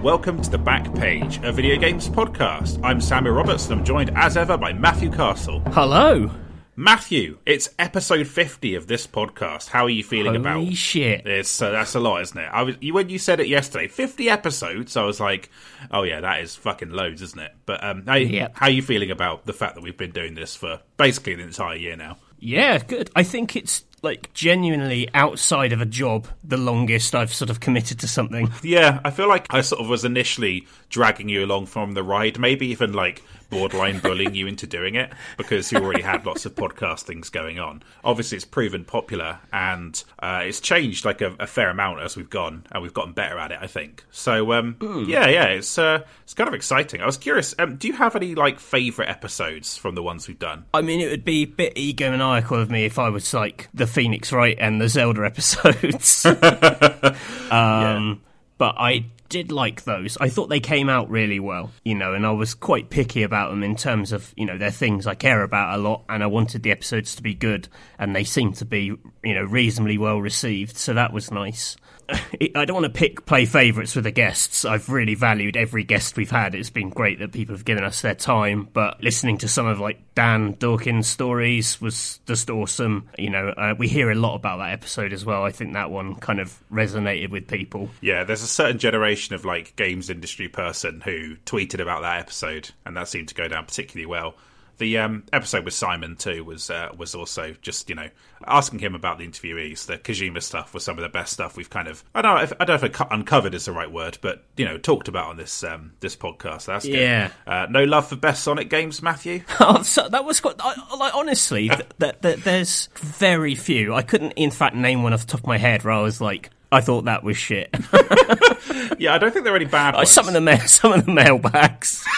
And welcome to the Back Page, a video games podcast. I'm Samuel Roberts and I'm joined as ever by Matthew Castle. Hello. Matthew, it's episode 50 of this podcast. How are you feeling Holy about shit. It's uh, that's a lot, isn't it? I was you, when you said it yesterday, fifty episodes. I was like, oh yeah, that is fucking loads, isn't it? But um, how, Yep. how are you feeling about the fact that we've been doing this for basically the entire year now? Yeah, good. I think it's like genuinely outside of a job the longest I've sort of committed to something. Yeah, I feel like I sort of was initially dragging you along from the ride, maybe even like borderline bullying you into doing it because you already had lots of podcast things going on. Obviously, it's proven popular and uh, it's changed like a, a fair amount as we've gone and we've gotten better at it. I think so. Um, Yeah, yeah, it's uh, it's kind of exciting. I was curious. Um, do you have any like favorite episodes from the ones we've done? I mean, it would be a bit egomaniacal of me if I was like the Phoenix Wright and the Zelda episodes. um, But I did like those. I thought they came out really well, you know, and I was quite picky about them in terms of, you know, they're things I care about a lot, and I wanted the episodes to be good, and they seemed to be, you know, reasonably well received, so that was nice. I don't want to pick play favourites with the guests. I've really valued every guest we've had. It's been great that people have given us their time. But listening to some of like Dan Dawkins' stories was just awesome. You know, uh, we hear a lot about that episode as well. I think that one kind of resonated with people. Yeah, there's a certain generation of like games industry person who tweeted about that episode, and that seemed to go down particularly well. The um, episode with Simon too was uh, was also just you know asking him about the interviewees. The Kojima stuff was some of the best stuff we've kind of I don't know if, I don't know if uncovered is the right word, but you know talked about on this um, this podcast. That's good. Yeah. Uh, no love for best Sonic games, Matthew. Oh, so that was quite. I, like honestly, th- th- th- there's very few. I couldn't, in fact, name one off the top of my head where I was like, I thought that was shit. yeah, I don't think there are any bad. Ones. some of the ma- some of the mailbags.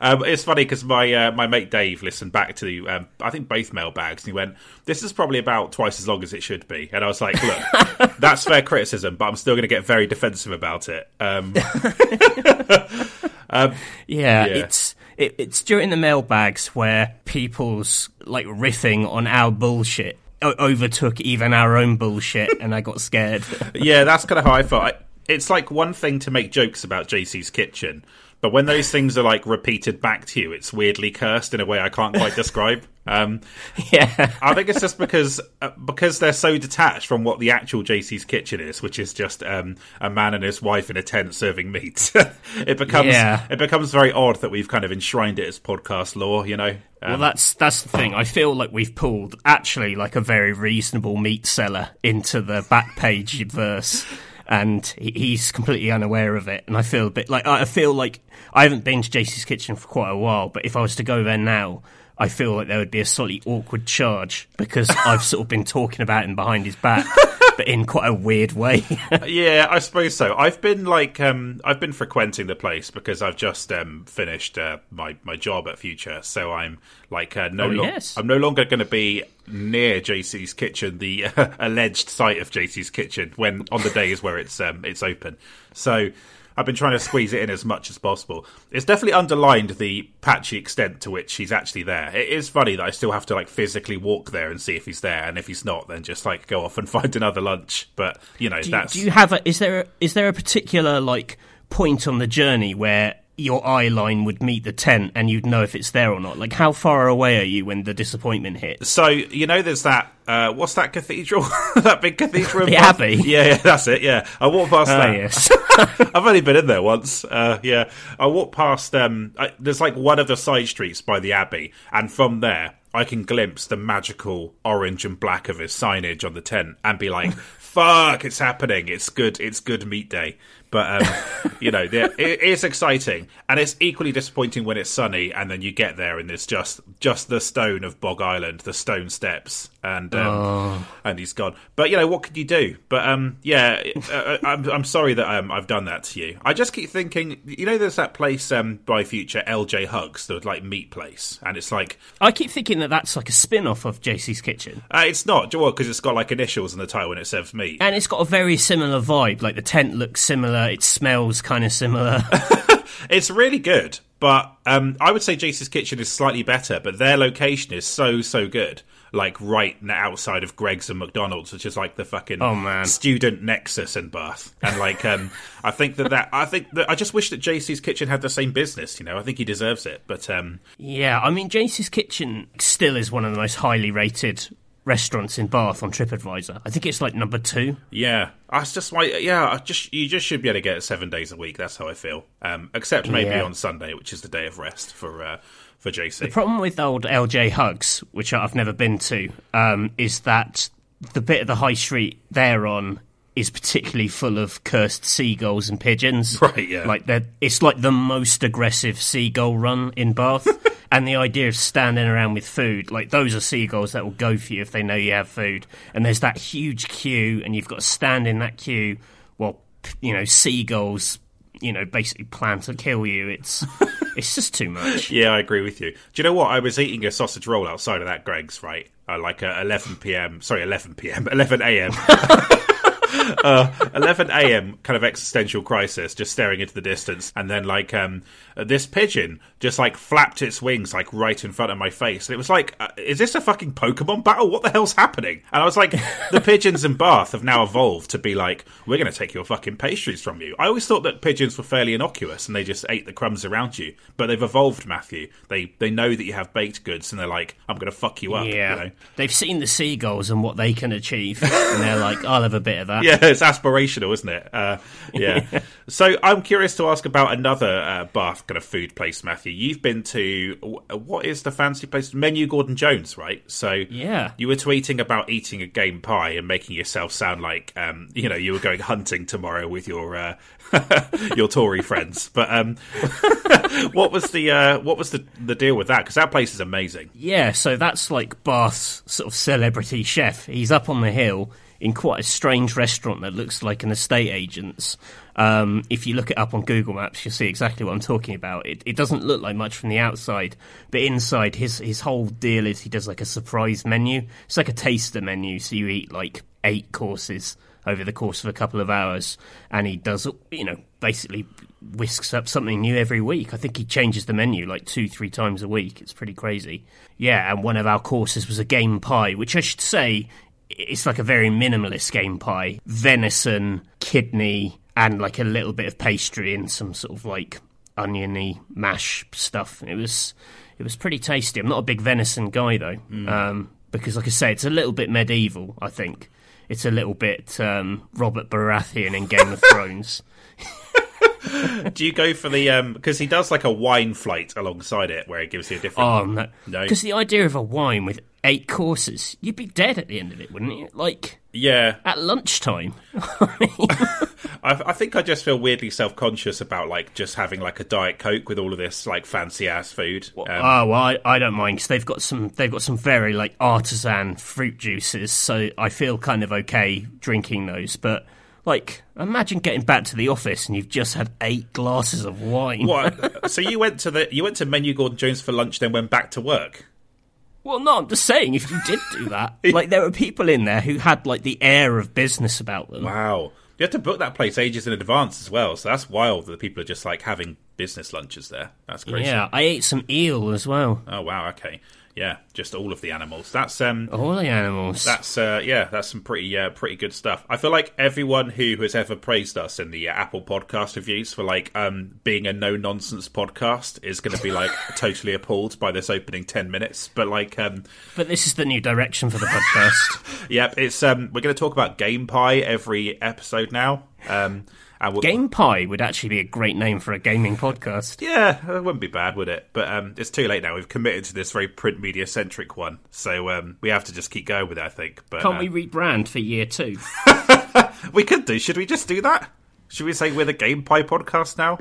Um, it's funny because my uh, my mate Dave listened back to um, I think both mailbags and he went, "This is probably about twice as long as it should be." And I was like, "Look, that's fair criticism, but I'm still going to get very defensive about it." Um, Yeah, Yeah. it's it, it's during the mailbags where people's like riffing on our bullshit overtook even our own bullshit, and I got scared. yeah, that's kind of how I felt. It's like one thing to make jokes about JC's kitchen, but when those things are like repeated back to you, it's weirdly cursed in a way I can't quite describe. Um, yeah, I think it's just because uh, because they're so detached from what the actual JC's kitchen is, which is just um, a man and his wife in a tent serving meat. it becomes Yeah. it becomes very odd that we've kind of enshrined it as podcast law. You know, well, Um, that's that's the thing. I feel like we've pulled actually like a very reasonable meat seller into the back page verse. And he's completely unaware of it, and I feel a bit like I feel like I haven't been to JC's kitchen for quite a while. But if I was to go there now, I feel like there would be a slightly awkward charge because I've sort of been talking about him behind his back, but in quite a weird way. yeah, I suppose so. I've been like um, I've been frequenting the place because I've just um, finished uh, my my job at Future, so I'm like uh, no Oh, lo- yes. I'm no longer going to be near JC's kitchen, the alleged site of JC's kitchen, when on the days where it's um, it's open. So. I've been trying to squeeze it in as much as possible. It's definitely underlined the patchy extent to which he's actually there. It is funny that I still have to like physically walk there and see if he's there, and if he's not, then just like go off and find another lunch. But you know, do, you, that's do you have a? Is there a, is there a particular like point on the journey where your eye line would meet the tent and you'd know if it's there or not? Like, how far away are you when the disappointment hits? So you know, there's that. Uh, what's that cathedral? that big cathedral. The? Abbey? Yeah, yeah, that's it. Yeah, I walked past Ah, that. yes. I've only been in there once. Uh, yeah, I walked past. Um, I, there's like one of the side streets by the Abbey, and from there I can glimpse the magical orange and black of his signage on the tent, and be like, "Fuck, it's happening! It's good! It's good meat day." But um, you know, it is exciting, and it's equally disappointing when it's sunny, and then you get there and it's just just the stone of Bog Island, the stone steps, and um, and he's gone. But you know, what could you do? But um, yeah, uh, I'm I'm sorry that um, I've done that to you. I just keep thinking, you know, there's that place um, by Future, LJ Hugs, the like meat place, and it's like I keep thinking that that's like a spin off of JC's Kitchen. uh, it's not, because it's got like initials in the title when it serves meat. And it's got a very similar vibe. Like the tent looks similar, it smells kind of similar. It's really good, but um, I would say JC's Kitchen is slightly better, but their location is so so good. like right outside of Greggs and McDonald's, which is like the fucking Oh, man. student nexus in Bath. And like, um, I think that that I think that I just wish that JC's Kitchen had the same business. You know, I think he deserves it. But um, Yeah, I mean, JC's Kitchen still is one of the most highly rated restaurants in Bath on TripAdvisor. I think it's like number two. yeah, that's just like, yeah, I just you just should be able to get it seven days a week. That's how I feel. Um, except maybe Yeah. on Sunday, which is the day of rest for uh, for JC. The problem with old LJ Hugs, which I've never been to, um, is that the bit of the high street they're on is particularly full of cursed seagulls and pigeons. Right, yeah. Like they're, it's like the most aggressive seagull run in Bath. and the idea of standing around with food, like those are seagulls that will go for you if they know you have food. And there's that huge queue, and you've got to stand in that queue while you know seagulls, you know, basically plan to kill you. It's it's just too much. Yeah, I agree with you. Do you know what? I was eating a sausage roll outside of that Greggs, right? Uh, like uh, 11 p.m. Sorry, 11 p.m. 11 a.m. uh, 11 a.m. kind of existential crisis, just staring into the distance, and then like um, this pigeon just like flapped its wings like right in front of my face, and it was like, uh, is this a fucking Pokemon battle? What the hell's happening? And I was like, the pigeons in Bath have now evolved to be like, we're going to take your fucking pastries from you. I always thought that pigeons were fairly innocuous and they just ate the crumbs around you, but they've evolved, Matthew. They they know that you have baked goods, and they're like, I'm going to fuck you up. you Yeah, know? they've seen the seagulls and what they can achieve, and they're like, "I'll have a bit of that." yeah, it's aspirational, isn't it? Uh, yeah. so I'm curious to ask about another uh, Bath kind of food place, Matthew. You've been to what is the fancy place? Menu Gordon Jones, right? So Yeah. you were tweeting about eating a game pie and making yourself sound like um, you know you were going hunting tomorrow with your uh, your Tory friends. But um, what was the uh, what was the the deal with that? Because that place is amazing. Yeah, so that's like Bath's sort of celebrity chef. He's up on the hill in quite a strange restaurant that looks like an estate agent's. Um, if you look it up on Google Maps, you'll see exactly what I'm talking about. It, it doesn't look like much from the outside, but inside, his his whole deal is he does like a surprise menu. It's like a taster menu, so you eat like eight courses over the course of a couple of hours, and he does you know basically whisks up something new every week. I think he changes the menu like two, three times a week. It's pretty crazy. Yeah, and one of our courses was a game pie, which I should say it's like a very minimalist game pie. Venison, kidney, and like a little bit of pastry and some sort of like oniony mash stuff. It was it was pretty tasty. I'm not a big venison guy though, um, because like I say, it's a little bit medieval. I think it's a little bit um, Robert Baratheon in Game of Thrones. Do you go for the because he does like a wine flight alongside it where it gives you a different Oh no! No. Because the idea of a wine with eight courses, you'd be dead at the end of it, wouldn't you? Like yeah at lunchtime. I, I think I just feel weirdly self conscious about like just having like a diet coke with all of this like fancy ass food. Um, oh well, I, I don't mind because they've got some they've got some very like artisan fruit juices, so I feel kind of okay drinking those. But like, imagine getting back to the office and you've just had eight glasses of wine. what? so you went to the you went to Menu Gordon Jones for lunch, then went back to work. Well, no, I'm just saying if you did do that, like there were people in there who had like the air of business about them. Wow, you have to book that place ages in advance as well. So that's wild that people are just like having business lunches there. That's crazy. Yeah, I ate some eel as well. Oh wow. Okay. Yeah, just all of the animals. That's um. All the animals. That's uh, yeah, that's some pretty uh, pretty good stuff. I feel like everyone who has ever praised us in the uh, Apple Podcast reviews for like um, being a no nonsense podcast is going to be like totally appalled by this opening ten minutes. But like, um, But this is the new direction for the podcast. yep, it's um, we're going to talk about Game Pie every episode now. Um, and we'll, Game Pie would actually be a great name for a gaming podcast. Yeah, it wouldn't be bad, would it? But um, it's too late now. We've committed to this very print media centric one, so um, we have to just keep going with it. I think. But Can't uh, we rebrand for year two? We could do. Should we just do that? Should we say we're the Game Pie podcast now?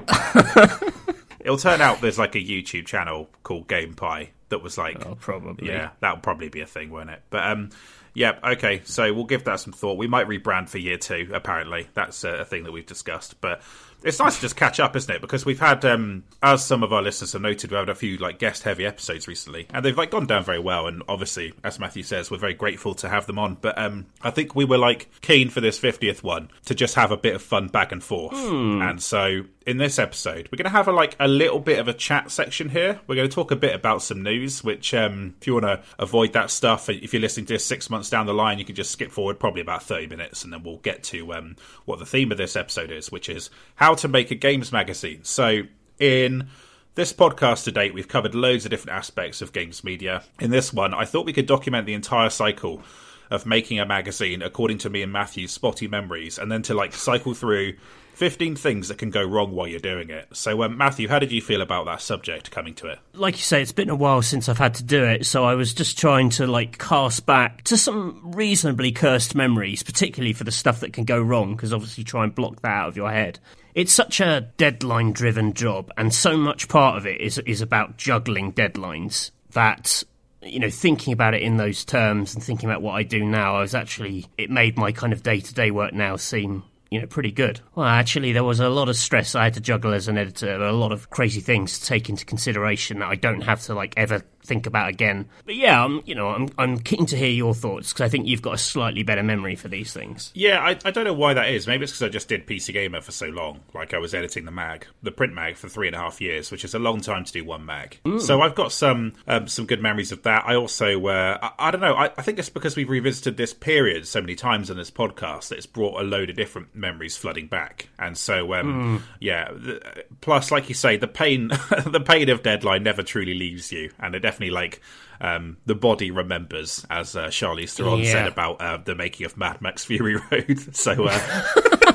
It'll turn out there's like a YouTube channel called Game Pie that was like, Oh, probably. yeah, that would probably be a thing, won't it? But um, Yep. Okay. So we'll give that some thought. We might rebrand for year two. Apparently, that's a thing that we've discussed. But it's nice to just catch up, isn't it? Because we've had, um, as some of our listeners have noted, we've had a few like guest heavy episodes recently, and they've like gone down very well. And obviously, as Matthew says, we're very grateful to have them on. But um, I think we were like keen for this fiftieth one to just have a bit of fun back and forth. And so in this episode, we're going to have a like a little bit of a chat section here. We're going to talk a bit about some news, which um, if you want to avoid that stuff, if you're listening to this six months down the line, you can just skip forward probably about thirty minutes, and then we'll get to um, what the theme of this episode is, which is how to make a games magazine. So in this podcast to date, we've covered loads of different aspects of games media. In this one, I thought we could document the entire cycle of making a magazine according to me and Matthew's spotty memories, and then to like cycle through 15 things that can go wrong while you're doing it. So, um, Matthew, how did you feel about that subject coming to it? Like you say, it's been a while since I've had to do it, so I was just trying to like cast back to some reasonably cursed memories, particularly for the stuff that can go wrong, because obviously try and block that out of your head. It's such a deadline driven job, and so much part of it is is about juggling deadlines that you know, thinking about it in those terms and thinking about what I do now, I was actually, it made my kind of day to day work now seem, you know, pretty good. Well, actually, there was a lot of stress I had to juggle as an editor, a lot of crazy things to take into consideration that I don't have to, like, ever think about again. But yeah, I'm, you know, I'm, I'm keen to hear your thoughts because I think you've got a slightly better memory for these things. Yeah, I, I don't know why that is. Maybe it's because I just did PC Gamer for so long. Like I was editing the mag, the print mag, for three and a half years, which is a long time to do one mag. So I've got some um, some good memories of that. I also, uh, I, I don't know. I, I think it's because we've revisited this period so many times on this podcast that it's brought a load of different memories flooding back. And so, um, yeah. The, plus, like you say, the pain the pain of deadline never truly leaves you, and it definitely like um, the body remembers, as uh, Charlize Theron Yeah. said about uh, the making of Mad Max Fury Road. so, uh,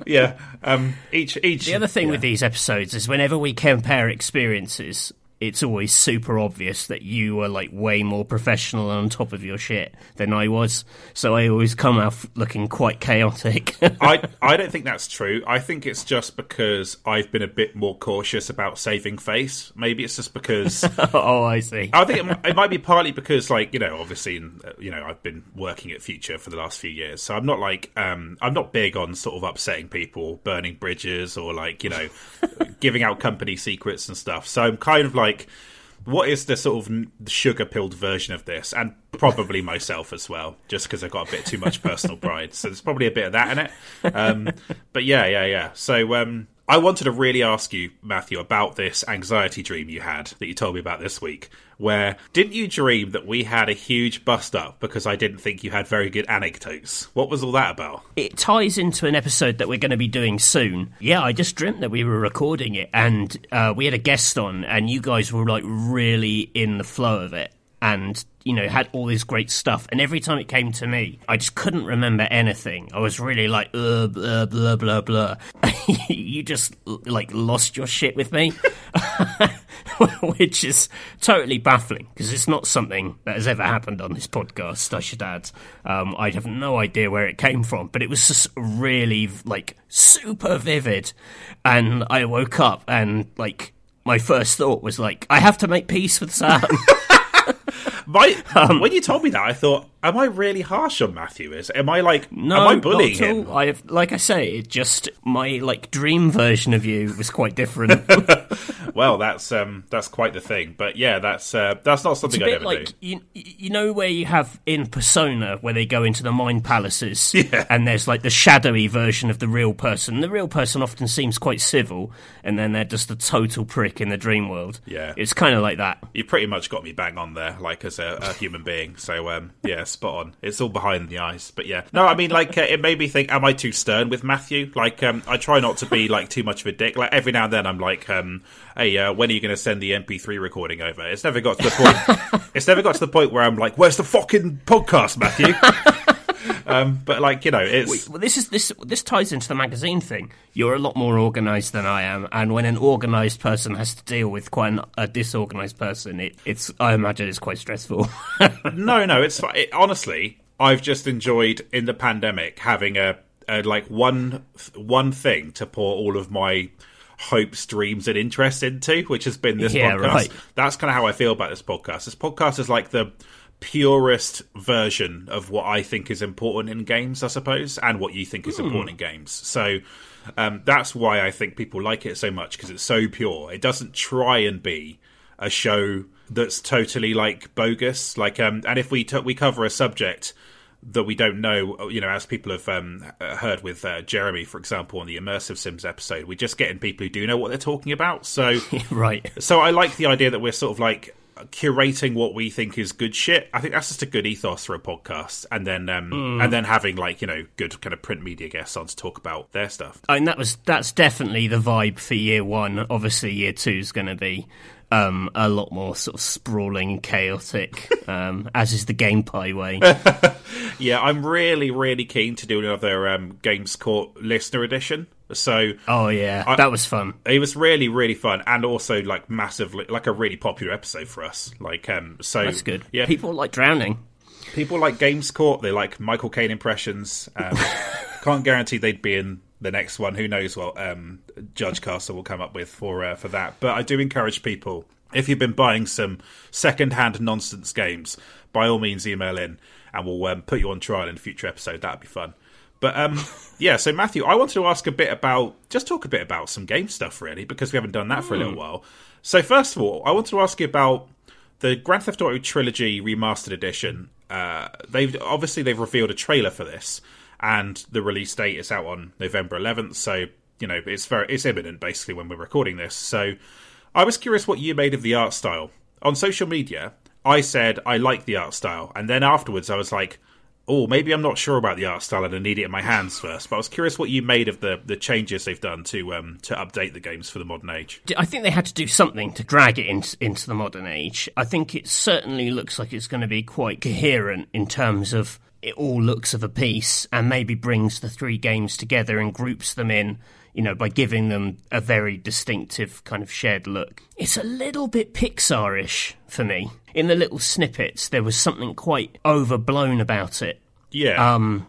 yeah, um, each each. The other thing with these episodes is whenever we compare experiences, it's always super obvious that you were like way more professional and on top of your shit than I was. So I always come out looking quite chaotic. I I don't think that's true. I think it's just because I've been a bit more cautious about saving face. Maybe it's just because oh, I see. I think it, it might be partly because, like, you know, obviously, uh, you know, I've been working at Future for the last few years, so I'm not like, um, I'm not big on sort of upsetting people, burning bridges, or like, you know, giving out company secrets and stuff. So I'm kind of like, what is the sort of sugar pilled version of this? And probably myself as well, just because I've got a bit too much personal pride. So there's probably a bit of that in it. Um, but yeah, yeah, yeah. So um, I wanted to really ask you, Matthew, about this anxiety dream you had that you told me about this week. Where didn't you dream that we had a huge bust up because I didn't think you had very good anecdotes? What was all that about? It ties into an episode that we're going to be doing soon. Yeah, I just dreamt that we were recording it and uh, we had a guest on, and you guys were like really in the flow of it. And you know, had all this great stuff. And every time it came to me, I just couldn't remember anything. I was really like, uh, blah, blah, blah, blah. you just like lost your shit with me, which is totally baffling because it's not something that has ever happened on this podcast. I should add. Um, I have no idea where it came from, but it was just really like super vivid. And I woke up and like my first thought was like, I have to make peace with Sam. My, Um, when you told me that, I thought, am I really harsh on Matthew? Is am I like, No, am I bullying him? I have, like I say, it just my like dream version of you was quite different. Well, that's um, that's quite the thing. But yeah, that's uh, that's not something bit ever like do. you, you know where you have in Persona where they go into the mind palaces, Yeah. and there's like the shadowy version of the real person. The real person often seems quite civil, and then they're just a total prick in the dream world. Yeah. it's kind of like that. You pretty much got me bang on there, like as a, a human being. So um, yeah, spot on. It's all behind the eyes. But yeah, no, I mean, like uh, it made me think: Am I too stern with Matthew? Like, um, I try not to be like too much of a dick. Like every now and then, I'm like, um, "Hey, uh, when are you going to send the MP3 recording over?" It's never got to the point. it's never got to the point where I'm like, "Where's the fucking podcast, Matthew?" Um, but like you know, it's Well, this is this this ties into the magazine thing. You're a lot more organised than I am, and when an organised person has to deal with quite an, a disorganised person, it, it's I imagine it's quite stressful. No, no, it's it, honestly. I've just enjoyed in the pandemic having a, a like one one thing to pour all of my hopes, dreams, and interest into, which has been this Yeah, podcast. right. That's kind of how I feel about this podcast. This podcast is like the purest version of what I think is important in games, I suppose, and what you think is important in games. So um, that's why I think people like it so much because it's so pure. It doesn't try and be a show that's totally like bogus. Like, um, and if we t- we cover a subject that we don't know, you know, as people have um, heard with uh, Jeremy, for example, on the Immersive Sims episode, we're just getting people who do know what they're talking about. So, right. so I like the idea that we're sort of like curating what we think is good shit. I think that's just a good ethos for a podcast, and then um, Mm. and then having like you know good kind of print media guests on to talk about their stuff. I mean, that was that's definitely the vibe for year one. Obviously, year two is going to be um, a lot more sort of sprawling and chaotic, um, as is the Game Pie way. Yeah, I'm really really keen to do another um, Games Court listener edition. So Oh yeah, I- that was fun. it was really really fun, and also like massively like a really popular episode for us. Like um, so That's good. Yeah, People like drowning. people like Games Court. They like Michael Caine impressions. Um, can't guarantee they'd be in the next one. Who knows what um, Judge Castle will come up with for uh, for that? But I do encourage people if you've been buying some second-hand nonsense games, by all means email in, and we'll um, put you on trial in a future episode. That'd be fun. But um, yeah, so Matthew, I wanted to ask a bit about just talk a bit about some game stuff, really, because we haven't done that for a little while. So first of all, I want to ask you about the Grand Theft Auto Trilogy Remastered Edition. Uh, they've obviously they've revealed a trailer for this, and the release date is out on November 11th. So you know it's very it's imminent basically when we're recording this. So I was curious what you made of the art style on social media. I said I like the art style, and then afterwards I was like, "Oh, maybe I'm not sure about the art style, and I need it in my hands first. But I was curious what you made of the the changes they've done to um to update the games for the modern age. I think they had to do something to drag it into, into the modern age. I think it certainly looks like it's going to be quite coherent in terms of it all looks of a piece and maybe brings the three games together and groups them in, you know, by giving them a very distinctive kind of shared look. It's a little bit Pixar-ish for me. In the little snippets, there was something quite overblown about it Yeah, Um,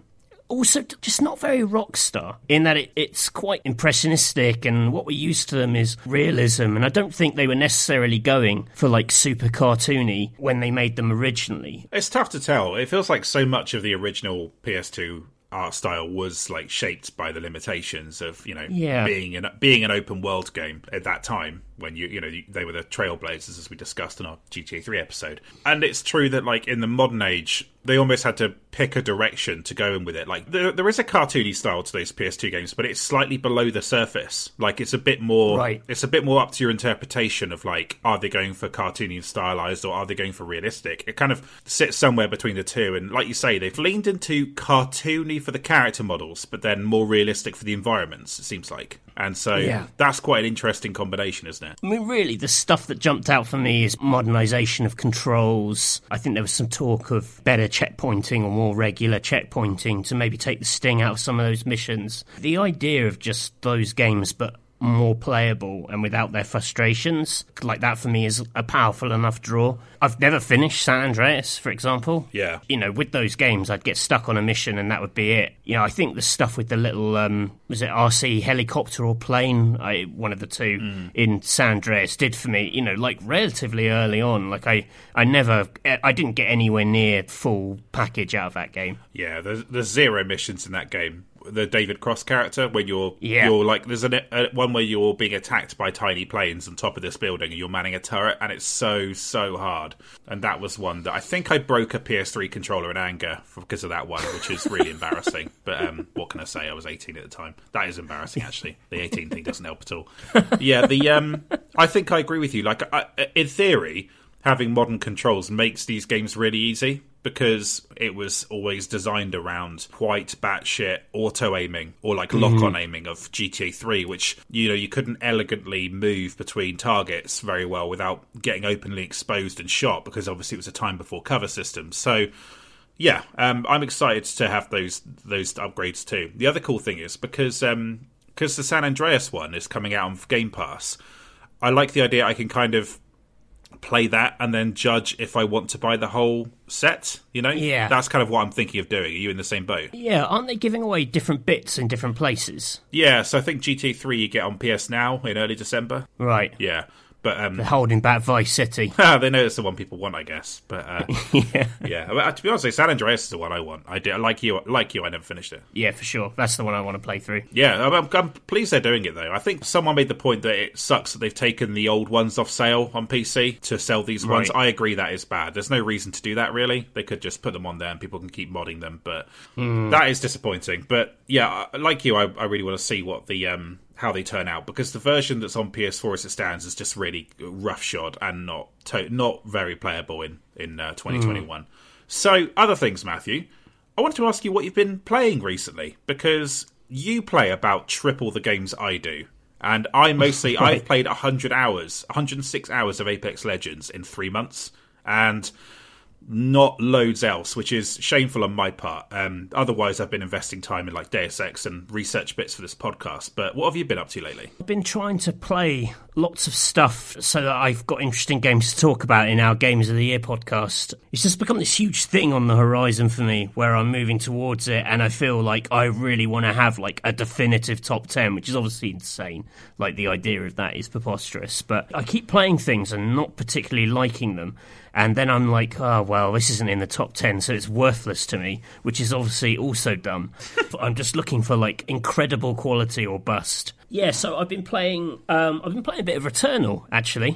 also just not very Rockstar in that it, it's quite impressionistic and what we're used to them is realism and i don't think they were necessarily going for like super cartoony when they made them originally It's tough to tell. It feels like so much of the original PS2 art style was like shaped by the limitations of you know Yeah. being an being an open world game at that time when you you know they were the trailblazers as we discussed in our GTA 3 episode. And it's true that like in the modern age they almost had to pick a direction to go in with it. Like there, there is a cartoony style to those PS2 games, but it's slightly below the surface. Like it's a bit more Right. it's a bit more up to your interpretation of like are they going for cartoony and stylized or are they going for realistic it kind of sits somewhere between the two and like you say they've leaned into cartoony for the character models but then more realistic for the environments it seems like and so Yeah. that's quite an interesting combination isn't it I mean, really, the stuff that jumped out for me is modernization of controls. I think there was some talk of better checkpointing or more regular checkpointing to maybe take the sting out of some of those missions. The idea of just those games, but more playable and without their frustrations, like that for me is a powerful enough draw. I've never finished San Andreas, for example. Yeah. You know, with those games, I'd get stuck on a mission and that would be it. You know, I think the stuff with the little, um, was it RC helicopter or plane? I, one of the two in San Andreas did for me, you know, like relatively early on. Like I, I never, I didn't get anywhere near full package out of that game. yeah there's, there's zero missions in that game the David Cross character when you're Yeah. you're like there's an, a, one where you're being attacked by tiny planes on top of this building and you're manning a turret and it's so so hard. And that was one that I think I broke a PS3 controller in anger because of that one which is really embarrassing. But um, what can I say? I was 18 at the time. That is embarrassing actually. The 18 thing doesn't help at all. Yeah the um I think I agree with you. Like I, in theory having modern controls makes these games really easy because it was always designed around quite batshit auto aiming or like lock on aiming of GTA 3, which you know you couldn't elegantly move between targets very well without getting openly exposed and shot because obviously it was a time before cover systems. So yeah, um, I'm excited to have those those upgrades too. The other cool thing is because um, because the San Andreas one is coming out on Game Pass. I like the idea I can kind of play that and then judge if I want to buy the whole set. You know, Yeah. that's kind of what I'm thinking of doing. Are you in the same boat? Yeah, aren't they giving away different bits in different places? Yeah, so I think GTA 3 you get on PS Now in early December. Right. Yeah. But um, They're holding back Vice City. they know it's the one people want, I guess. But uh, yeah. yeah, I mean, to be honest, San Andreas is the one I want. I did like you, like you. I never finished it. Yeah, for sure. That's the one I want to play through. Yeah, I'm, I'm, I'm pleased they're doing it though. I think someone made the point that it sucks that they've taken the old ones off sale on PC to sell these ones. Right. I agree that is bad. There's no reason to do that really. They could just put them on there and people can keep modding them. But that is disappointing. But yeah, like you, I, I really want to see what the um how they turn out because the version that's on PS4 as it stands is just really roughshod and not to- not very playable in in uh, 2021. So other things, Matthew. I wanted to ask you what you've been playing recently because you play about triple the games I do. And I mostly I've played 100 hours, 106 hours of Apex Legends in 3 months and not loads else, which is shameful on my part. Um, otherwise, I've been investing time in like Deus Ex and research bits for this podcast. But what have you been up to lately? I've been trying to play lots of stuff so that I've got interesting games to talk about in our Games of the Year podcast. It's just become this huge thing on the horizon for me where I'm moving towards it and I feel like I really want to have like a definitive top 10, which is obviously insane. Like the idea of that is preposterous, but I keep playing things and not particularly liking them. And then I'm like, oh, well, this isn't in the top 10, so it's worthless to me, which is obviously also dumb. I'm just looking for like incredible quality or bust. Yeah, so I've been playing. Um, I've been playing a bit of Returnal actually,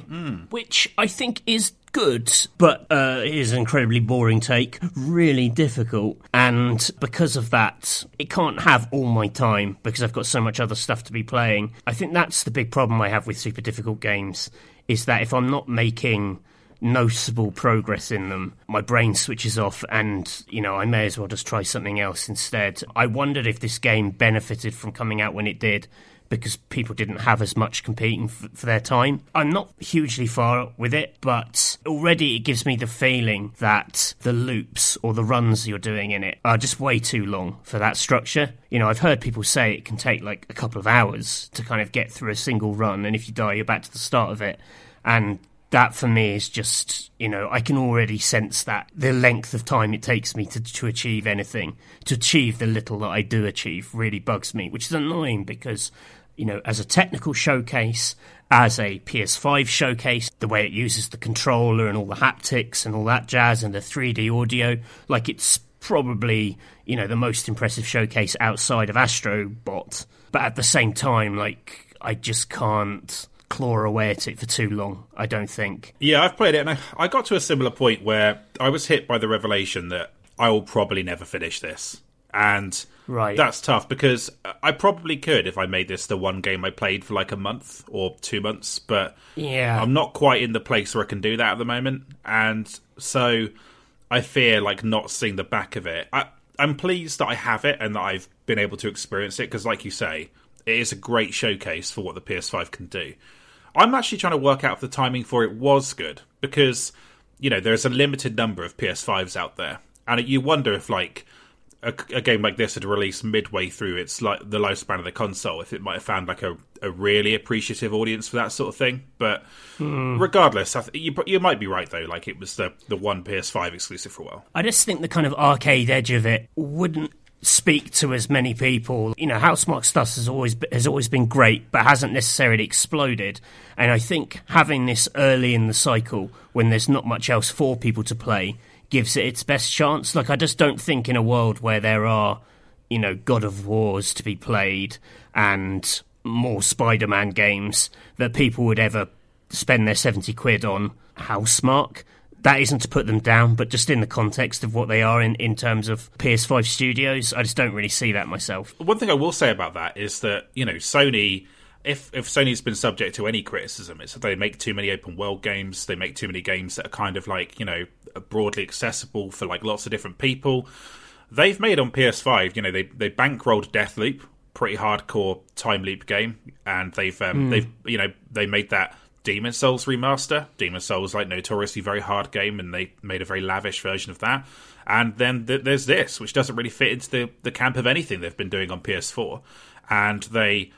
which I think is good, but uh, it is an incredibly boring take, really difficult, and because of that, it can't have all my time because I've got so much other stuff to be playing. I think that's the big problem I have with super difficult games is that if I'm not making noticeable progress in them, my brain switches off and, you know, I may as well just try something else instead. I wondered if this game benefited from coming out when it did because people didn't have as much competing f- for their time. I'm not hugely far with it, but already it gives me the feeling that the loops or the runs you're doing in it are just way too long for that structure. You know, I've heard people say it can take like a couple of hours to kind of get through a single run, and if you die, you're back to the start of it. And that for me is just you know I can already sense that the length of time it takes me to to achieve anything to achieve the little that I do achieve really bugs me which is annoying because you know as a technical showcase as a PS5 showcase the way it uses the controller and all the haptics and all that jazz and the 3D audio like it's probably you know the most impressive showcase outside of Astrobot. But at the same time like I just can't claw away at it for too long. I don't think. Yeah, I've played it, and I, I got to a similar point where I was hit by the revelation that I will probably never finish this, and Right. that's tough because I probably could if I made this the one game I played for like a month or two months, but Yeah. I'm not quite in the place where I can do that at the moment, and so I fear like not seeing the back of it. I, I'm pleased that I have it and that I've been able to experience it because, like you say, it is a great showcase for what the PS5 can do. I'm actually trying to work out if the timing for it was good because you know there's a limited number of PS5s out there, and you wonder if like a, a game like this had released midway through its like the lifespan of the console, if it might have found like a, a really appreciative audience for that sort of thing. But hmm. regardless, I th- you you might be right though. Like it was the the one PS5 exclusive for a while. I just think the kind of arcade edge of it wouldn't speak to as many people. You know, Housemarque Stuff has always has always been great, but hasn't necessarily exploded. And I think having this early in the cycle, when there's not much else for people to play, gives it its best chance. Like I just don't think in a world where there are, you know, God of Wars to be played and more Spider-Man games that people would ever spend their 70 quid on Housemarque that isn't to put them down, but just in the context of what they are in, in terms of PS5 studios, I just don't really see that myself. One thing I will say about that is that you know Sony. If, if Sony's been subject to any criticism, it's that they make too many open world games. They make too many games that are kind of like you know broadly accessible for like lots of different people. They've made on PS5, you know, they they bankrolled Deathloop, pretty hardcore time loop game, and they've um, they've you know they made that Demon Souls remaster. Demon Souls like notoriously very hard game, and they made a very lavish version of that. And then th- there's this, which doesn't really fit into the the camp of anything they've been doing on PS4, and they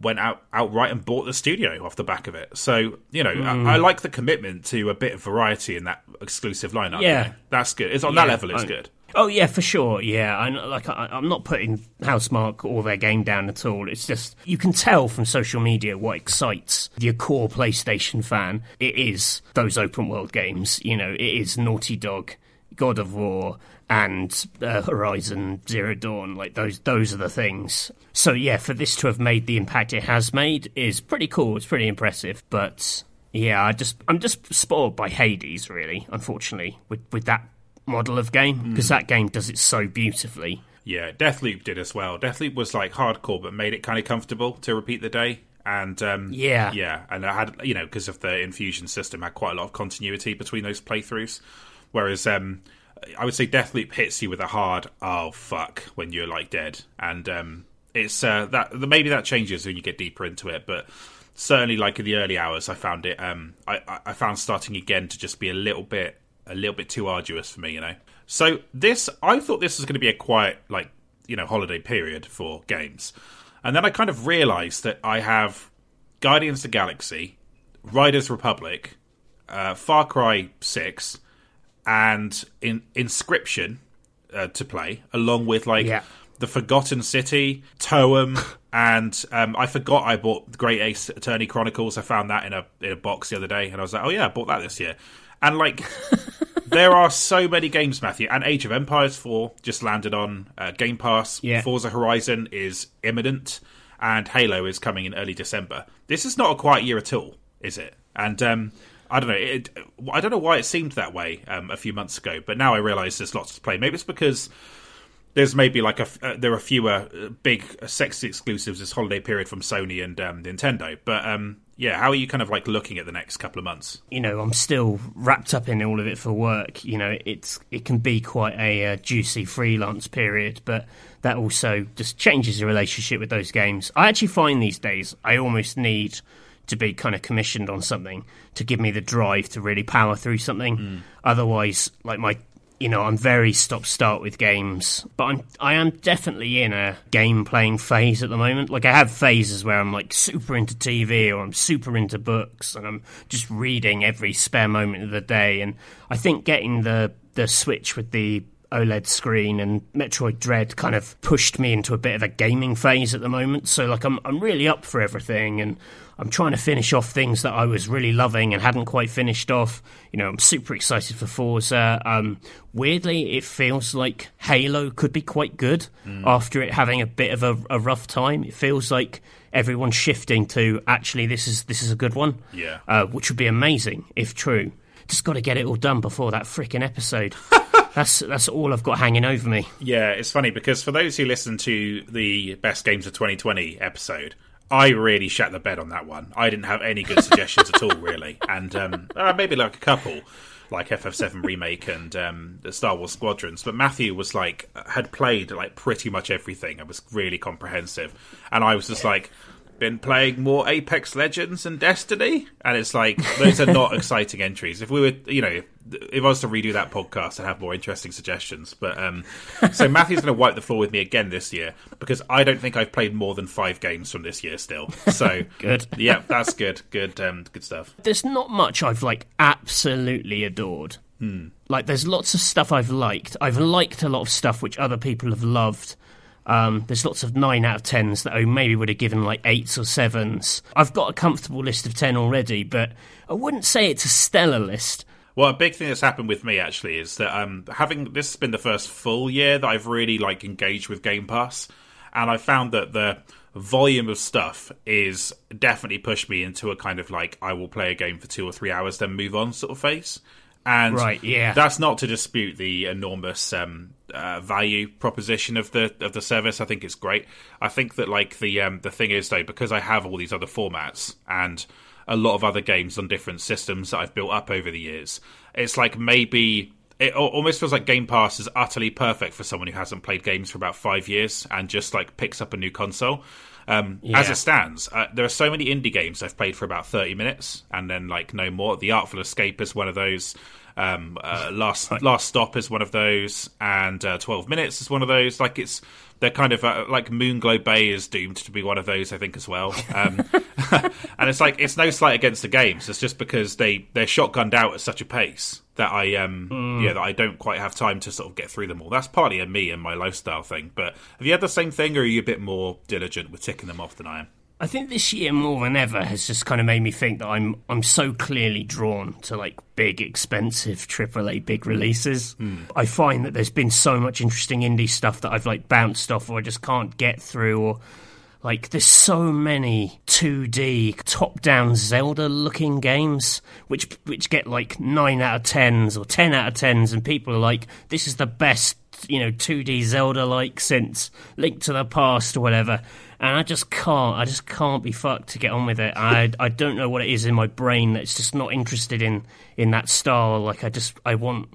went out outright and bought the studio off the back of it. So you know, I, I hmm. like the commitment to a bit of variety in that exclusive lineup. you Yeah. know. that's good. It's on that level. It's I- good. Oh yeah, for sure. Yeah, I like I, I'm not putting Housemarque or their game down at all. It's just you can tell from social media what excites your core PlayStation fan. It is those open world games. You know, it is Naughty Dog, God of War, and uh, Horizon Zero Dawn. Like those, those are the things. So yeah, for this to have made the impact it has made is pretty cool. It's pretty impressive. But yeah, I just I'm just spoiled by Hades, really. Unfortunately, with with that model of game because that game does it so beautifully. Yeah, Deathloop did as well. Deathloop was like hardcore, but made it kind of comfortable to repeat the day. And um, Yeah. yeah, and I had you know because of the infusion system, had quite a lot of continuity between those playthroughs. Whereas um, I would say Deathloop hits you with a hard "oh fuck" when you're like dead, and um, it's uh, that maybe that changes when you get deeper into it, but certainly like in the early hours, I found it. Um, I, I- I found starting again to just be a little bit a little bit too arduous for me, you know. So this, I thought this was going to be a quiet like you know holiday period for games, and then I kind of realised that I have Guardians of the Galaxy, Riders Republic, uh, Far Cry Six, and in Inscryption uh, to play, along with like Yeah. the Forgotten City, Toem, and um, I forgot I bought Great Ace Attorney Chronicles. I found that in a in a box the other day, and I was like, oh yeah, I bought that this year. And like, there are so many games, Matthew. And Age of Empires Four just landed on uh, Game Pass. Yeah. Forza Horizon is imminent, and Halo is coming in early December. This is not a quiet year at all, is it? And um, I don't know. It, I don't know why it seemed that way um, a few months ago, but now I realise there's lots to play. Maybe it's because there's maybe like a uh, there are fewer uh, big sexy exclusives this holiday period from Sony and um, Nintendo. But um, yeah, how are you kind of like looking at the next couple of months? you know, I'm still wrapped up in all of it for work. You know, it's it can be quite a uh, juicy freelance period, but that also just changes your relationship with those games. I actually find these days I almost need to be kind of commissioned on something to give me the drive to really power through something. Otherwise, like my you know, I'm very stop start with games, but I'm I am definitely in a game playing phase at the moment. Like I have phases where I'm like super into TV or I'm super into books and I'm just reading every spare moment of the day. And I think getting the the Switch with the OLED screen and Metroid Dread kind of pushed me into a bit of a gaming phase at the moment. So like I'm I'm really up for everything and I'm trying to finish off things that I was really loving and hadn't quite finished off. You know, I'm super excited for Forza. Um, weirdly, it feels like Halo could be quite good after it having a bit of a, a rough time. It feels like everyone's shifting to actually this is this is a good one. Yeah. uh, which would be amazing if true. Just got to get it all done before that freaking episode. that's that's all I've got hanging over me. Yeah, it's funny because for those who listen to the best games of 2020 episode, I really shat the bed on that one. I didn't have any good suggestions at all, really, and um, uh, maybe like a couple, like FF7 remake and um, the Star Wars Squadrons. But Matthew was like had played like pretty much everything. It was really comprehensive, and I was just like. Been playing more Apex Legends and Destiny, and it's like those are not exciting entries. If we were, you know, if I was to redo that podcast, I'd have more interesting suggestions. But um, so Matthew's going to wipe the floor with me again this year because I don't think I've played more than five games from this year still. So Good. yeah, that's good, good, um, good stuff. there's not much I've like absolutely adored. Like there's lots of stuff I've liked. I've liked a lot of stuff which other people have loved. Um, there's lots of nine out of tens that I maybe would have given like eights or sevens. I've got a comfortable list of ten already, but I wouldn't say it's a stellar list. Well, a big thing that's happened with me actually is that um, having this has been the first full year that I've really like engaged with Game Pass, and I found that the volume of stuff is definitely pushed me into a kind of like I will play a game for two or three hours then move on sort of phase. And Right, yeah. that's not to dispute the enormous um, uh, value proposition of the of the service. I think it's great. I think that like the um, the thing is though because I have all these other formats and a lot of other games on different systems that I've built up over the years. It's like maybe it almost feels like Game Pass is utterly perfect for someone who hasn't played games for about five years and just like picks up a new console. Um, As it stands, uh, there are so many indie games I've played for about thirty minutes and then like no more. The Artful Escape is one of those. Um, uh, last Last Stop is one of those, and uh, Twelve Minutes is one of those. Like it's they're kind of uh, like Moonglow Bay is doomed to be one of those, I think, as well. Um, and it's like it's no slight against the games. It's just because they they're shotgunned out at such a pace that I um mm. yeah that I don't quite have time to sort of get through them all. That's partly a me and my lifestyle thing. But have you had the same thing, or are you a bit more diligent with ticking them off than I am? I think this year more than ever has just kind of made me think that I'm I'm so clearly drawn to like big, expensive AAA big releases. Mm. I find that there's been so much interesting indie stuff that I've like bounced off or I just can't get through or like there's so many 2D top-down Zelda-looking games which which get like 9 out of 10s or 10 out of 10s and people are like this is the best you know 2D Zelda like since Link to the Past or whatever and I just can't. I just can't be fucked to get on with it. I I don't know what it is in my brain that's just not interested in in that style. Like I just I want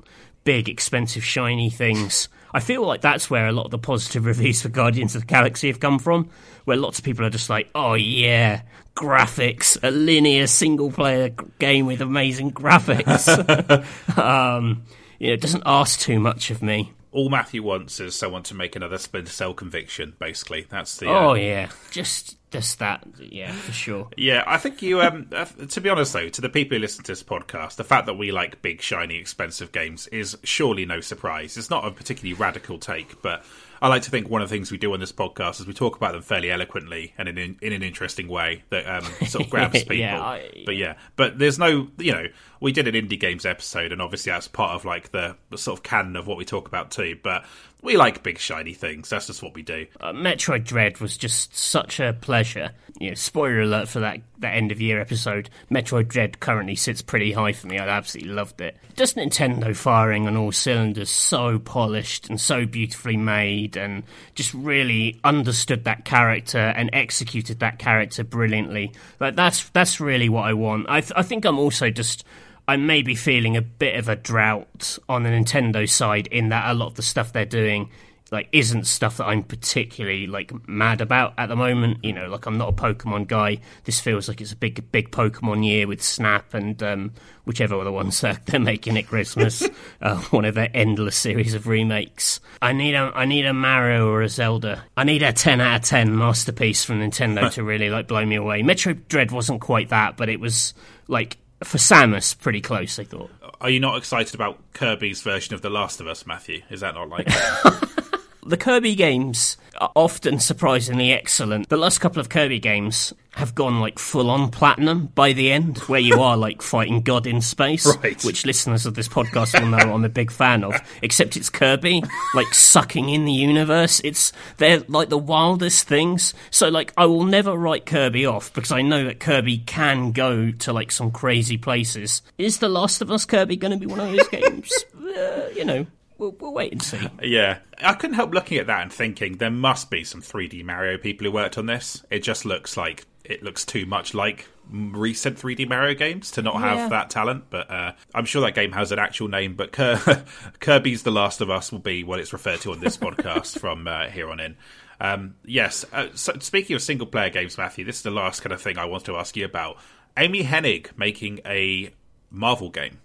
big, expensive, shiny things. I feel like that's where a lot of the positive reviews for Guardians of the Galaxy have come from, where lots of people are just like, "Oh yeah, graphics, a linear single-player game with amazing graphics." um, you know, it doesn't ask too much of me all Matthew wants is someone to make another Splinter Cell conviction. Basically, that's the. Oh uh, yeah, just just that. Yeah, for sure. Yeah, I think you. Um, uh, to be honest though, to the people who listen to this podcast, the fact that we like big, shiny, expensive games is surely no surprise. It's not a particularly radical take, but I like to think one of the things we do on this podcast is we talk about them fairly eloquently and in, in an interesting way that um, sort of grabs people. yeah, I... But yeah, but there's no, you know, we did an indie games episode, and obviously that's part of like the, the sort of canon of what we talk about too. But we like big shiny things. That's just what we do. Uh, Metroid Dread was just such a pleasure. You know, spoiler alert for that that end of year episode. Metroid Dread currently sits pretty high for me. I absolutely loved it. Just Nintendo firing on all cylinders, so polished and so beautifully made, and just really understood that character and executed that character brilliantly. Like that's that's really what I want. I th- I think I'm also just I may be feeling a bit of a drought on the Nintendo side in that a lot of the stuff they're doing like isn't stuff that I'm particularly like mad about at the moment. You know, like I'm not a Pokemon guy. This feels like it's a big, big Pokemon year with Snap and um, whichever other ones they're, they're making at Christmas. uh, one of their endless series of remakes. I need a, I need a Mario or a Zelda. I need a 10 out of 10 masterpiece from Nintendo to really like blow me away. Metroid Dread wasn't quite that, but it was like for Samus, pretty close, I thought. Are you not excited about Kirby's version of The Last of Us, Matthew? Is that not like The Kirby games are often surprisingly excellent. The last couple of Kirby games have gone like full on platinum by the end, where you are like fighting God in space, right. which listeners of this podcast will know I'm a big fan of. Except it's Kirby, like sucking in the universe. It's they're like the wildest things. So like I will never write Kirby off because I know that Kirby can go to like some crazy places. Is The Last of Us Kirby going to be one of those games? Uh, you know, We'll, we'll, wait and see. Yeah, I couldn't help looking at that and thinking there must be some 3D Mario people who worked on this. It just looks like it looks too much like recent 3D Mario games to not yeah. have that talent. But uh, I'm sure that game has an actual name. But Kirby's The Last of Us will be what it's referred to on this podcast from uh, here on in. Um, yes. Uh, so speaking of single player games, Matthew, this is the last kind of thing I want to ask you about. Amy Hennig making a Marvel game.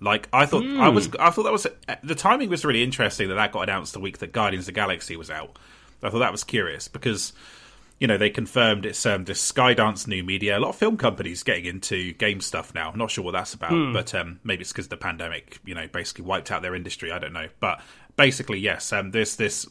Like I thought, mm. I was, I thought that was the timing was really interesting that that got announced the week that Guardians of the Galaxy was out. I thought that was curious because you know they confirmed it's um, this Skydance new media. A lot of film companies getting into game stuff now. I'm not sure what that's about, mm. but um, maybe it's because the pandemic, you know, basically wiped out their industry. I don't know, but basically, yes. Um, this this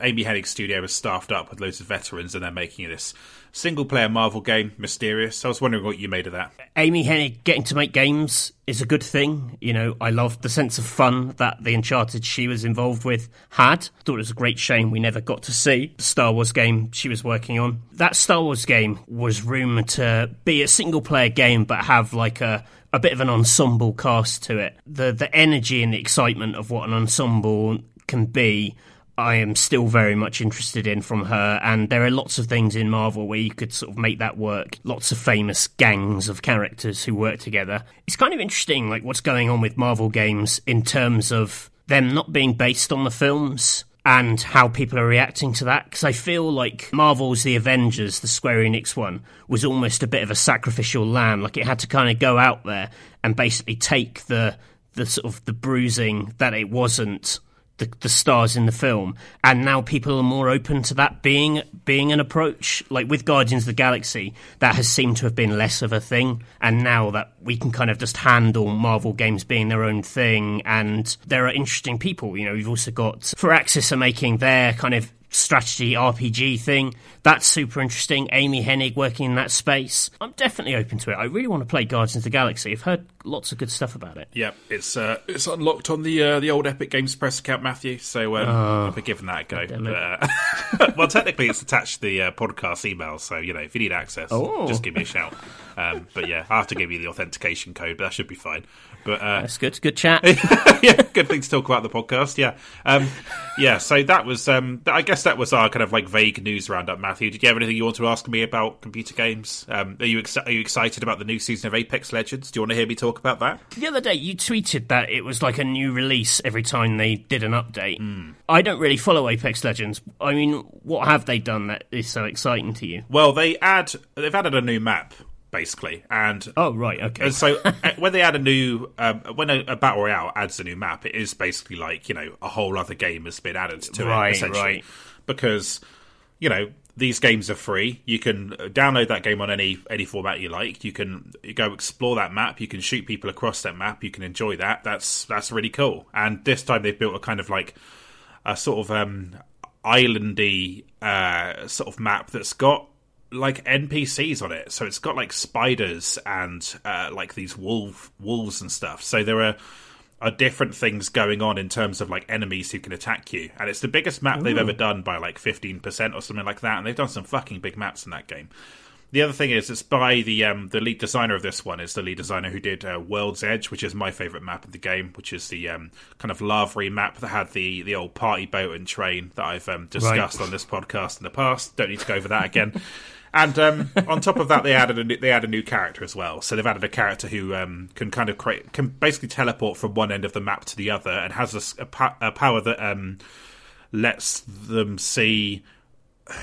Amy Hennig studio is staffed up with loads of veterans, and they're making this single player Marvel game, Mysterious. I was wondering what you made of that. Amy Hennig getting to make games is a good thing. You know, I loved the sense of fun that the Uncharted she was involved with had. Thought it was a great shame we never got to see the Star Wars game she was working on. That Star Wars game was rumored to be a single player game, but have like a a bit of an ensemble cast to it. The the energy and the excitement of what an ensemble can be I am still very much interested in from her, and there are lots of things in Marvel where you could sort of make that work. Lots of famous gangs of characters who work together. It's kind of interesting, like what's going on with Marvel games in terms of them not being based on the films and how people are reacting to that. Because I feel like Marvel's The Avengers, the Square Enix one, was almost a bit of a sacrificial lamb. Like it had to kind of go out there and basically take the the sort of the bruising that it wasn't the, the stars in the film, and now people are more open to that being being an approach. Like with Guardians of the Galaxy, that has seemed to have been less of a thing, and now that we can kind of just handle Marvel games being their own thing, and there are interesting people. You know, we've also got for Firaxis are making their kind of strategy RPG thing. That's super interesting. Amy Hennig working in that space. I'm definitely open to it. I really want to play Guardians of the Galaxy. I've heard lots of good stuff about it. Yeah, it's uh, it's unlocked on the uh, the old Epic Games Press account, Matthew. So um, Oh. I'll be giving that a go. But, uh, well, technically, it's attached to the uh, podcast email, so you know if you need access, Oh. just give me a shout. Um, but yeah, I have to give you the authentication code, but that should be fine. But uh, That's good. Good chat. yeah, good thing to talk about the podcast. Yeah, um, yeah. So that was, um, I guess, that was our kind of like vague news roundup. Matthew, did you have anything you want to ask me about computer games? Um, are you ex- are you excited about the new season of Apex Legends? Do you want to hear me talk about that? The other day, you tweeted that it was like a new release every time they did an update. I don't really follow Apex Legends. I mean, what have they done that is so exciting to you? Well, they add they've added a new map basically, and Oh, right, okay. And so uh, when they add a new, um, when a, a battle royale adds a new map, it is basically like you know a whole other game has been added to Right, it, essentially, right. because you know these games are free. You can download that game on any any format you like. You can go explore that map. You can shoot people across that map. You can enjoy that. That's that's really cool. And this time they've built a kind of like a sort of um, islandy uh, sort of map that's got like NPCs on it. So it's got like spiders and uh, like these wolf wolves and stuff. So there are are different things going on in terms of like enemies who can attack you. And it's the biggest map they've ever done by like 15% or something like that. And they've done some fucking big maps in that game. The other thing is, it's by the um, the lead designer of this one is the lead designer who did uh, World's Edge, which is my favorite map of the game, which is the um, kind of lavery map that had the the old party boat and train that I've um, discussed on this podcast in the past. Don't need to go over that again. And um, on top of that, they added a new, they added a new character as well. So they've added a character who um, can kind of create can basically teleport from one end of the map to the other, and has a a, a power that um, lets them see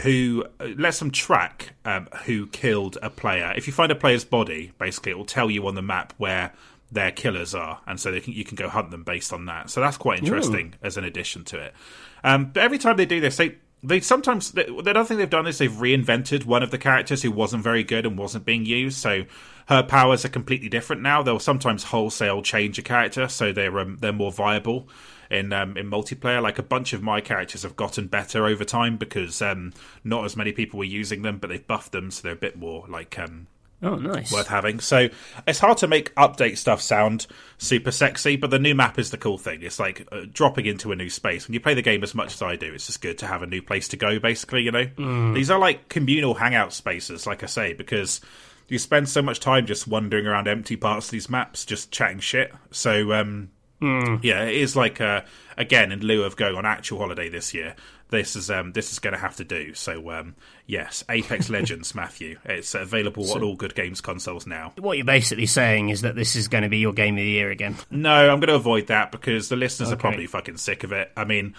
who lets them track um, who killed a player. If you find a player's body, basically, it will tell you on the map where their killers are, and so they can, you can go hunt them based on that. So that's quite interesting as an addition to it. Um, but every time they do this, they they sometimes the the other thing they've done is they've reinvented one of the characters who wasn't very good and wasn't being used. So her powers are completely different now. They'll sometimes wholesale change a character so they're um, they're more viable in um, in multiplayer. Like a bunch of my characters have gotten better over time because um, not as many people were using them, but they've buffed them so they're a bit more like um, oh, nice. worth having. So it's hard to make update stuff sound super sexy, but the new map is the cool thing. It's like uh, dropping into a new space. When you play the game as much as I do, it's just good to have a new place to go. Basically, you know, these are like communal hangout spaces, like I say, because. You spend so much time just wandering around empty parts of these maps, just chatting shit. So, um, yeah, it is like uh, again in lieu of going on actual holiday this year. This is um, this is going to have to do. So um, yes, Apex Legends, Matthew. It's available on all good games consoles now. What you're basically saying is that this is going to be your game of the year again. No, I'm going to avoid that because the listeners are probably fucking sick of it. I mean,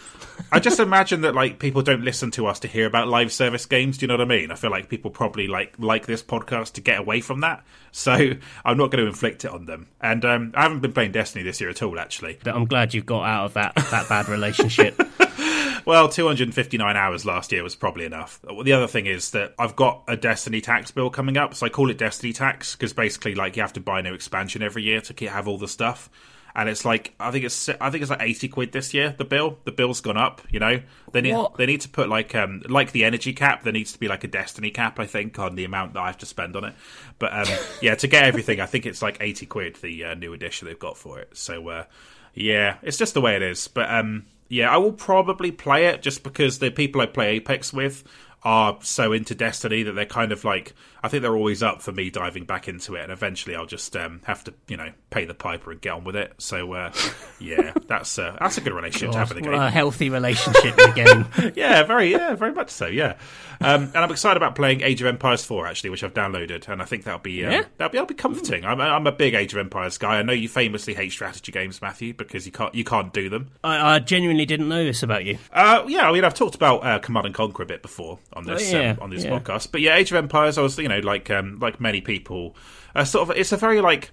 I just imagine that like people don't listen to us to hear about live service games. Do you know what I mean? I feel like people probably like like this podcast to get away from that. So I'm not going to inflict it on them. And um, I haven't been playing Destiny this year at all, actually. I'm glad you've got out of that that bad relationship. Well, 259 hours last year was probably enough. The other thing is that I've got a Destiny tax bill coming up, so I call it Destiny tax because basically, like, you have to buy a new expansion every year to have all the stuff. And it's like I think it's I think it's like eighty quid this year. The bill, the bill's gone up. You know, they need What? they need to put like um like the energy cap. There needs to be like a Destiny cap. I think on the amount that I have to spend on it. But um yeah, to get everything, I think it's like eighty quid the uh, new edition they've got for it. So uh, yeah, it's just the way it is. But um yeah, I will probably play it just because the people I play Apex with are so into Destiny that they're kind of like I think they're always up for me diving back into it, and eventually I'll just um, have to you know pay the piper and get on with it. So uh, yeah, that's uh, that's a good relationship to have with the game. a healthy relationship with the game. yeah, very yeah, very much so. Yeah, um, and I'm excited about playing Age of Empires 4 actually, which I've downloaded, and I think that'll be um, Yeah? that'll be that'll be comforting. I'm, I'm a big Age of Empires guy. I know you famously hate strategy games, Matthew, because you can't you can't do them. I, I genuinely didn't know this about you. Uh, yeah, I mean, I've talked about uh, Command and Conquer a bit before on this Oh, yeah, um, on this yeah. podcast, but yeah, Age of Empires. I was, you know, like um, like many people, uh, sort of. It's a very like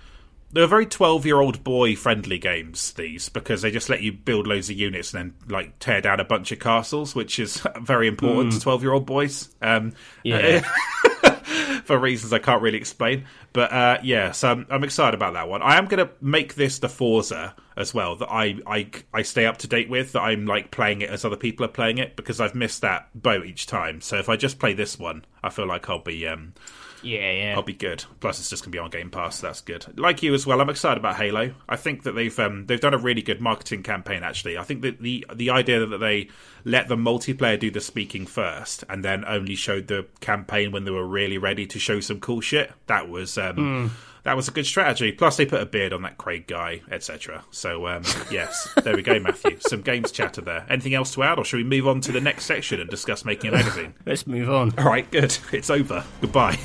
they're very twelve-year-old boy-friendly games. These because they just let you build loads of units and then like tear down a bunch of castles, which is very important to twelve-year-old boys. Um, Yeah. for reasons I can't really explain. But uh, yeah, so I'm, I'm excited about that one. I am going to make this the Forza as well that I, I I stay up to date with. That I'm like playing it as other people are playing it because I've missed that boat each time. So if I just play this one, I feel like I'll be um Yeah, yeah. I'll be good. Plus, it's just going to be on Game Pass. So that's good. Like you as well, I'm excited about Halo. I think that they've um, they've done a really good marketing campaign. Actually, I think that the the idea that they let the multiplayer do the speaking first, and then only showed the campaign when they were really ready to show some cool shit. That was um, that was a good strategy. Plus, they put a beard on that Craig guy, etc. So um, yes, there we go, Matthew. Some games chatter there. Anything else to add, or should we move on to the next section and discuss making a magazine? Let's move on. All right, good. It's over. Goodbye.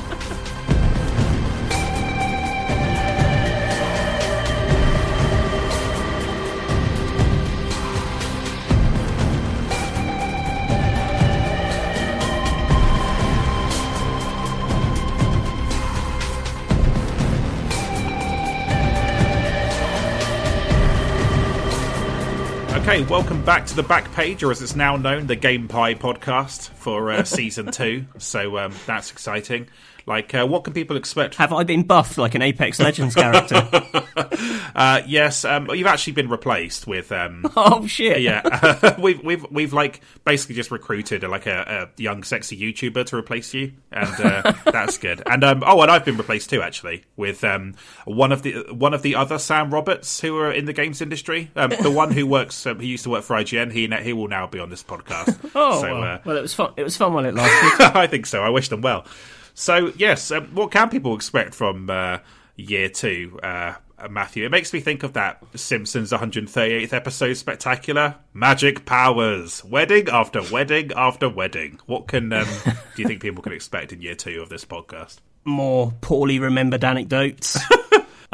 Okay, welcome back to the back page, or as it's now known, the Game Pie podcast for uh, season two. So um, that's exciting. Like, uh, what can people expect? Have I been buffed like an Apex Legends character? Uh, yes, um, you've actually been replaced with. Um, oh shit! yeah, we've we've we've like basically just recruited like a, a young sexy YouTuber to replace you, and uh, that's good. And um, oh, and I've been replaced too actually with um, one of the one of the other Sam Roberts who are in the games industry. Um, the one who works, um, he used to work for IGN. He he will now be on this podcast. Oh so, well. uh, well, it was fun. It was fun while it lasted. I think so. I wish them well. So yes, um, what can people expect from uh, year two, uh, Matthew? It makes me think of that Simpsons 138th episode spectacular magic powers, wedding after wedding after wedding. What can um, do you think people can expect in year two of this podcast? More poorly remembered anecdotes.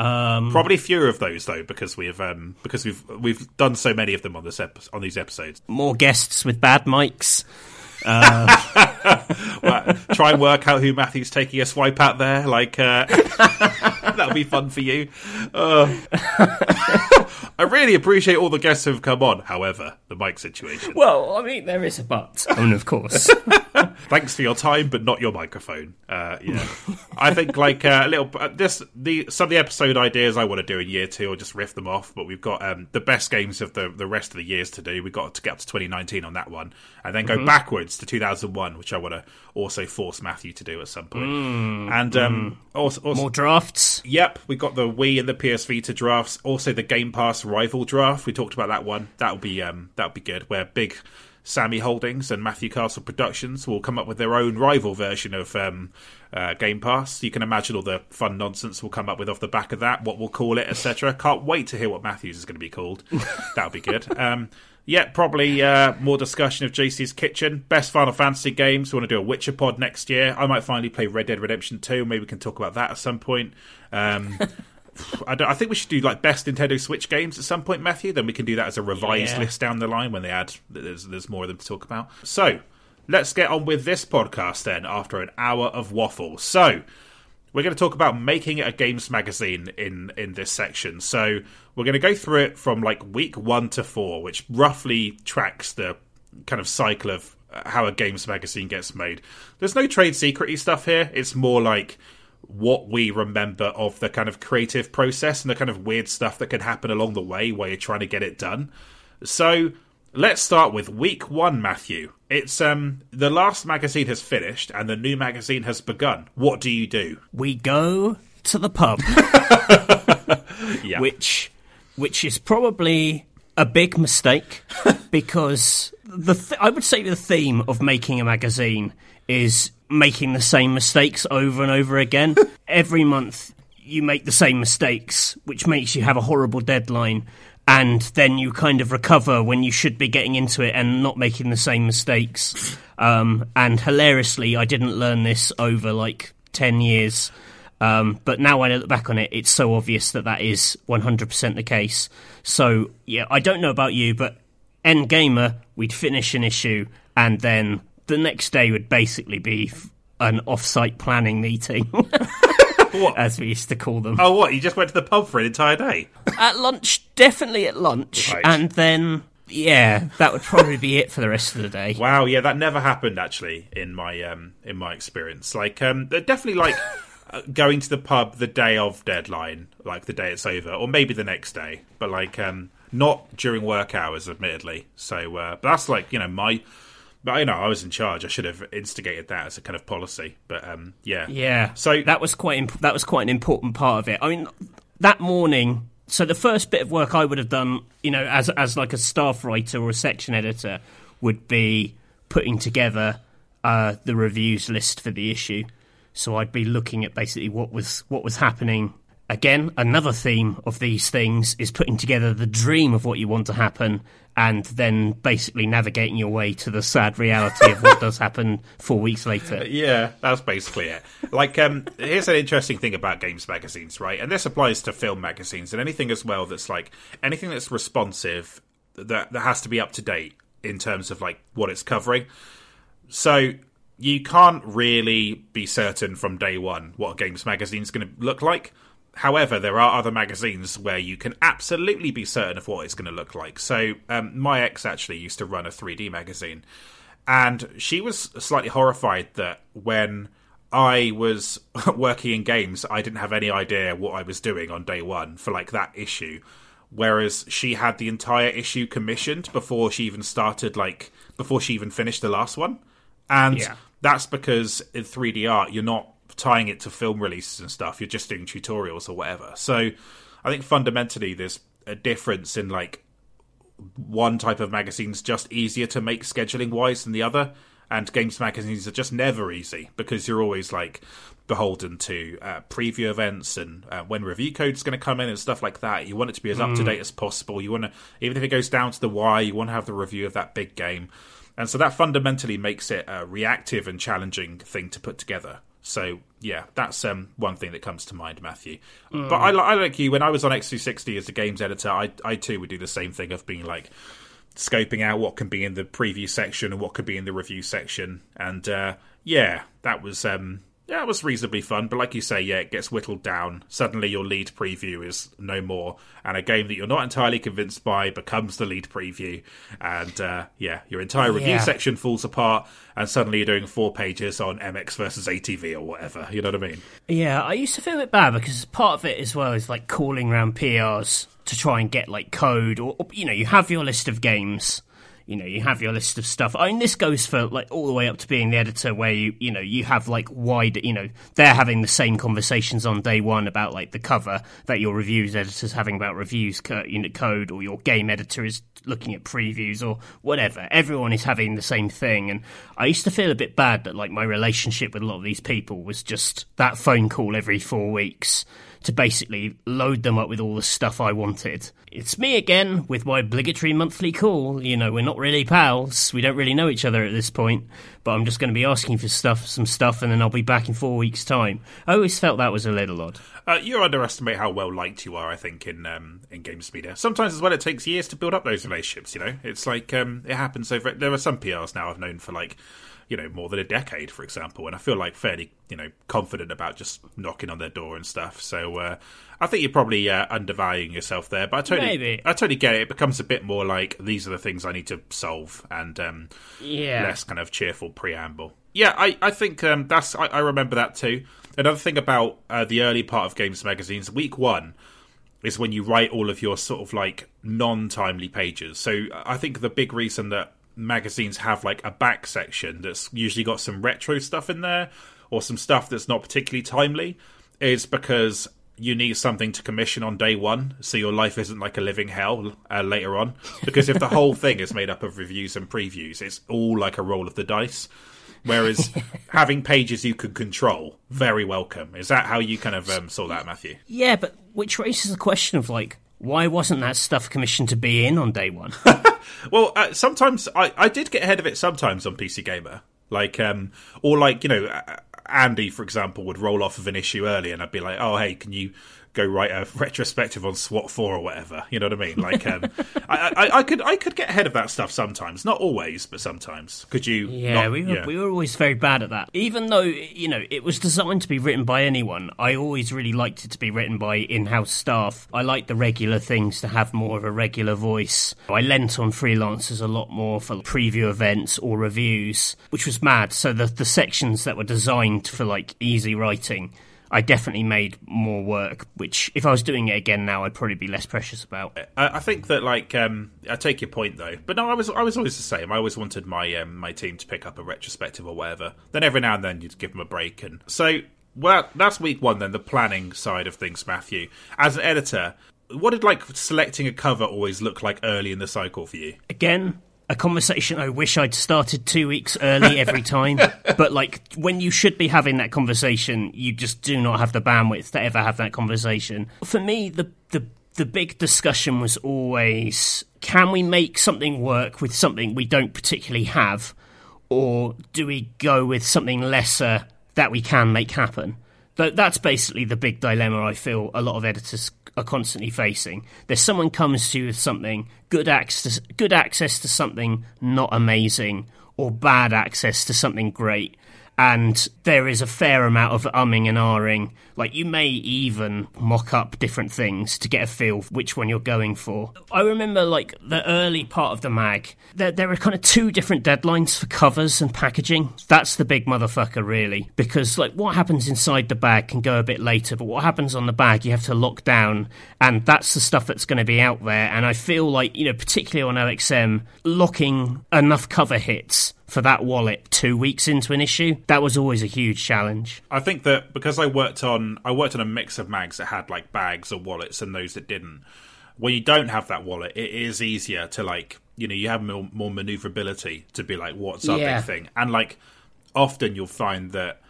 Probably fewer of those though, because we've um, because we've we've done so many of them on this ep- on these episodes. More guests with bad mics. Well, try and work out who Matthew's taking a swipe at there. Like uh, that'll be fun for you. Uh, I really appreciate all the guests who've come on. However, the mic situation. Well, I mean, there is a but. I mean, of course. Thanks for your time, but not your microphone. Uh, yeah, I think like uh, a little. Uh, this the some of the episode ideas I want to do in year two. I'll just riff them off. But we've got um, the best games of the the rest of the years to do. We've got to get up to 2019 on that one, and then go backwards to 2001, which I want to also force Matthew to do at some point. and um, also, also More drafts. Yep, we got the Wii and the PS Vita drafts. Also, the Game Pass rival draft. We talked about that one. That'll be um, that'll be good. Where big Sammy Holdings and Matthew Castle Productions will come up with their own rival version of um, uh, Game Pass. You can imagine all the fun nonsense we'll come up with off the back of that. What we'll call it, etc. Can't wait to hear what Matthews is going to be called. That'll be good. Um, yeah, probably uh, more discussion of JC's Kitchen. Best Final Fantasy games. We want to do a Witcher pod next year. I might finally play Red Dead Redemption 2. Maybe we can talk about that at some point. Um, I, don't, I think we should do like best Nintendo Switch games at some point, Matthew. Then we can do that as a revised Yeah. list down the line when they add. There's, there's more of them to talk about. So let's get on with this podcast then. After an hour of waffle, so we're going to talk about making it a games magazine in in this section. So we're going to go through it from like week one to four, which roughly tracks the kind of cycle of uh, how a games magazine gets made. There's no trade secrety stuff here. It's more like what we remember of the kind of creative process and the kind of weird stuff that can happen along the way while you're trying to get it done. So let's start with week one, Matthew. It's um the last magazine has finished and the new magazine has begun. What do you do? We go to the pub, Yeah. which which is probably a big mistake because the th- I would say the theme of making a magazine is making the same mistakes over and over again. Every month you make the same mistakes, which makes you have a horrible deadline. And then you kind of recover when you should be getting into it and not making the same mistakes. Um, and hilariously, I didn't learn this over like 10 years. Um, but now when I look back on it, it's so obvious that that is 100% the case. So, yeah, I don't know about you, but NGamer, we'd finish an issue, and then the next day would basically be an off site planning meeting. What? as we used to call them. Oh, what? You just went to the pub for an entire day? At lunch, definitely at lunch, Right. and then yeah, that would probably be it for the rest of the day. Wow, yeah, that never happened actually in my um in my experience. Like, um, they're definitely like uh, going to the pub the day of deadline, like the day it's over, or maybe the next day, but like um not during work hours, admittedly. So, uh, but that's like you know my. But you know, I was in charge. I should have instigated that as a kind of policy. But um, yeah, Yeah. So- that was quite imp- that was quite an important part of it. I mean, that morning. So the first bit of work I would have done, you know, as as like a staff writer or a section editor, would be putting together uh, the reviews list for the issue. So I'd be looking at basically what was what was happening. Again, another theme of these things is putting together the dream of what you want to happen, and then basically navigating your way to the sad reality of what does happen four weeks later. Yeah, that's basically it. Like, um, here's an interesting thing about games magazines, right? And this applies to film magazines and anything as well that's like anything that's responsive that that has to be up to date in terms of like what it's covering. So you can't really be certain from day one what a games magazine's going to look like. However, there are other magazines where you can absolutely be certain of what it's going to look like. So, um, my ex actually used to run a 3D magazine, and she was slightly horrified that when I was working in games, I didn't have any idea what I was doing on day one for like that issue. Whereas she had the entire issue commissioned before she even started, like before she even finished the last one, and Yeah. that's because in 3D art you're not tying it to film releases and stuff. You're just doing tutorials or whatever. So I think fundamentally there's a difference in like one type of magazine's just easier to make scheduling wise than the other. And games magazines are just never easy because you're always like beholden to uh, preview events and uh, when review code's going to come in and stuff like that. You want it to be as up to date as possible. You want to, even if it goes down to the wire, you want to have the review of that big game. And so that fundamentally makes it a reactive and challenging thing to put together. So yeah, that's um, one thing that comes to mind, Matthew. But I, I like you. When I was on X360 as a games editor, I, I too would do the same thing of being like scoping out what can be in the preview section and what could be in the review section. And uh, yeah, that was um, yeah, it was reasonably fun. But like you say, yeah, it gets whittled down. Suddenly, your lead preview is no more, and a game that you're not entirely convinced by becomes the lead preview. And uh, yeah, your entire review Yeah. section falls apart, and suddenly you're doing four pages on MX versus ATV or whatever. You know what I mean? Yeah, I used to feel a bit bad because part of it as well is like calling around PRs to try and get like code or, or, you know, you have your list of games, you know, you have your list of stuff. I mean, this goes for like all the way up to being the editor where you, you know, you have like wide, you know, they're having the same conversations on day one about like the cover that your reviews editor's having about reviews, co- you know, code or your game editor is looking at previews or whatever. Everyone is having the same thing. And I used to feel a bit bad that like my relationship with a lot of these people was just that phone call every four weeks to basically load them up with all the stuff I wanted. It's me again with my obligatory monthly call. You know, we're not really pals. We don't really know each other at this point, but I'm just going to be asking for stuff, some stuff, and then I'll be back in four weeks' time. I always felt that was a little odd. Uh, you underestimate how well liked you are, I think, in um, in games media. Sometimes as well, it takes years to build up those relationships. You know, it's like um, it happens over. There are some PRs now I've known for like, you know, more than a decade, for example, and I feel like fairly, you know, confident about just knocking on their door and stuff. So uh, I think you're probably uh, undervaluing yourself there, but I totally, Maybe. I totally get it. It becomes a bit more like these are the things I need to solve, and um, Yeah. less kind of cheerful preamble. Yeah, I, I think um, that's I, I remember that too. Another thing about uh, the early part of games magazines, week one is when you write all of your sort of like non-timely pages. So I think the big reason that magazines have like a back section that's usually got some retro stuff in there or some stuff that's not particularly timely. Is because you need something to commission on day one so your life isn't like a living hell uh, later on. Because if the whole thing is made up of reviews and previews it's all like a roll of the dice. Whereas having pages you can control very welcome. Is that how you kind of um, saw that matthew? Yeah, but which raises the question of like, why wasn't that stuff commissioned to be in on day one? Well, uh, sometimes I, I did get ahead of it sometimes on PC Gamer. Like, um, or like, you know, Andy, for example, would roll off of an issue early and I'd be like, oh, hey, can you go write a retrospective on SWAT four or whatever. You know what I mean? Like, um, I, I, I, could I could get ahead of that stuff sometimes, not always, but sometimes. Could you? Yeah, not, we were yeah. we were always very bad at that. Even though you know it was designed to be written by anyone, I always really liked it to be written by in-house staff. I like the regular things to have more of a regular voice. I lent on freelancers a lot more for preview events or reviews, which was mad. So the the sections that were designed for like easy writing I definitely made more work, which if I was doing it again now, I'd probably be less precious about. I, I think that like um, I take your point though, but no, I was I was always the same. I always wanted my um, my team to pick up a retrospective or whatever. Then every now and then you'd give them a break, and so well that's week one. Then the planning side of things, Matthew, as an editor. What did like selecting a cover always look like early in the cycle for you? Again, a conversation I wish I'd started two weeks early every time. but like when you should be having that conversation, you just do not have the bandwidth to ever have that conversation. For me, the the the big discussion was always can we make something work with something we don't particularly have, or do we go with something lesser that we can make happen? That's basically the big dilemma I feel a lot of editors are constantly facing. There's someone comes to you with something good access, good access to something not amazing, or bad access to something great, and there is a fair amount of umming and ahhing. Like you may even mock up different things to get a feel which one you're going for. I remember like the early part of the mag, there, there are kind of two different deadlines for covers and packaging. That's the big motherfucker, really, because like what happens inside the bag can go a bit later, but what happens on the bag you have to lock down, and that's the stuff that's going to be out there. And I feel like you know, particularly on OXM, locking enough cover hits for that wallet two weeks into an issue, that was always a huge challenge. I think that because I worked on I worked on a mix of mags that had like bags or wallets and those that didn't. When you don't have that wallet, it is easier to like you know you have more, more maneuverability to be like what's our Yeah. big thing and like often you'll find that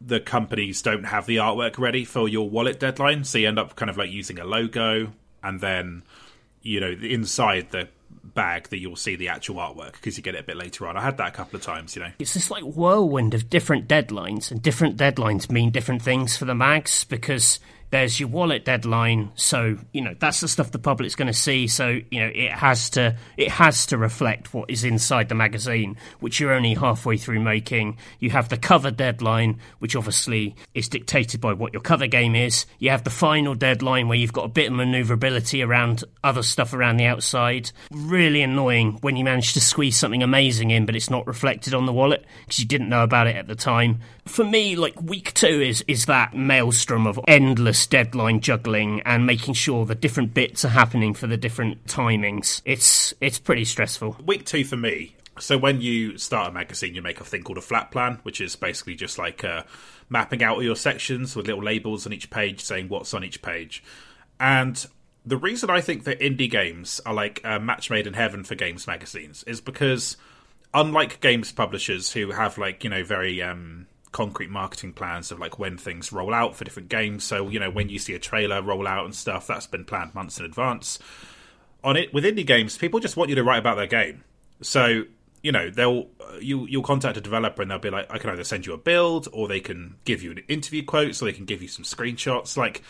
the companies don't have the artwork ready for your wallet deadline so you end up kind of like using a logo and then you know inside the bag that you'll see the actual artwork because you get it a bit later on. I had that a couple of times you know. It's this like whirlwind of different deadlines, and different deadlines mean different things for the mags because there's your wallet deadline, so you know that's the stuff the public's going to see. So you know it has to it has to reflect what is inside the magazine, which you're only halfway through making. You have the cover deadline, which obviously is dictated by what your cover game is. You have the final deadline where you've got a bit of maneuverability around other stuff around the outside. Really annoying when you manage to squeeze something amazing in, but it's not reflected on the wallet because you didn't know about it at the time. For me, like week two is is that maelstrom of endless deadline juggling and making sure the different bits are happening for the different timings. It's it's pretty stressful. week two for me. So when you start a magazine, you make a thing called a flat plan, which is basically just like uh, mapping out all your sections with little labels on each page saying what's on each page. And the reason I think that indie games are like a match made in heaven for games magazines is because unlike games publishers who have like you know very um, concrete marketing plans of like when things roll out for different games. So you know when you see a trailer roll out and stuff, that's been planned months in advance on it with indie games, people just want you to write about their game. So you know they'll you you'll contact a developer and they'll be like, I can either send you a build or they can give you an interview quote, so they can give you some screenshots. Like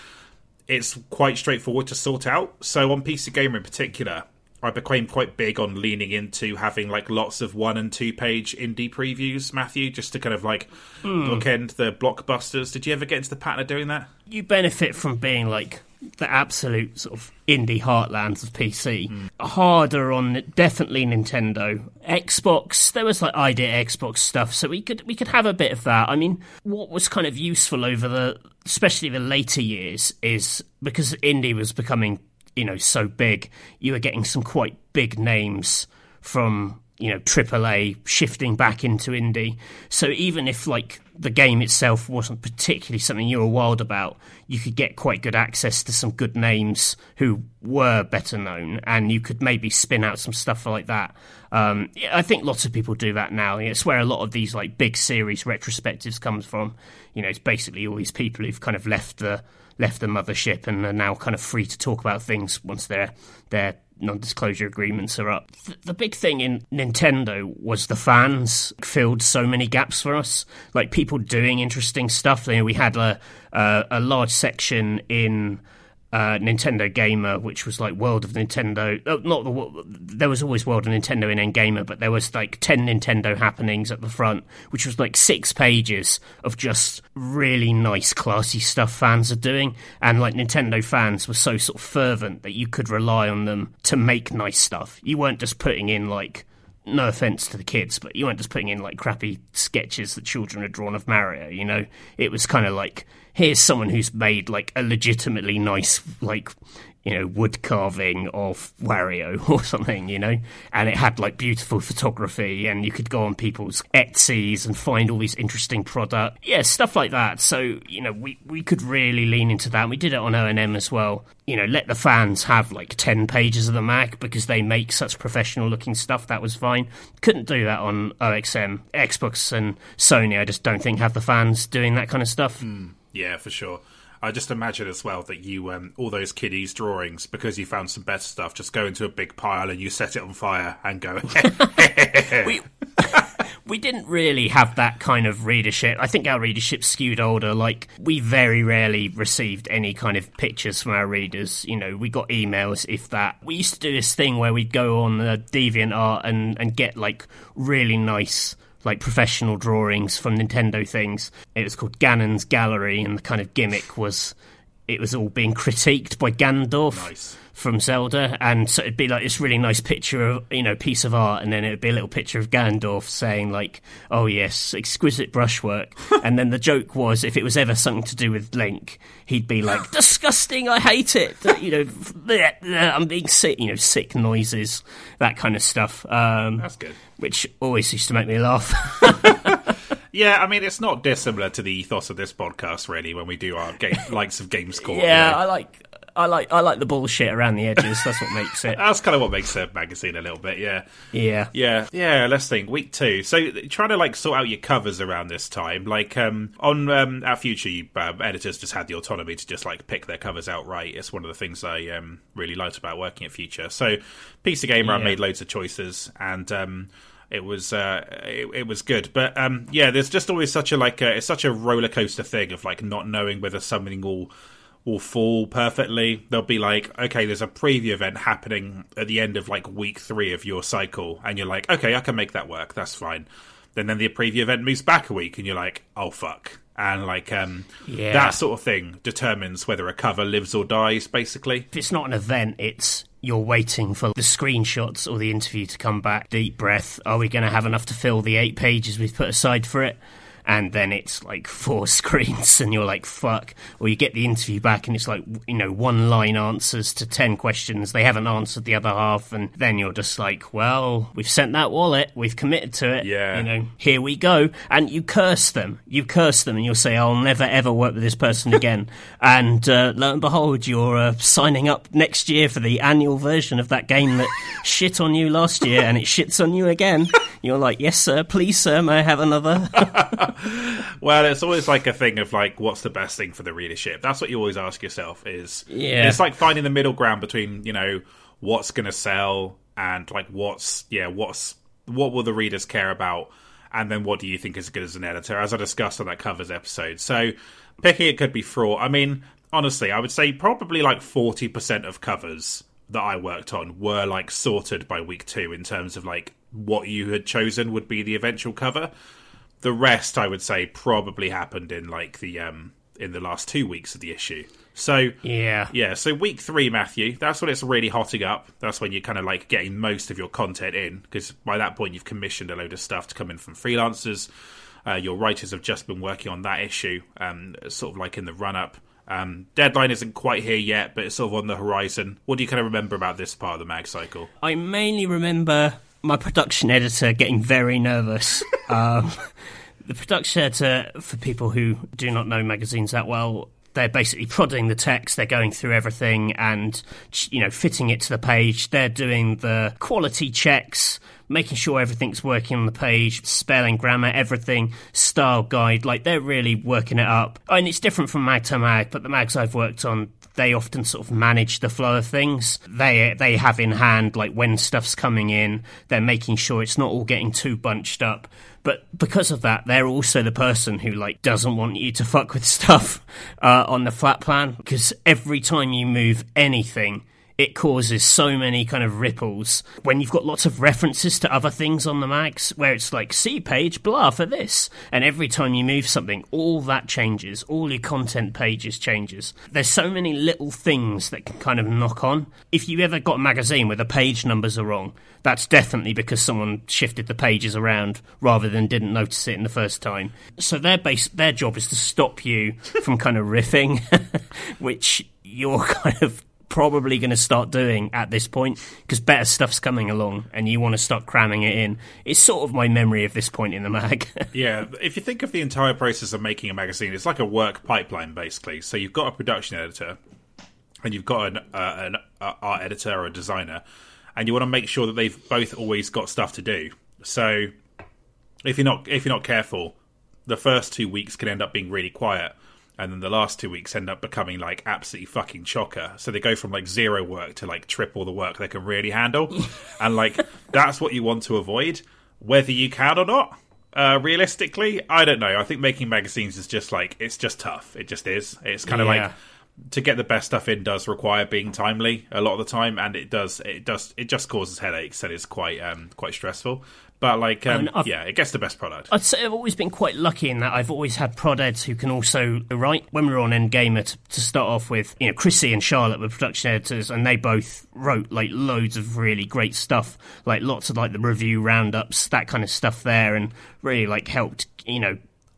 it's quite straightforward to sort out. So on PC Gamer in particular, I became quite big on leaning into having like lots of one and two page indie previews, Matthew, just to kind of like hmm. bookend the blockbusters. Did you ever get into the pattern of doing that? You benefit from being like the absolute sort of indie heartlands of PC. Hmm. Harder on definitely Nintendo, Xbox. There was like idea Xbox stuff, so we could we could have a bit of that. I mean, what was kind of useful over the, especially the later years, is because indie was becoming you know so big, you were getting some quite big names from you know AAA shifting back into indie. So even if like the game itself wasn't particularly something you were wild about, you could get quite good access to some good names who were better known, and you could maybe spin out some stuff like that. Um, I think lots of people do that now. It's where a lot of these like big series retrospectives comes from. You know, it's basically all these people who've kind of left the left the mothership and are now kind of free to talk about things once their their non-disclosure agreements are up. Th- the big thing in Nintendo was the fans filled so many gaps for us, like people doing interesting stuff. You know, we had a a, a large section in uh, Nintendo Gamer, which was like World of Nintendo. Oh, not the there was always World of Nintendo in Gamer, but there was like ten Nintendo happenings at the front, which was like six pages of just really nice, classy stuff fans are doing, and like Nintendo fans were so sort of fervent that you could rely on them to make nice stuff. You weren't just putting in like no offense to the kids, but you weren't just putting in like crappy sketches that children had drawn of Mario. You know, it was kind of like here's someone who's made like a legitimately nice like you know, wood carving of Wario or something, you know, and it had like beautiful photography, and you could go on people's Etsy's and find all these interesting product, yeah, stuff like that. So you know, we we could really lean into that. We did it on ONM as well. You know, let the fans have like ten pages of the Mac because they make such professional looking stuff. That was fine. Couldn't do that on OXM, Xbox, and Sony. I just don't think have the fans doing that kind of stuff. Mm, yeah, for sure. I just imagine as well that you, um, all those kiddies' drawings, because you found some better stuff, just go into a big pile and you set it on fire and go. we, we didn't really have that kind of readership. I think our readership skewed older. Like, we very rarely received any kind of pictures from our readers. You know, we got emails, if that. We used to do this thing where we'd go on the DeviantArt and, and get, like, really nice like professional drawings from Nintendo things. It was called Ganon's Gallery, and the kind of gimmick was it was all being critiqued by Ganondorf. Nice from Zelda, and so it'd be like this really nice picture of you know piece of art, and then it'd be a little picture of Ganondorf saying like, "Oh yes, exquisite brushwork," and then the joke was if it was ever something to do with Link, he'd be like, "Disgusting, I hate it," you know, I'm being sick, you know, sick noises, that kind of stuff. Um, That's good. Which always used to make me laugh. Yeah, I mean, it's not dissimilar to the ethos of this podcast, really, when we do our game, likes of Games Court. Yeah, you know? I like I like I like the bullshit around the edges. That's what makes it. That's kind of what makes a magazine a little bit. Yeah. Yeah. Yeah. Yeah. Let's think. Week two. So trying to like sort out your covers around this time. Like um, on um, our future, you, uh, editors just had the autonomy to just like pick their covers outright. It's one of the things I um, really liked about working at Future. So PC Gamer, yeah. I made loads of choices and. Um, it was uh, it, it, was good. But um, yeah, there's just always such a like a, it's such a roller coaster thing of like not knowing whether something will will fall perfectly. They'll be like, okay, there's a preview event happening at the end of like week three of your cycle, and you're like, okay, I can make that work. That's fine. Then then the preview event moves back a week, and you're like, oh fuck. And like um, yeah. that sort of thing determines whether a cover lives or dies. Basically, if it's not an event, it's you're waiting for the screenshots or the interview to come back. Deep breath. Are we going to have enough to fill the eight pages we've put aside for it? And then it's like four screens and you're like fuck. Or you get the interview back and it's like you know one line answers to 10 questions. They haven't answered the other half and then you're just like well we've sent that wallet. We've committed to it. Yeah. You know here we go. And you curse them. You curse them and you'll say i'll never ever work with this person again. And uh, lo and behold you're uh, signing up next year for the annual version of that game that shit on you last year and it shits on you again. You're like yes sir. Please sir. May i have another well, it's always like a thing of like, what's the best thing for the readership? That's what you always ask yourself. Is yeah, it's like finding the middle ground between you know what's going to sell and like what's yeah what's what will the readers care about, and then what do you think is good as an editor? As I discussed on that covers episode, so picking it could be fraught. I mean, honestly, I would say probably like forty percent of covers that I worked on were like sorted by week two in terms of like what you had chosen would be the eventual cover the rest, I would say, probably happened in like the um in the last two weeks of the issue. So yeah, yeah. So week three, Matthew, that's when it's really hotting up. That's when you're kind of like getting most of your content in because by that point you've commissioned a load of stuff to come in from freelancers. Uh, your writers have just been working on that issue, um, sort of like in the run up. Um, deadline isn't quite here yet, but it's sort of on the horizon. What do you kind of remember about this part of the mag cycle? I mainly remember my production editor getting very nervous. um, the production editor, for people who do not know magazines that well, they're basically prodding the text, they're going through everything and, you know, fitting it to the page. They're doing the quality checks, making sure everything's working on the page, spelling, grammar, everything, style guide. Like, they're really working it up. And it's different from mag to mag, but the mags I've worked on, they often sort of manage the flow of things. They they have in hand like when stuff's coming in, they're making sure it's not all getting too bunched up. But because of that, they're also the person who like doesn't want you to fuck with stuff uh, on the flat plan because every time you move anything, it causes so many kind of ripples when you've got lots of references to other things on the mags where it's like see page blah for this. And every time you move something all that changes. All your content pages changes. There's so many little things that can kind of knock on. If you ever got a magazine where the page numbers are wrong that's definitely because someone shifted the pages around rather than didn't notice it in the first time. So their base their job is to stop you from kind of riffing which you're kind of probably going to start doing at this point because better stuff's coming along and you want to start cramming it in. It's sort of my memory of this point in the mag. yeah, if you think of the entire process of making a magazine, it's like a work pipeline basically. So you've got a production editor and you've got an, uh, an uh, art editor or a designer, and you want to make sure that they've both always got stuff to do. So if you're not if you're not careful, the first two weeks can end up being really quiet and then the last two weeks end up becoming like absolutely fucking chocker. So they go from like zero work to like triple the work they can really handle, and like that's what you want to avoid, whether you can or not. Uh, realistically, I don't know. I think making magazines is just like it's just tough. It just is. It's kind of yeah. like to get the best stuff in does require being timely a lot of the time, and it does. It does. It just causes headaches and it's quite um, quite stressful. But like, um, I mean, yeah, it gets the best product. I'd say I've always been quite lucky in that I've always had prod eds who can also write. When we were on NGamer to, to start off with, you know, Chrissy and Charlotte were production editors, and they both wrote like loads of really great stuff, like lots of like the review roundups, that kind of stuff there, and really like helped, you know,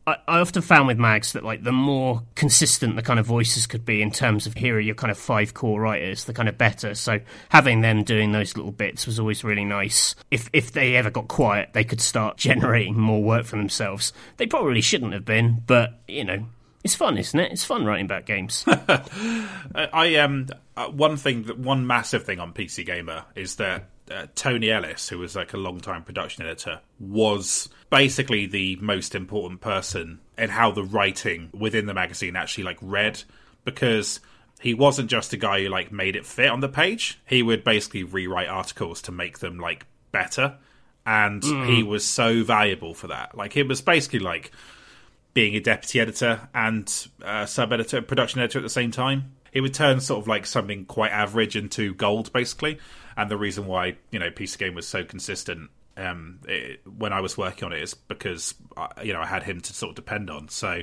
I, I often found with mags that like the more consistent the kind of voices could be in terms of here are your kind of five core writers, the kind of better. So having them doing those little bits was always really nice. If if they ever got quiet, they could start generating more work for themselves. They probably shouldn't have been, but you know, it's fun, isn't it? It's fun writing about games. I um uh, one thing that one massive thing on PC Gamer is that uh, Tony Ellis, who was like a long time production editor, was basically the most important person in how the writing within the magazine actually like read because he wasn't just a guy who like made it fit on the page. He would basically rewrite articles to make them like better. And mm. he was so valuable for that. Like it was basically like being a deputy editor and uh, sub editor, production editor at the same time. It would turn sort of like something quite average into gold, basically. And the reason why you know PC Gamer was so consistent um, it, when I was working on it is because uh, you know I had him to sort of depend on. So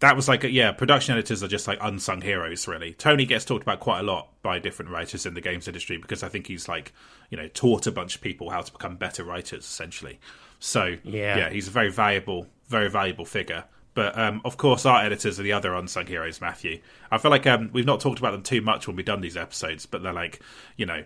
that was like, a, yeah, production editors are just like unsung heroes, really. Tony gets talked about quite a lot by different writers in the games industry because I think he's like, you know, taught a bunch of people how to become better writers, essentially. So yeah, yeah he's a very valuable, very valuable figure. But um, of course, our editors are the other unsung heroes, Matthew. I feel like um, we've not talked about them too much when we've done these episodes, but they're like, you know,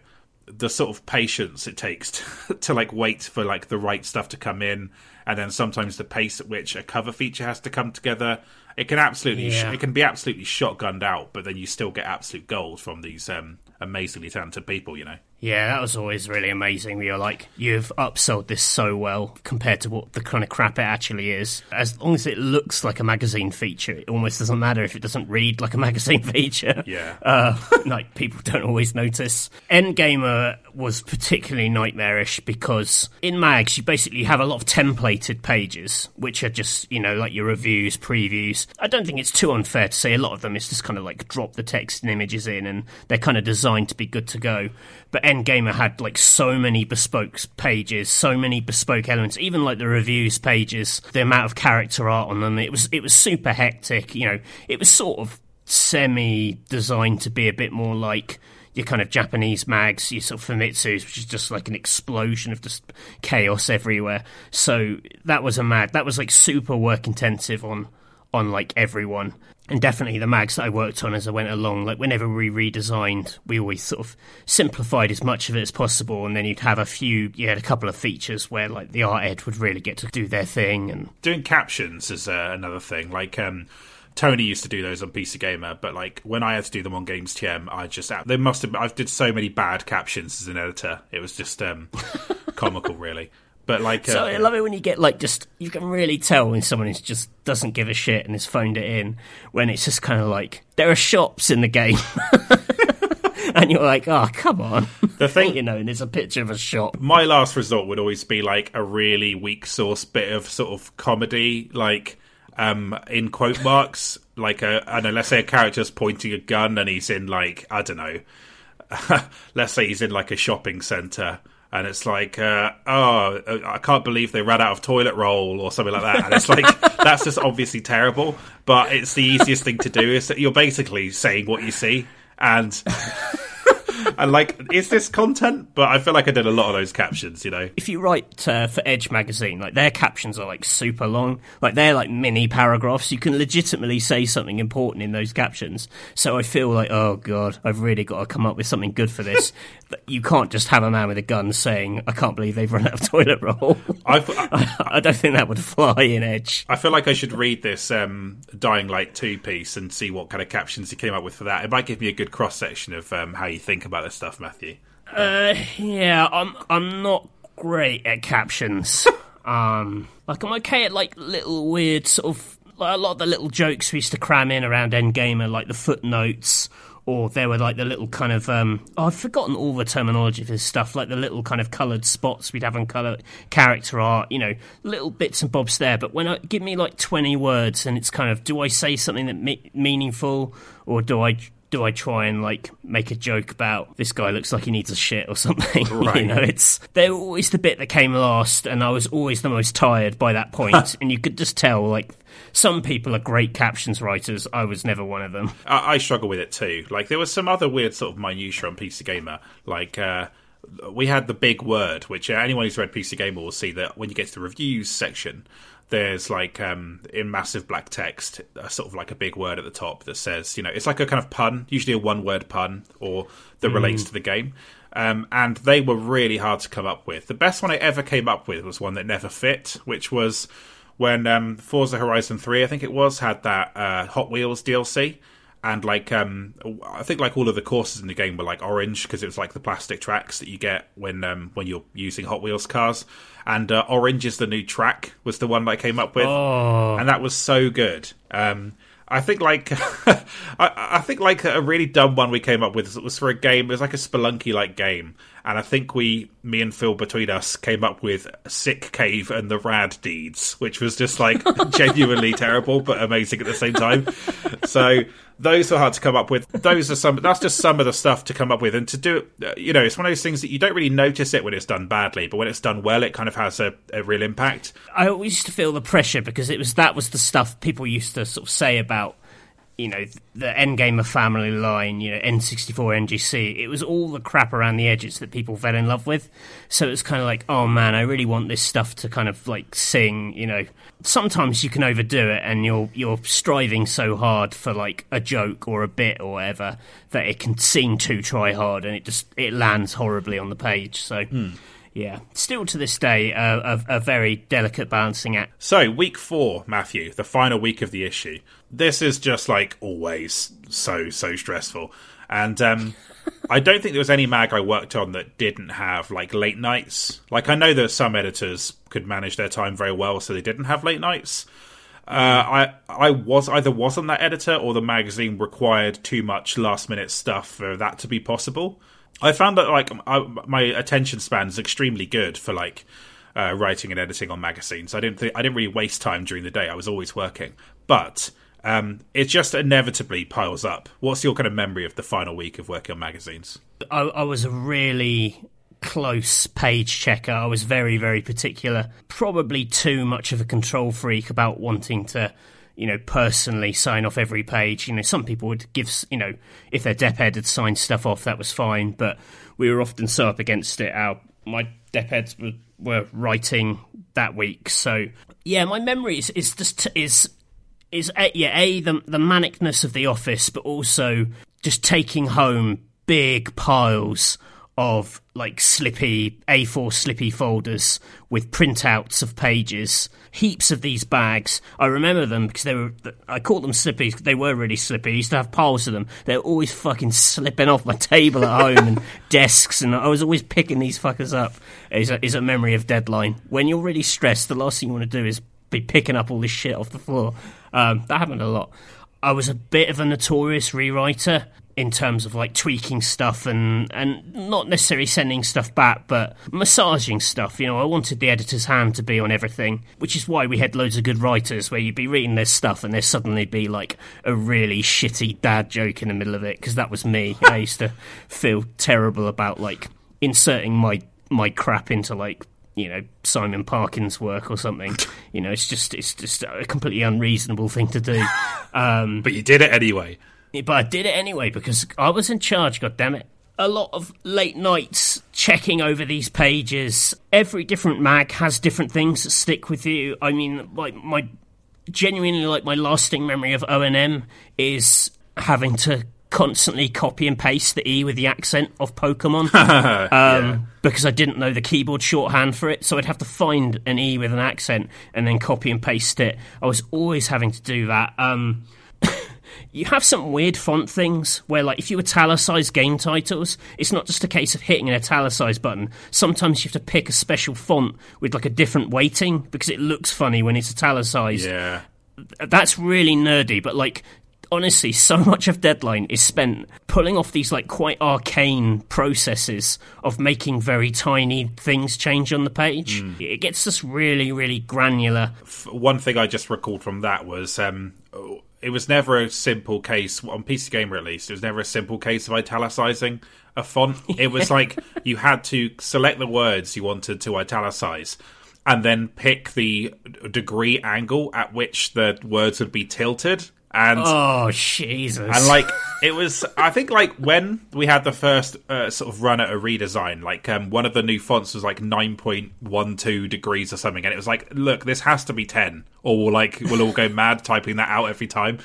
the sort of patience it takes to, to, like wait for like the right stuff to come in and then sometimes the pace at which a cover feature has to come together it can absolutely yeah. sh- it can be absolutely shotgunned out but then you still get absolute gold from these um, amazingly talented people you know yeah, that was always really amazing. You're like, you've upsold this so well compared to what the kind of crap it actually is. As long as it looks like a magazine feature, it almost doesn't matter if it doesn't read like a magazine feature. Yeah. Uh, like, people don't always notice. NGamer was particularly nightmarish because in mags, you basically have a lot of templated pages, which are just, you know, like your reviews, previews. I don't think it's too unfair to say a lot of them is just kind of like drop the text and images in and they're kind of designed to be good to go. But NGamer had like so many bespoke pages, so many bespoke elements, even like the reviews pages, the amount of character art on them. It was it was super hectic. You know, it was sort of semi designed to be a bit more like your kind of Japanese mags, your sort of Famitsu's, which is just like an explosion of just chaos everywhere. So that was a mag. That was like super work intensive on on like everyone and definitely the mags that I worked on as I went along, like whenever we redesigned, we always sort of simplified as much of it as possible, and then you'd have a few, you had a couple of features where like the art ed would really get to do their thing, and doing captions is uh, another thing. Like um, Tony used to do those on PC Gamer, but like when I had to do them on Games TM, I just they must have. I did so many bad captions as an editor; it was just um, comical, really. But like, uh, So I love it when you get like just you can really tell when someone is just doesn't give a shit and has phoned it in when it's just kind of like there are shops in the game. and you're like, oh, come on. The thing- you know, and it's a picture of a shop. my last resort would always be like a really weak source bit of sort of comedy, like um in quote marks, like a I don't know, let's say a character's pointing a gun and he's in like I don't know, let's say he's in like a shopping centre. And it's like, uh, oh, I can't believe they ran out of toilet roll or something like that. And it's like, that's just obviously terrible. But it's the easiest thing to do. Is that you're basically saying what you see, and and like, is this content? But I feel like I did a lot of those captions. You know, If you write uh, for Edge magazine, like their captions are like super long, like they're like mini paragraphs. You can legitimately say something important in those captions. So I feel like, oh god, I've really got to come up with something good for this. You can't just have a man with a gun saying, "I can't believe they've run out of toilet roll." I, don't think that would fly in Edge. I feel like I should read this um, Dying Light 2 piece and see what kind of captions he came up with for that. It might give me a good cross section of um, how you think about this stuff, Matthew. Uh, yeah, I'm I'm not great at captions. um, like I'm okay at like little weird sort of like a lot of the little jokes we used to cram in around Endgame are like the footnotes. Or there were like the little kind of um, oh I've forgotten all the terminology for this stuff like the little kind of coloured spots we'd have on colour character art you know little bits and bobs there but when I give me like twenty words and it's kind of do I say something that me- meaningful or do I do I try and like make a joke about this guy looks like he needs a shit or something? Right. you know, it's they were always the bit that came last, and I was always the most tired by that point. and you could just tell, like, some people are great captions writers. I was never one of them. I, I struggle with it too. Like, there was some other weird sort of minutiae on PC Gamer. Like, uh, we had the big word, which anyone who's read PC Gamer will see that when you get to the reviews section, there's like um, in massive black text, uh, sort of like a big word at the top that says, you know, it's like a kind of pun, usually a one word pun or that relates to the game. Um, and they were really hard to come up with. The best one I ever came up with was one that never fit, which was when um, Forza Horizon 3, I think it was, had that uh, Hot Wheels DLC. And like, um, I think like all of the courses in the game were like orange because it was like the plastic tracks that you get when um, when you're using Hot Wheels cars. And uh, orange is the new track was the one that I came up with, Oh, and that was so good. Um, I think like I, I think like a really dumb one we came up with was for a game. It was like a Spelunky like game, and I think we, me and Phil, between us, came up with Sick Cave and the Rad Deeds, which was just like genuinely terrible but amazing at the same time. So those were hard to come up with. Those are some. That's just some of the stuff to come up with, and to do it. You know, it's one of those things that you don't really notice it when it's done badly, but when it's done well, it kind of has a, a real impact. I always used to feel the pressure because it was that was the stuff people used to sort of say about you know the NGamer family line, you know N64 NGC. It was all the crap around the edges that people fell in love with. So it was kind of like, oh man, I really want this stuff to kind of like sing. You know, sometimes you can overdo it, and you're you're striving so hard for like a joke or a bit or whatever that it can seem too try hard, and it just it lands horribly on the page. So. Yeah, still to this day, uh, a, a very delicate balancing act. So, week four, Matthew, the final week of the issue. This is just like always so, so stressful. And um, I don't think there was any mag I worked on that didn't have like late nights. Like, I know that some editors could manage their time very well, so they didn't have late nights. Uh, I I was either wasn't that editor or the magazine required too much last minute stuff for that to be possible. I found that like I, my attention span is extremely good for like uh, writing and editing on magazines. I didn't think I didn't really waste time during the day. I was always working, but um, it just inevitably piles up. What's your kind of memory of the final week of working on magazines? I, I was a really close page checker. I was very, very particular. Probably too much of a control freak about wanting to, you know, personally sign off every page. You know, some people would give, you know, if their dep head had signed stuff off, that was fine. But we were often so up against it. Our my dep heads were, were writing that week, so yeah, my memory is, is just is is a, yeah a the the manicness of the office, but also just taking home big piles of like slippy A4 slippy folders with printouts of pages, heaps of these bags. I remember them because they were, I called them slippy because they were really slippy. I used to have piles of them. They were always fucking slipping off my table at home and desks, and I was always picking these fuckers up. Is a, is a memory of deadline. When you're really stressed, the last thing you want to do is be picking up all this shit off the floor. Um, that happened a lot. I was a bit of a notorious rewriter in terms of like tweaking stuff and and not necessarily sending stuff back but massaging stuff you know i wanted the editor's hand to be on everything which is why we had loads of good writers where you'd be reading their stuff and there suddenly be like a really shitty dad joke in the middle of it because that was me i used to feel terrible about like inserting my my crap into like you know Simon Parkin's work or something. You know, it's just it's just a completely unreasonable thing to do. Um, but you did it anyway. But I did it anyway because I was in charge. God damn it! A lot of late nights checking over these pages. Every different mag has different things that stick with you. I mean, like my genuinely like my lasting memory of ONM is having to constantly copy and paste the E with the accent of Pokemon um, yeah. because I didn't know the keyboard shorthand for it. So I'd have to find an E with an accent and then copy and paste it. I was always having to do that. Um, you have some weird font things where, like, if you italicize game titles, it's not just a case of hitting an italicize button. Sometimes you have to pick a special font with like a different weighting because it looks funny when it's italicized. Yeah. That's really nerdy, but like honestly, so much of Deadline is spent pulling off these like quite arcane processes of making very tiny things change on the page. Mm. It gets us really, really granular. One thing I just recalled from that was um, it was never a simple case on PC Gamer at least. It was never a simple case of italicizing a font. It was like you had to select the words you wanted to italicize and then pick the degree angle at which the words would be tilted and oh Jesus! And like it was, I think like when we had the first uh, sort of run at a redesign, like um, one of the new fonts was like nine point one two degrees or something, and it was like, look, this has to be ten, or we'll like we'll all go mad typing that out every time.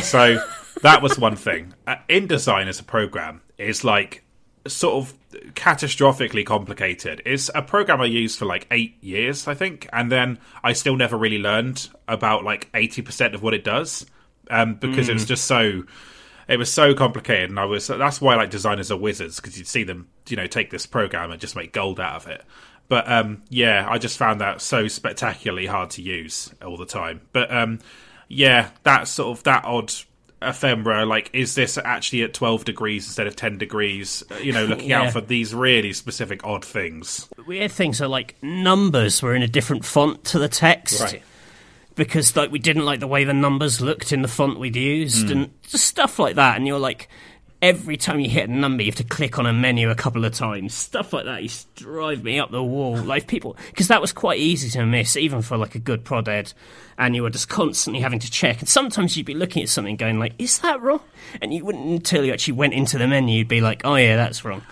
So that was one thing. Uh, InDesign as a program is like sort of catastrophically complicated. It's a program I used for like eight years, I think, and then I still never really learned about like eighty percent of what it does um, because mm. it was mm. just so it was so complicated, and I was that's why like designers are wizards because you'd see them you know take this program and just make gold out of it. But um, yeah, I just found that so spectacularly hard to use all the time. But um, yeah, that sort of that odd ephemera like is this actually at 12 degrees instead of 10 degrees you know looking yeah. out for these really specific odd things weird things are like numbers were in a different font to the text right because like we didn't like the way the numbers looked in the font we'd used mm. and just stuff like that. And you're like, every time you hit a number, you have to click on a menu a couple of times. Stuff like that used to drive me up the wall. Like people, because that was quite easy to miss, even for like a good prod ed. And you were just constantly having to check. And sometimes you'd be looking at something going like, is that wrong? And you wouldn't until you actually went into the menu, you'd be like, oh yeah, that's wrong.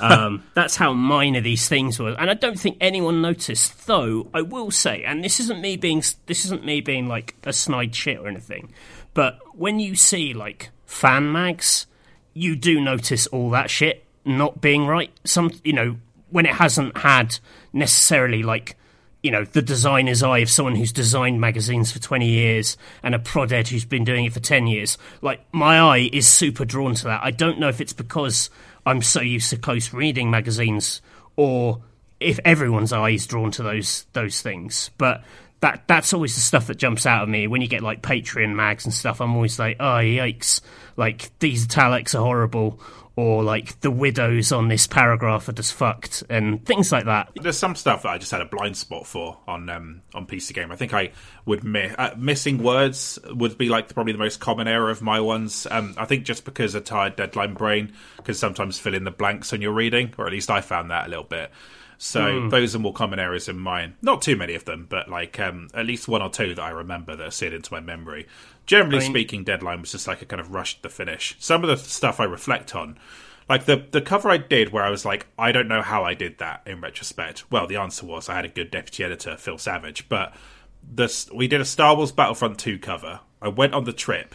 Um, that's how minor these things were, and I don't think anyone noticed. Though I will say, and this isn't me being this isn't me being like a snide shit or anything, but when you see like fan mags, you do notice all that shit not being right. Some you know when it hasn't had necessarily like you know the designer's eye of someone who's designed magazines for 20 years and a prod ed who's been doing it for 10 years like my eye is super drawn to that i don't know if it's because I'm so used to close reading magazines, or if everyone's eyes drawn to those those things. But that that's always the stuff that jumps out of me when you get like Patreon mags and stuff. I'm always like, oh yikes! Like these italics are horrible, or like the widows on this paragraph are just fucked and things like that. There's some stuff that I just had a blind spot for on um, on PC Gamer. I think I would miss uh, missing words would be like probably the most common error of my ones. Um, I think just because a tired deadline brain can sometimes fill in the blanks when you're reading, or at least I found that a little bit. So mm. those are more common errors in mine. Not too many of them, but like um, at least one or two that I remember that seared into my memory. Generally I mean, speaking, Deadline was just like a kind of rush to the finish. Some of the stuff I reflect on, like the the cover I did, where I was like, I don't know how I did that in retrospect. Well, the answer was I had a good deputy editor, Phil Savage, but this we did a Star Wars Battlefront two cover. I went on the trip.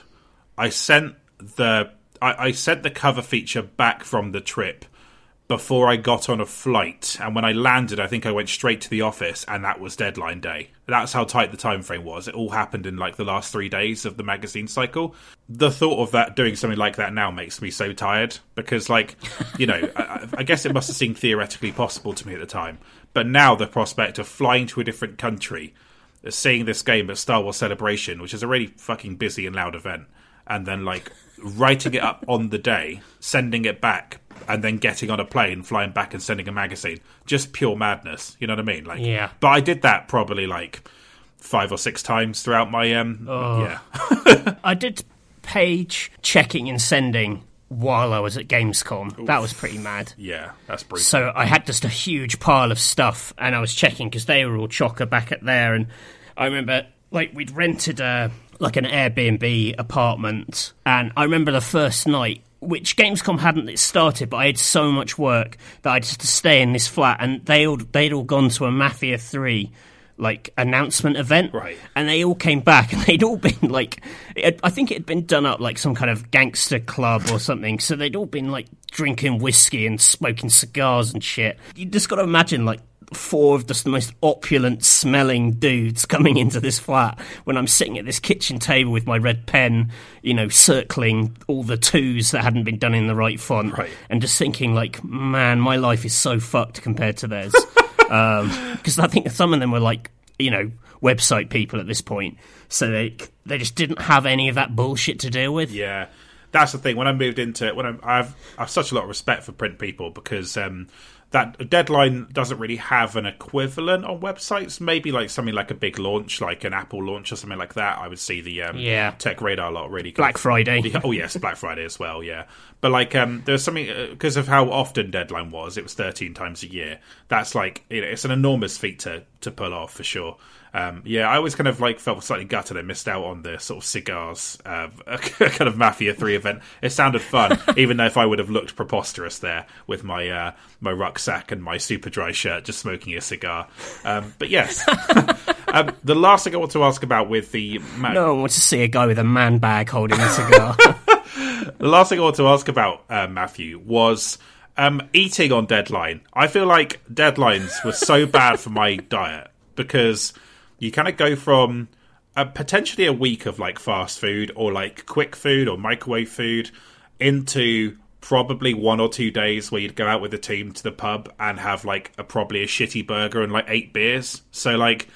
I sent the I, I sent the cover feature back from the trip before I got on a flight. And when I landed, I think I went straight to the office, and that was deadline day. That's how tight the time frame was. It all happened in like the last three days of the magazine cycle. The thought of that doing something like that now makes me so tired because, like, you know, I, I guess it must have seemed theoretically possible to me at the time, but now the prospect of flying to a different country, seeing this game at Star Wars Celebration, which is a really fucking busy and loud event, and then like writing it up on the day, sending it back, and then getting on a plane, flying back, and sending a magazine. Just pure madness. You know what I mean? Like, Yeah. But I did that probably like five or six times throughout my um. Oh. Yeah. I did page checking and sending while I was at Gamescom. That was pretty mad. Yeah, that's brutal. So I had just a huge pile of stuff, and I was checking because they were all chocker back at there. And I remember, like, we'd rented a like an Airbnb apartment, and I remember the first night. Which Gamescom hadn't started, but I had so much work that I just had to stay in this flat, and they all they'd all gone to a Mafia Three like announcement event, Right. And they all came back, and they'd all been like, it, I think it had been done up like some kind of gangster club or something. So they'd all been like drinking whiskey and smoking cigars and shit. You just got to imagine like four of just the most opulent smelling dudes coming into this flat when I'm sitting at this kitchen table with my red pen, you know, circling all the twos that hadn't been done in the right font, Right. and just thinking like, man, my life is so fucked compared to theirs. because I think some of them were like you know website people at this point, so they they just didn't have any of that bullshit to deal with. Yeah, that's the thing. When I moved into it, when I'm, I've I've such a lot of respect for print people because um, that deadline doesn't really have an equivalent on websites. Maybe like something like a big launch, like an Apple launch or something like that. I would see the um, Yeah. Tech Radar lot really. Black of- Friday. Yeah, oh yes, Black Friday as well. Yeah, but like um, there's something because of how often deadline was. It was 13 times a year. That's like you know, it's an enormous feat to to pull off for sure. Um, yeah, I always kind of like felt slightly gutted I missed out on the sort of cigars uh, kind of Mafia Three event. It sounded fun, even though if I would have looked preposterous there with my uh, my rucksack and my Superdry shirt, just smoking a cigar. Um, but yes, um, the last thing I want to ask about with the Ma- No one wants to see a guy with a man bag holding a cigar. The last thing I want to ask about uh, Matthew was um, eating on deadline. I feel like deadlines were so bad for my diet because you kind of go from uh, potentially a week of like fast food or like quick food or microwave food into probably one or two days where you'd go out with the team to the pub and have like a probably a shitty burger and like eight beers. So like,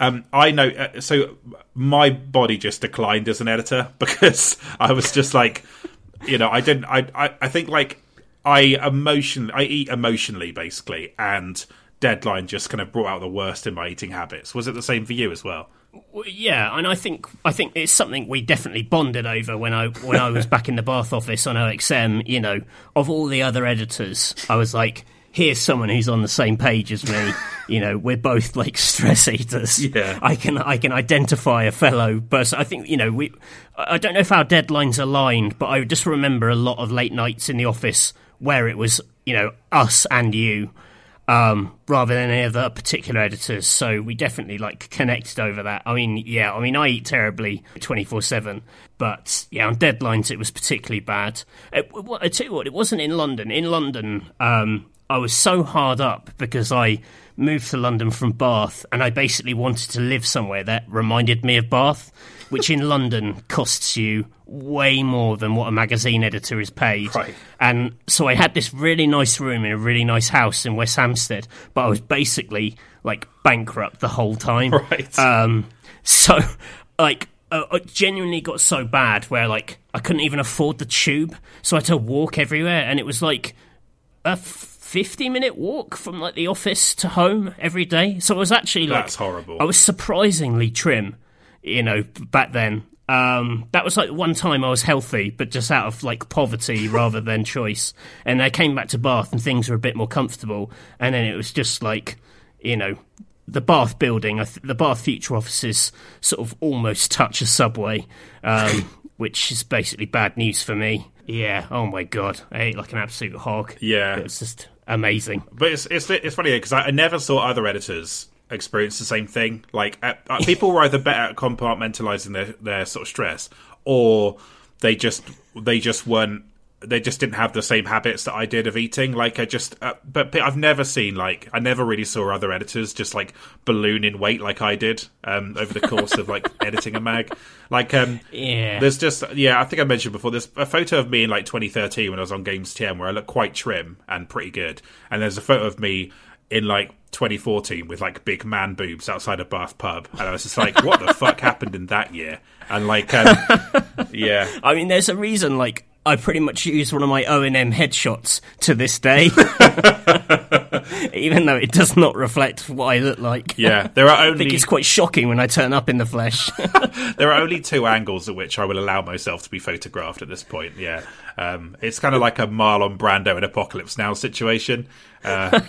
um, I know. Uh, so my body just declined as an editor because I was just like, you know, I didn't. I I, I think like I emotion. I eat emotionally basically, and deadline just kind of brought out the worst in my eating habits. Was it the same for you as well? Yeah, and I think I think it's something we definitely bonded over when I when I was back in the Bath office on OXM. You know, of all the other editors, I was like, here's someone who's on the same page as me. You know, we're both like stress eaters. Yeah. I can I can identify a fellow person. I think you know we. I don't know if our deadlines aligned, but I just remember a lot of late nights in the office where it was you know us and you um, rather than any other particular editors. So we definitely like connected over that. I mean, yeah, I mean, I eat terribly twenty four seven, but yeah, on deadlines it was particularly bad. It, I tell you what, it wasn't in London. In London, um, I was so hard up because I moved to London from Bath, and I basically wanted to live somewhere that reminded me of Bath, which in London costs you way more than what a magazine editor is paid. Right. And so I had this really nice room in a really nice house in West Hampstead, but I was basically like bankrupt the whole time. Right. Um, so, like, uh, it genuinely got so bad where like I couldn't even afford the tube, so I had to walk everywhere, and it was like a fifty-minute walk from like the office to home every day. So I was actually like, That's horrible. I was surprisingly trim, you know, back then. Um, that was like one time I was healthy, but just out of like poverty rather than choice. And I came back to Bath and things were a bit more comfortable. And then it was just like, you know, the Bath building, th- the Bath Future offices sort of almost touch a subway, um, which is basically bad news for me. Yeah, oh my god, I ate like an absolute hog. Yeah. It was just amazing. But it's it's it's funny because I, I never saw other editors experience the same thing. Like uh, people were either better at compartmentalizing their their sort of stress, or they just they just weren't they just didn't have the same habits that I did of eating. Like I just, uh, but I've never seen like I never really saw other editors just like balloon in weight like I did um, over the course of like editing a mag. Like, um, Yeah. there's just yeah, I think I mentioned before. There's a photo of me in like 2013 when I was on Games TM where I look quite trim and pretty good, and there's a photo of me in like 2014 with like big man boobs outside a Bath pub, and I was just like, what the fuck happened in that year? And like, um, yeah, I mean, there's a reason, like, I pretty much use one of my ONM headshots to this day. Even though it does not reflect what I look like. yeah. There are only. I think it's quite shocking when I turn up in the flesh. there are only two angles at which I will allow myself to be photographed at this point. Yeah, um, it's kind of like a Marlon Brando in Apocalypse Now situation, uh,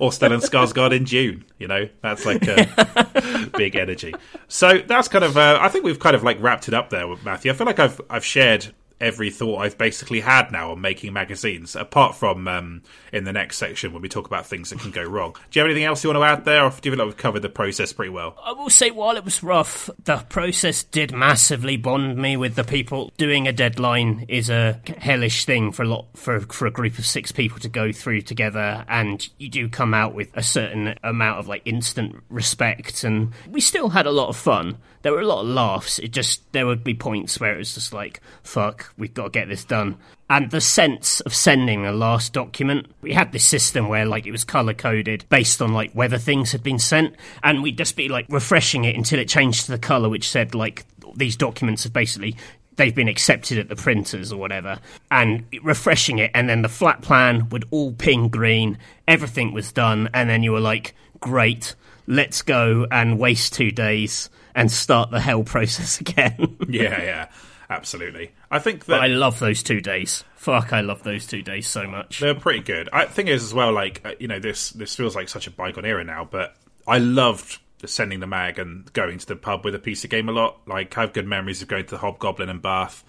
or Stellan Skarsgård in Dune. You know, that's like a big energy. So that's kind of. Uh, I think we've kind of like wrapped it up there with Matthew. I feel like I've I've shared every thought I've basically had now on making magazines, apart from um, in the next section when we talk about things that can go wrong. Do you have anything else you want to add there, or do you feel like we've covered the process pretty well? I will say, while it was rough, the process did massively bond me with the people. Doing a deadline is a hellish thing for a lot for for a group of six people to go through together, and you do come out with a certain amount of like instant respect. And we still had a lot of fun. There were a lot of laughs. It just there would be points where it was just like, "Fuck, we've got to get this done." And the sense of sending the last document, we had this system where like it was color coded based on like whether things had been sent, and we'd just be like refreshing it until it changed to the color which said like these documents have basically they've been accepted at the printers or whatever, and refreshing it, and then the flat plan would all ping green, everything was done, and then you were like, great, let's go and waste two days and start the hell process again. Yeah, yeah, absolutely. I think that I love those two days. Fuck, I love those two days so much. They're pretty good. I think is as well. Like uh, you know, this this feels like such a bygone era now, but I loved sending the mag and going to the pub with a PC game a lot. Like I have good memories of going to the Hobgoblin and Bath,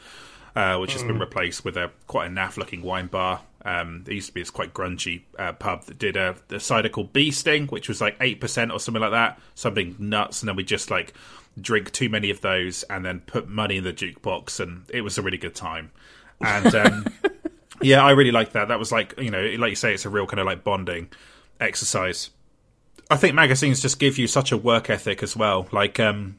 uh, which has been replaced with a quite a naff looking wine bar. Um, there used to be this quite grungy uh, pub that did a, a cider called Bee Sting, which was like eight percent or something like that, something nuts. And then we just like drink too many of those and then put money in the jukebox, and it was a really good time. And um, yeah, I really liked that. That was like you know, like you say, it's a real kind of like bonding exercise. I think magazines just give you such a work ethic as well. Like, um,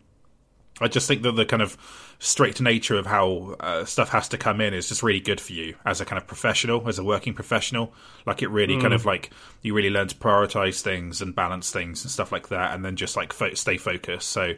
I just think that the kind of strict nature of how uh, stuff has to come in is just really good for you as a kind of professional, as a working professional. Like, it really kind of like you really learn to prioritize things and balance things and stuff like that, and then just like fo- stay focused. So,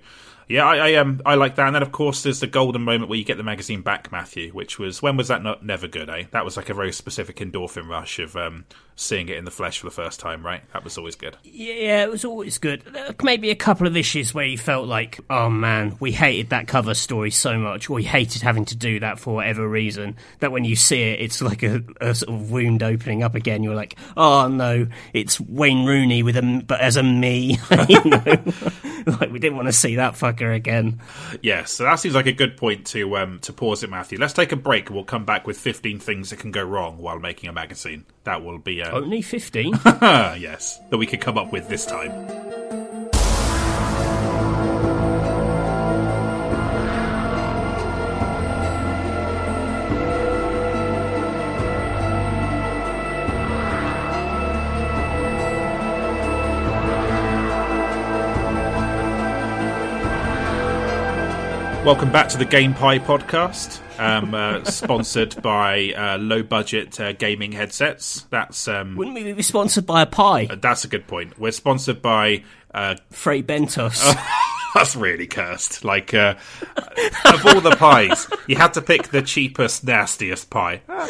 yeah, I, I um I like that. And then of course there's the golden moment where you get the magazine back, Matthew, which was when was that not never good, eh? That was like a very specific endorphin rush of um seeing it in the flesh for the first time, right? That was always good. Yeah, it was always good. Maybe a couple of issues where you felt like, oh man, we hated that cover story so much, or we hated having to do that for whatever reason, that when you see it, it's like a, a sort of wound opening up again. You're like, oh no, it's Wayne Rooney with a, but as a me. you know? like, we didn't want to see that fucker again. Yeah, so that seems like a good point to um to pause it, Matthew. Let's take a break and we'll come back with 15 things that can go wrong while making a magazine. That will be uh, Only 15? yes, that we could come up with this time. Welcome back to the Game Pie podcast, um, uh, sponsored by uh, low budget uh, gaming headsets. That's um, Wouldn't we be sponsored by a pie? that's a good point. We're sponsored by. Uh, Fray Bentos. that's really cursed. Like uh, of all the pies, you had to pick the cheapest, nastiest pie. Uh,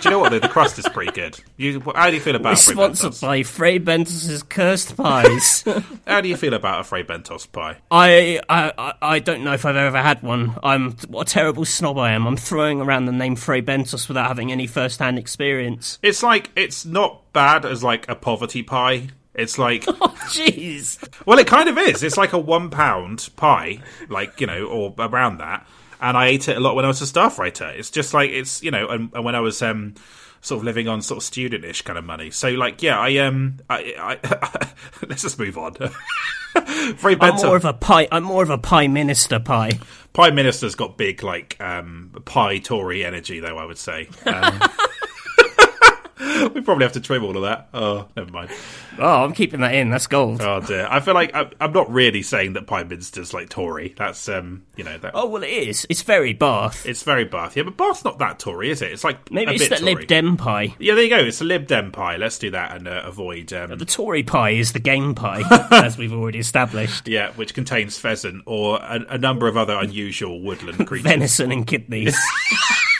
do you know what? Though? the crust is pretty good. You, how do you feel We're about Frey sponsored Bentos? by Fray Bentos's Cursed Pies. How do you feel about a Fray Bentos pie? I, I I- I don't know if I've ever had one. I'm what a terrible snob I am. I'm throwing around the name Fray Bentos without having any first-hand experience. It's like it's not bad as like a poverty pie. It's like Oh, jeez. Well, it kind of is. It's like a one pound pie, like you know, or around that. And I ate it a lot when I was a staff writer. It's just like it's you know, and, and when I was um, sort of living on sort of studentish kind of money. So like, yeah, I um, I, I let's just move on. Very I'm more of a pie. I'm more of a Pieminister pie. Prime Minister's got big like um pie Tory energy though. I would say. Um, we probably have to trim all of that. Oh, never mind. Oh, I'm keeping that in. That's gold. Oh dear. I feel like I, I'm not really saying that Prime Minister's like Tory. That's um, you know, that Oh well, it is. It's very Bath. it's very Bath. Yeah, but Bath's not that Tory, is it? It's like Maybe it's the Tory. Lib Dem pie. Yeah, there you go. It's a Lib Dem pie. Let's do that and uh, avoid. Um, The Tory pie is the game pie, as we've already established. yeah, which contains pheasant or a, a number of other unusual woodland creatures. Venison and kidneys.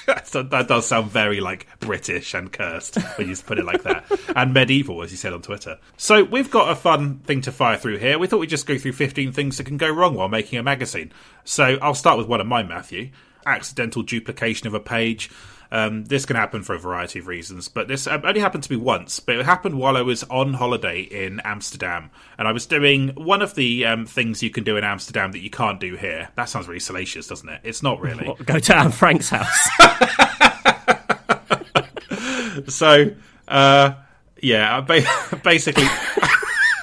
So that does sound very like British and cursed when you put it like that, and medieval, as you said on Twitter. So we've got a fun thing to fire through here. We thought we'd just go through 15 things that can go wrong while making a magazine. So I'll start with one of mine, Matthew. Accidental duplication of a page. Um, this can happen for a variety of reasons, but this um, only happened to me once. But it happened while I was on holiday in Amsterdam, and I was doing one of the um, things you can do in Amsterdam that you can't do here. That sounds really salacious, doesn't it? It's not really. What, go to Anne Frank's house. so uh yeah basically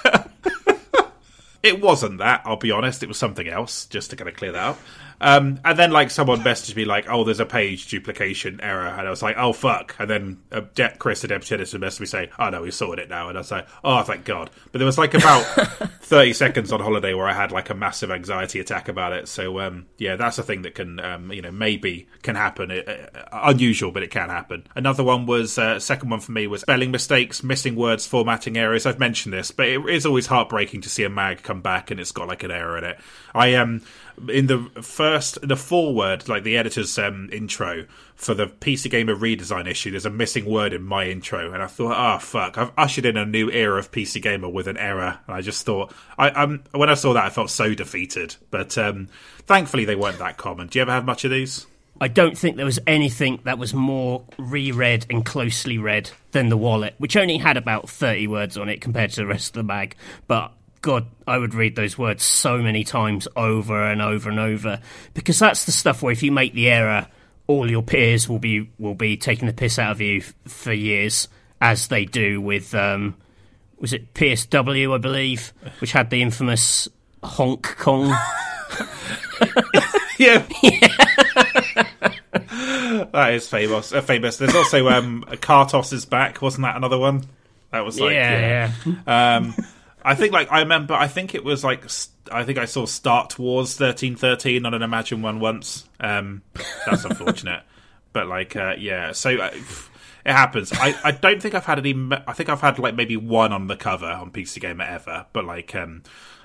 it wasn't that i'll be honest it was something else just to kind of clear that up um and then like someone messaged me like oh there's a page duplication error. And i was like oh fuck. And then uh, De- chris the deputy editor messaged me saying oh no we sorted it now. And i was like oh thank god. But there was like about 30 seconds on holiday where i had like a massive anxiety attack about it. So um yeah that's a thing that can um you know maybe can happen. Uh, uh, unusual but it can happen. Another one was uh, second one for me was spelling mistakes missing words formatting errors. I've mentioned this but it is always heartbreaking to see a mag come back and it's got like an error in it. I am um, in the first the foreword like the editor's um, intro for the pc gamer redesign issue there's a missing word in my intro and i thought oh fuck i've ushered in a new era of pc gamer with an error. And i just thought i um when i saw that i felt so defeated. But um thankfully they weren't that common. Do you ever have much of these? I don't think there was anything that was more reread and closely read than the wallet, which only had about 30 words on it compared to the rest of the bag. But God, I would read those words so many times over and over and over. Because that's the stuff where if you make the error, all your peers will be will be taking the piss out of you f- for years, as they do with um, was it PSW, I believe, which had the infamous honk Kong. yeah. That is famous uh, famous. There's also um kartos is back. Wasn't that another one? That was like yeah, yeah. um I think like I remember I think it was like I think I saw Start Wars thirteen thirteen on an Imagine one once. Um that's unfortunate. But like uh, yeah, so uh, it happens. I, I don't think I've had any I think I've had like maybe one on the cover on PC Gamer ever, but like um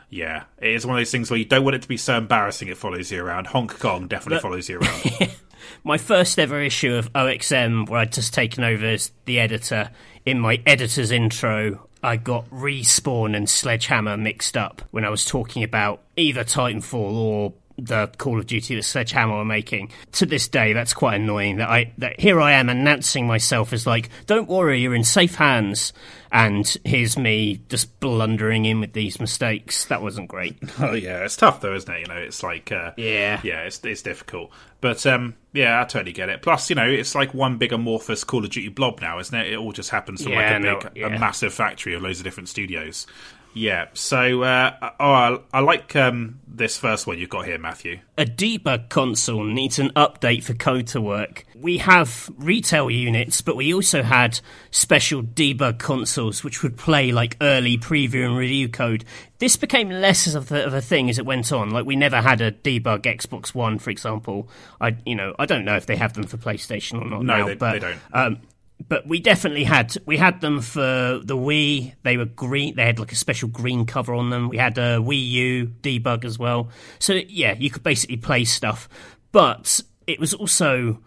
yeah, it is one of those things where you don't want it to be so embarrassing it follows you around. Hong Kong definitely follows you around. my first ever issue of OXM, where I'd just taken over as the editor, in my editor's intro, I got Respawn and Sledgehammer mixed up when I was talking about either Titanfall or the Call of Duty that Sledgehammer were making. To this day, that's quite annoying. That I that here I am announcing myself as like, "Don't worry, you're in safe hands," and here's me just blundering in with these mistakes. That wasn't great. Oh yeah, it's tough though, isn't it? You know, it's like uh, Yeah. yeah, it's it's difficult. But um, yeah, I totally get it. Plus, you know, it's like one big amorphous Call of Duty blob now, isn't it? It all just happens from Yeah, like a no, big, yeah. a massive factory of loads of different studios. Yeah. So, uh, oh, I, I like um, this first one you've got here, Matthew. a debug console needs an update for code to work. We have retail units, but we also had special debug consoles which would play like early preview and review code. This became less of a, of a thing as it went on. Like we never had a debug Xbox One, for example. I, you know, I don't know if they have them for PlayStation or not. No, now, they- but, they don't. Um, but we definitely had we had them for the Wii. They were green. They had like a special green cover on them. We had a Wii U debug as well. So yeah, you could basically play stuff. But it was also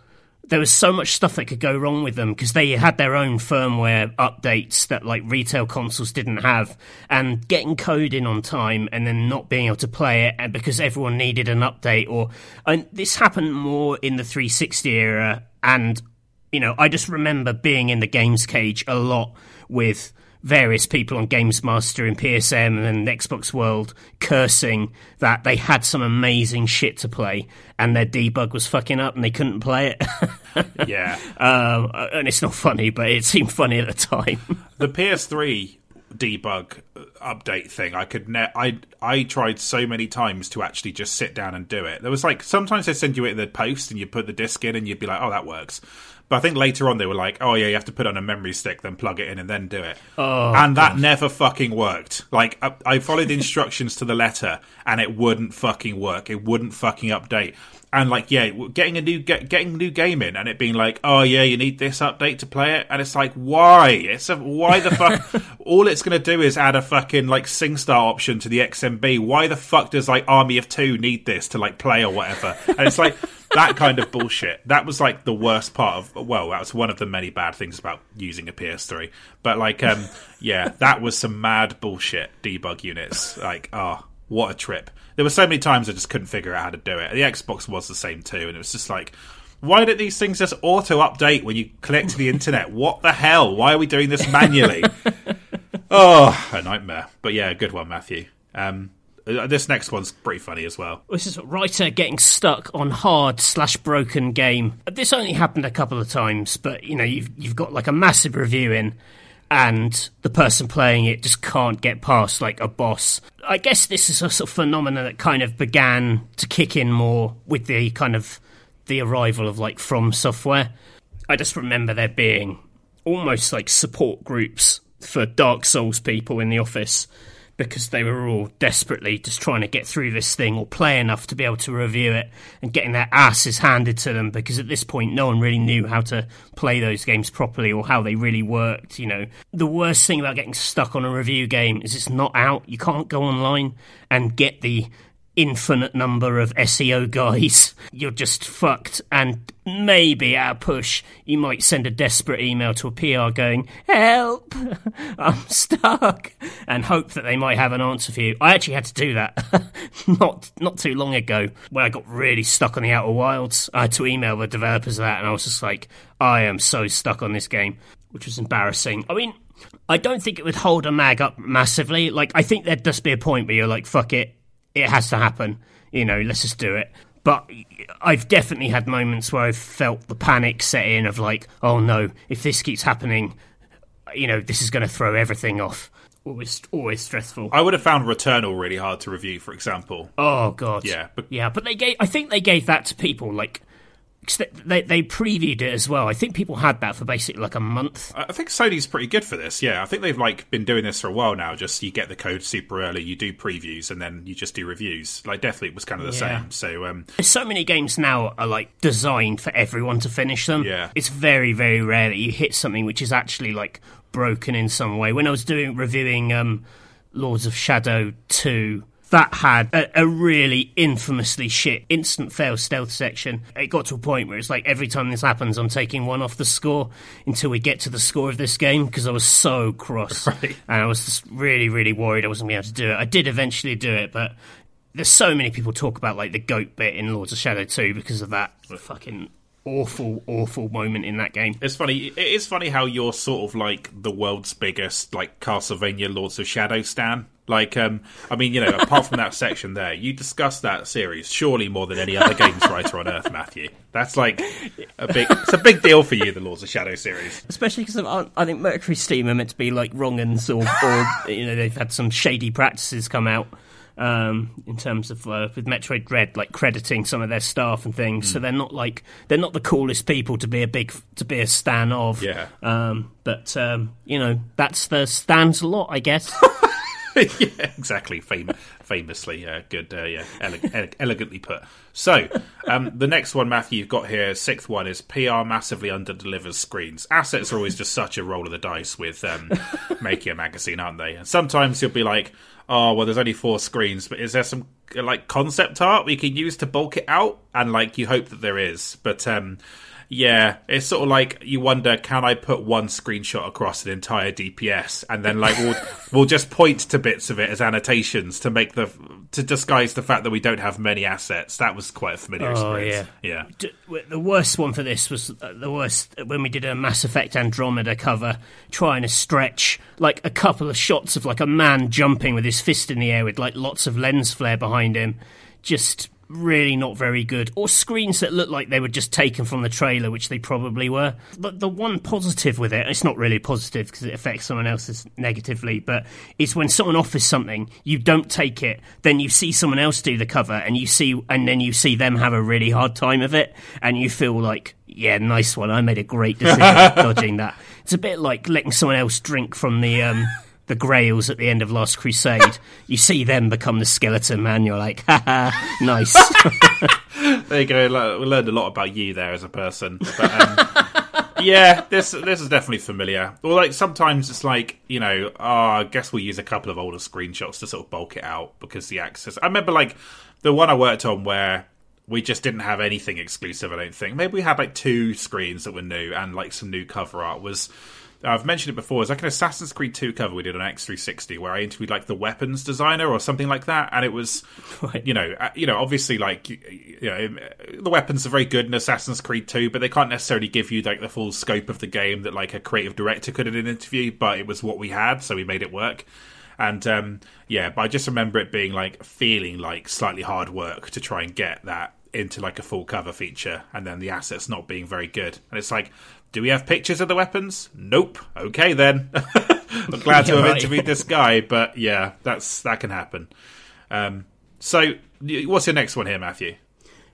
there was so much stuff that could go wrong with them because they had their own firmware updates that like retail consoles didn't have and getting code in on time and then not being able to play it and because everyone needed an update or and this happened more in the 360 era and you know I just remember being in the games cage a lot with various people on Games Master and PSM and Xbox World cursing that they had some amazing shit to play and their debug was fucking up and they couldn't play it. yeah. um, and it's not funny, but it seemed funny at the time. the PS3 debug update thing i could ne- i i tried so many times to actually just sit down and do it there was like sometimes they send you it in the post and you put the disc in and you'd be like oh that works but I think later on they were like, "Oh yeah, you have to put it on a memory stick, then plug it in, and then do it." Oh, and that never fucking worked. Like I, I followed the instructions to the letter, and it wouldn't fucking work. It wouldn't fucking update. And like, yeah, getting a new get, getting new game in, and it being like, "Oh yeah, you need this update to play it," and it's like, why? It's a, why the fuck? All it's gonna do is add a fucking like SingStar option to the XMB. Why the fuck does like Army of Two need this to like play or whatever? And it's like that kind of bullshit. That was like the worst part of. Well, that was one of the many bad things about using a PS3. But like, um, yeah, that was some mad bullshit debug units. Like, oh, what a trip! There were so many times I just couldn't figure out how to do it. The Xbox was the same too, and it was just like. Why don't these things just auto update when you connect to the internet? What the hell? Why are we doing this manually? oh, a nightmare. But yeah, good one, Matthew. Um, Uh, this next one's pretty funny as well. This is writer getting stuck on hard slash broken game. This only happened a couple of times, but you know you've you've got like a massive review in, and the person playing it just can't get past like a boss. I guess this is a sort of phenomenon that kind of began to kick in more with the kind of the arrival of like From Software. I just remember there being almost like support groups for Dark Souls people in the office because they were all desperately just trying to get through this thing or play enough to be able to review it and getting their asses handed to them because at this point no one really knew how to play those games properly or how they really worked you know. The worst thing about getting stuck on a review game is it's not out. You can't go online and get the infinite number of SEO guys, you're just fucked. And maybe at a push, you might send a desperate email to a PR going, Help! I'm stuck! And hope that they might have an answer for you. I actually had to do that not not too long ago when I got really stuck on the Outer Wilds. I had to email the developers that, and I was just like, I am so stuck on this game, which was embarrassing. I mean, I don't think it would hold a mag up massively. Like, I think there'd just be a point where you're like, fuck it, it has to happen. You know, let's just do it. But I've definitely had moments where I've felt the panic set in of like, oh no, if this keeps happening, you know, this is going to throw everything off. Always, always stressful. I would have found Returnal really hard to review, for example. Oh god, Yeah, but yeah, but they gave. I think they gave that to people like they they previewed it as well. I think people had that for basically like a month. I think Sony's pretty good for this. Yeah, I think they've like been doing this for a while now. Just you get the code super early, you do previews, and then you just do reviews. Like definitely, it was kind of the Yeah. same. So um, So many games now are like designed for everyone to finish them. Yeah. It's very, very rare that you hit something which is actually like broken in some way. When I was doing reviewing um, Lords of Shadow 2, that had a, a really infamously shit instant fail stealth section. It got to a point where it's like every time this happens, I'm taking one off the score until we get to the score of this game because I was so cross. Right. And I was just really, really worried I wasn't going to be able to do it. I did eventually do it, but there's so many people talk about like the goat bit in Lords of Shadow 2 because of that fucking awful, awful moment in that game. it's funny. It is funny how you're sort of like the world's biggest like Castlevania Lords of Shadow stan. Like, um, I mean, you know, apart from that section there, you discussed that series surely more than any other games writer on earth, Matthew. That's like a big. It's a big deal for you, the Lords of Shadow series. Especially because I think MercurySteam are meant to be like wrong uns or, or you know, they've had some shady practices come out. Um, in terms of uh, with Metroid Dread, like crediting some of their staff and things, so they're not like they're not the coolest people to be a big to be a stan of. Yeah. Um, but um, you know that's the stands a lot, I guess. yeah, exactly. Fam- famously, uh, good. Uh, yeah, ele- ele- elegantly put. So, um, the next one, Matthew, you've got here, sixth one is PR massively under delivers screens. Assets are always just such a roll of the dice with um, making a magazine, aren't they? And sometimes you'll be like, oh, well, there's only four screens, but is there some like concept art we can use to bulk it out? And like, you hope that there is, but. um yeah, it's sort of like you wonder, can I put one screenshot across an entire DPS, and then like we'll we'll just point to bits of it as annotations to make the to disguise the fact that we don't have many assets. That was quite a familiar Oh, experience. Yeah, D- The worst one for this was uh, the worst when we did a Mass Effect Andromeda cover, trying to stretch like a couple of shots of like a man jumping with his fist in the air with like lots of lens flare behind him. Just really not very good, or screens that look like they were just taken from the trailer, which they probably were. But the one positive with it, it's not really positive because it affects someone else's negatively, but it's when someone offers something, you don't take it, then you see someone else do the cover, and you see, and then you see them have a really hard time of it, and you feel like, yeah, nice one. I made a great decision dodging that. It's a bit like letting someone else drink from the. Um, the Grails at the end of Last Crusade, you see them become the skeleton man. You're like, haha, nice. there you go. We learned a lot about you there as a person. But, um, yeah, this this is definitely familiar. Or like sometimes it's like you know, oh, I guess we'll use a couple of older screenshots to sort of bulk it out because the access. I remember like the one I worked on where we just didn't have anything exclusive. I don't think. Maybe we had like two screens that were new and like some new cover art was I've mentioned it before. It's like an Assassin's Creed 2 cover we did on X360 where I interviewed like the weapons designer or something like that, and it was, you know, uh, you know, obviously like, you know, the weapons are very good in Assassin's Creed 2, but they can't necessarily give you like the full scope of the game that like a creative director could in an interview. But it was what we had, so we made it work. And um, yeah, but I just remember it being like feeling like slightly hard work to try and get that into like a full cover feature, and then the assets not being very good. And it's like do we have pictures of the weapons? Nope. Okay then. I'm glad to have right. interviewed this guy, but yeah, that's that can happen. Um, so, what's your next one here, Matthew?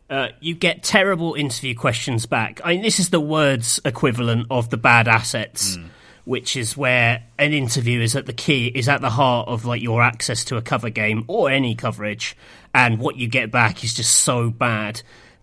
Uh, you get terrible interview questions back. I mean, this is the words equivalent of the bad assets, mm. which is where an interview is at the key, is at the heart of like your access to a cover game or any coverage, and what you get back is just so bad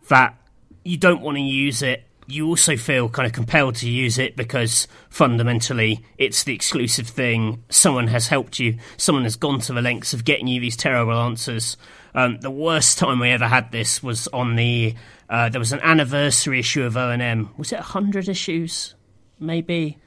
that you don't want to use it you also feel kind of compelled to use it because fundamentally it's the exclusive thing. Someone has helped you. Someone has gone to the lengths of getting you these terrible answers. Um, the worst time we ever had this was on the. Uh, there was an anniversary issue of ONM. Was it hundred issues, maybe,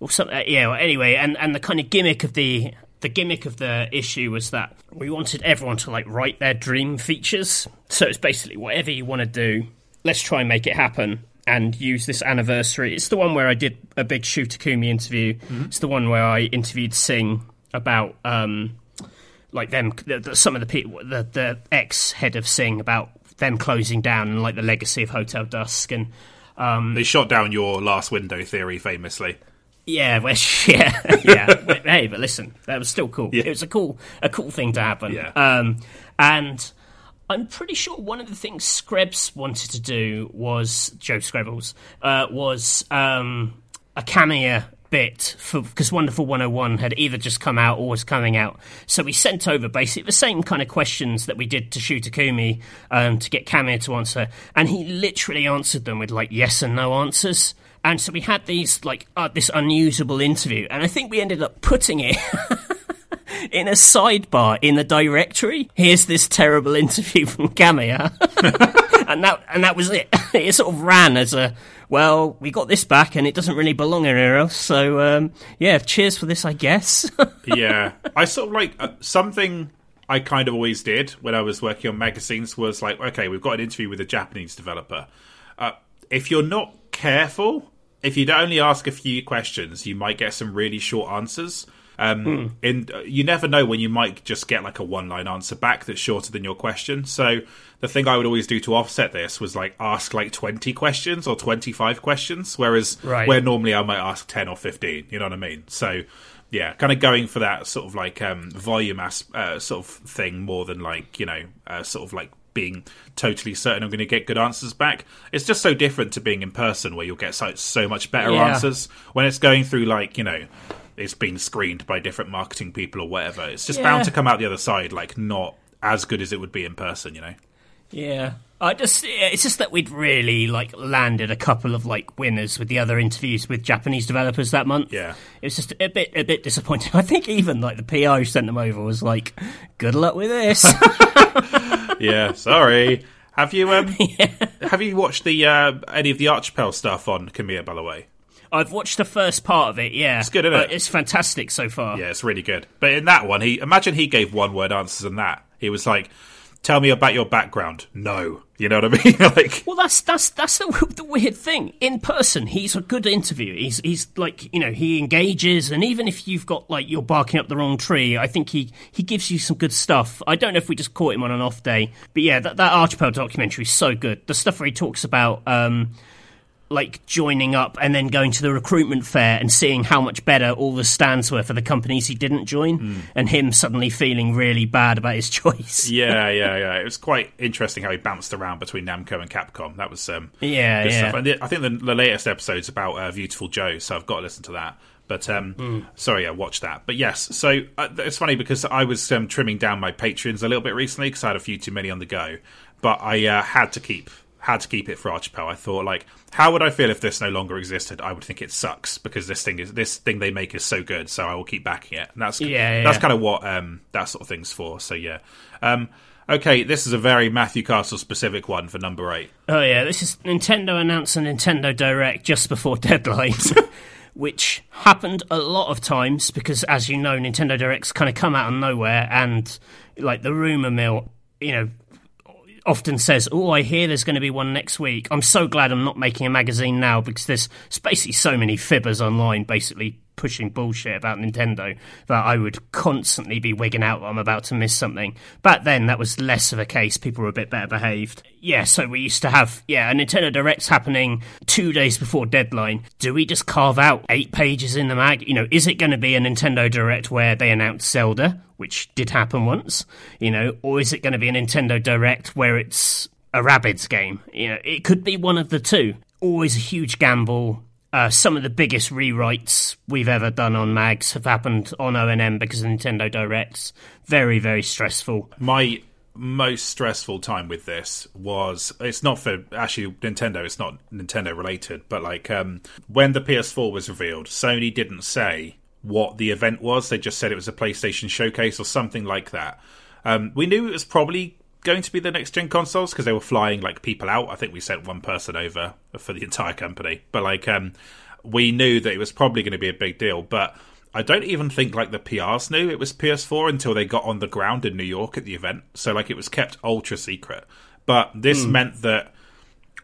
or something? Uh, yeah. Well, anyway, and and the kind of gimmick of the the gimmick of the issue was that we wanted everyone to like write their dream features. So it's basically whatever you want to do, let's try and make it happen and use this anniversary. It's the one where I did a big Shu Takumi interview. Mm-hmm. It's the one where I interviewed Cing about um, like them, the, the, some of the people, the, the ex head of Cing about them closing down and like the legacy of Hotel Dusk and. Um, they shot down your last window theory famously. Yeah, well, yeah, yeah. hey, but listen, that was still cool. Yeah. It was a cool, a cool thing to happen. Yeah. Um, and I'm pretty sure one of the things Screbs wanted to do was Joe Skrebels uh, was um, a Kamiya bit for because Wonderful 101 had either just come out or was coming out. So we sent over basically the same kind of questions that we did to Shu Takumi um, to get Kamiya to answer, and he literally answered them with like yes and no answers. And so we had these like uh, this unusable interview, and I think we ended up putting it. in a sidebar in the directory. Here's this terrible interview from Kamiya. and that and that was it. it sort of ran as a well, we got this back and it doesn't really belong anywhere else. So um, yeah, cheers for this, I guess. yeah, I sort of like uh, something I kind of always did when I was working on magazines was like, okay, we've got an interview with a Japanese developer. Uh, if you're not careful, if you'd only ask a few questions, you might get some really short answers. Um, mm. And uh, you never know when you might just get like a one line answer back that's shorter than your question. So the thing I would always do to offset this was like ask like 20 questions or 25 questions, whereas right. where normally I might ask 10 or 15. You know what I mean? So yeah, kind of going for that sort of like um, volume as, uh, sort of thing more than like, you know, uh, sort of like being totally certain I'm going to get good answers back. It's just so different to being in person where you'll get so, so much better yeah. answers. When it's going through like, you know, it's been screened by different marketing people or whatever. It's just yeah. bound to come out the other side like not as good as it would be in person, you know. Yeah. I just it's just that we'd really like landed a couple of like winners with the other interviews with Japanese developers that month. Yeah. It was just a bit a bit disappointing. I think even like the PR who sent them over was like, Good luck with this. yeah, sorry. Have you um yeah. have you watched the uh, any of the Archipel stuff on Kamiya by the way? I've watched the first part of it. Yeah, it's good, isn't it? it's fantastic so far. Yeah, it's really good. But in that one, he imagine he gave one word answers in that. He was like, tell me about your background. No, you know what I mean? like, Well, that's that's that's the, the weird thing. In person, he's a good interviewer. He's he's like you know he engages, and even if you've got like you're barking up the wrong tree, I think he he gives you some good stuff. I don't know if we just caught him on an off day, but yeah, that that Archipel documentary is so good. The stuff where he talks about. um like joining up and then going to the recruitment fair and seeing how much better all the stands were for the companies he didn't join, and him suddenly feeling really bad about his choice. yeah, yeah, yeah. It was quite interesting how he bounced around between Namco and Capcom. That was um, Yeah, good yeah. stuff. And I think the, the latest episode's about uh, Beautiful Joe, so I've got to listen to that. But um, Hmm. sorry, I watched that. But yes, so uh, it's funny because I was um, trimming down my patrons a little bit recently because I had a few too many on the go. But I uh, had to keep had to keep it for Archipel. I thought like, how would I feel if this no longer existed? I would think it sucks because this thing is this thing they make is so good. So I will keep backing it. And that's Yeah, that's yeah. kind of what um, that sort of thing's for. So yeah. Um, okay, this is a very Matthew Castle specific one for number eight. Oh yeah, this is Nintendo announced a Nintendo Direct just before deadline, which happened a lot of times because, as you know, Nintendo Directs kind of come out of nowhere, and like the rumor mill, you know, often says, "Oh, I hear there's going to be one next week." I'm so glad I'm not making a magazine now because there's basically so many fibbers online, basically pushing bullshit about Nintendo that I would constantly be wigging out I'm about to miss something. Back then, that was less of a case. People were a bit better behaved. Yeah, so we used to have yeah a Nintendo Direct's happening two days before deadline. Do we just carve out eight pages in the mag? You know, is it going to be a Nintendo Direct where they announce Zelda, which did happen once? You know, or is it going to be a Nintendo Direct where it's a Rabbids game? You know, it could be one of the two. Always a huge gamble. Uh, some of the biggest rewrites we've ever done on mags have happened on ONM because of Nintendo Directs. Very, very stressful. My most stressful time with this was it's not for actually Nintendo, it's not Nintendo related, but like um, when the PS4 was revealed, Sony didn't say what the event was. They just said it was a PlayStation showcase or something like that. Um, we knew it was probably going to be the next gen consoles because they were flying like people out. I think we sent one person over for the entire company, but like um, we knew that it was probably going to be a big deal. But I don't even think like the PRs knew it was PS4 until they got on the ground in New York at the event. So like it was kept ultra secret. But this meant that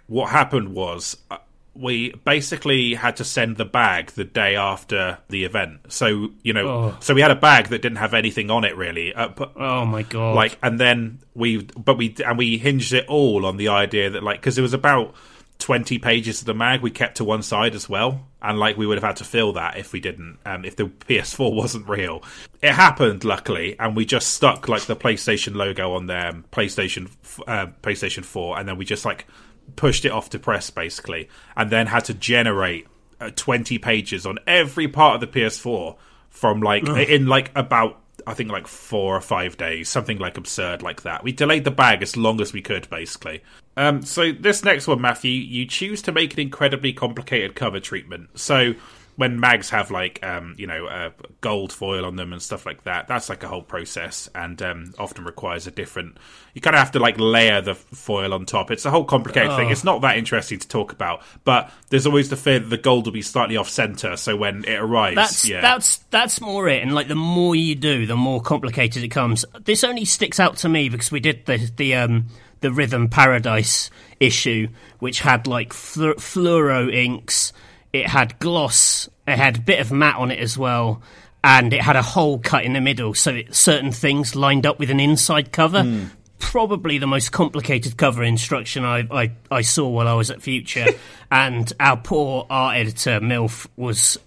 what happened was uh, we basically had to send the bag the day after the event. So you know, Oh. so we had a bag that didn't have anything on it really. Uh, but, Oh my god! like, and then we, but we, and we hinged it all on the idea that like, because it was about. 20 pages of the mag we kept to one side as well and like we would have had to fill that if we didn't um, if the ps4 wasn't real it happened luckily and we just stuck like the playstation logo on there playstation uh, playstation 4 and then we just like pushed it off to press basically and then had to generate uh, 20 pages on every part of the ps4 from like in like about I think like four or five days, something like absurd like that. We delayed the bag as long as we could, basically. Um, so this next one, Matthew, you choose to make an incredibly complicated cover treatment. So when mags have like um, you know uh, gold foil on them and stuff like that, that's like a whole process and um, often requires a different. You kind of have to like layer the foil on top. It's a whole complicated thing. It's not that interesting to talk about, but there's always the fear that the gold will be slightly off center. So when it arrives, That's yeah, that's that's more it, and like the more you do, the more complicated it comes. This only sticks out to me because we did the the um the Rhythm Paradise issue, which had like flu- fluoro inks, it had gloss, it had a bit of matte on it as well, and it had a hole cut in the middle, so it, certain things lined up with an inside cover. Hmm. Probably the most complicated cover instruction I, I, I saw while I was at Future, and our poor art editor Milf was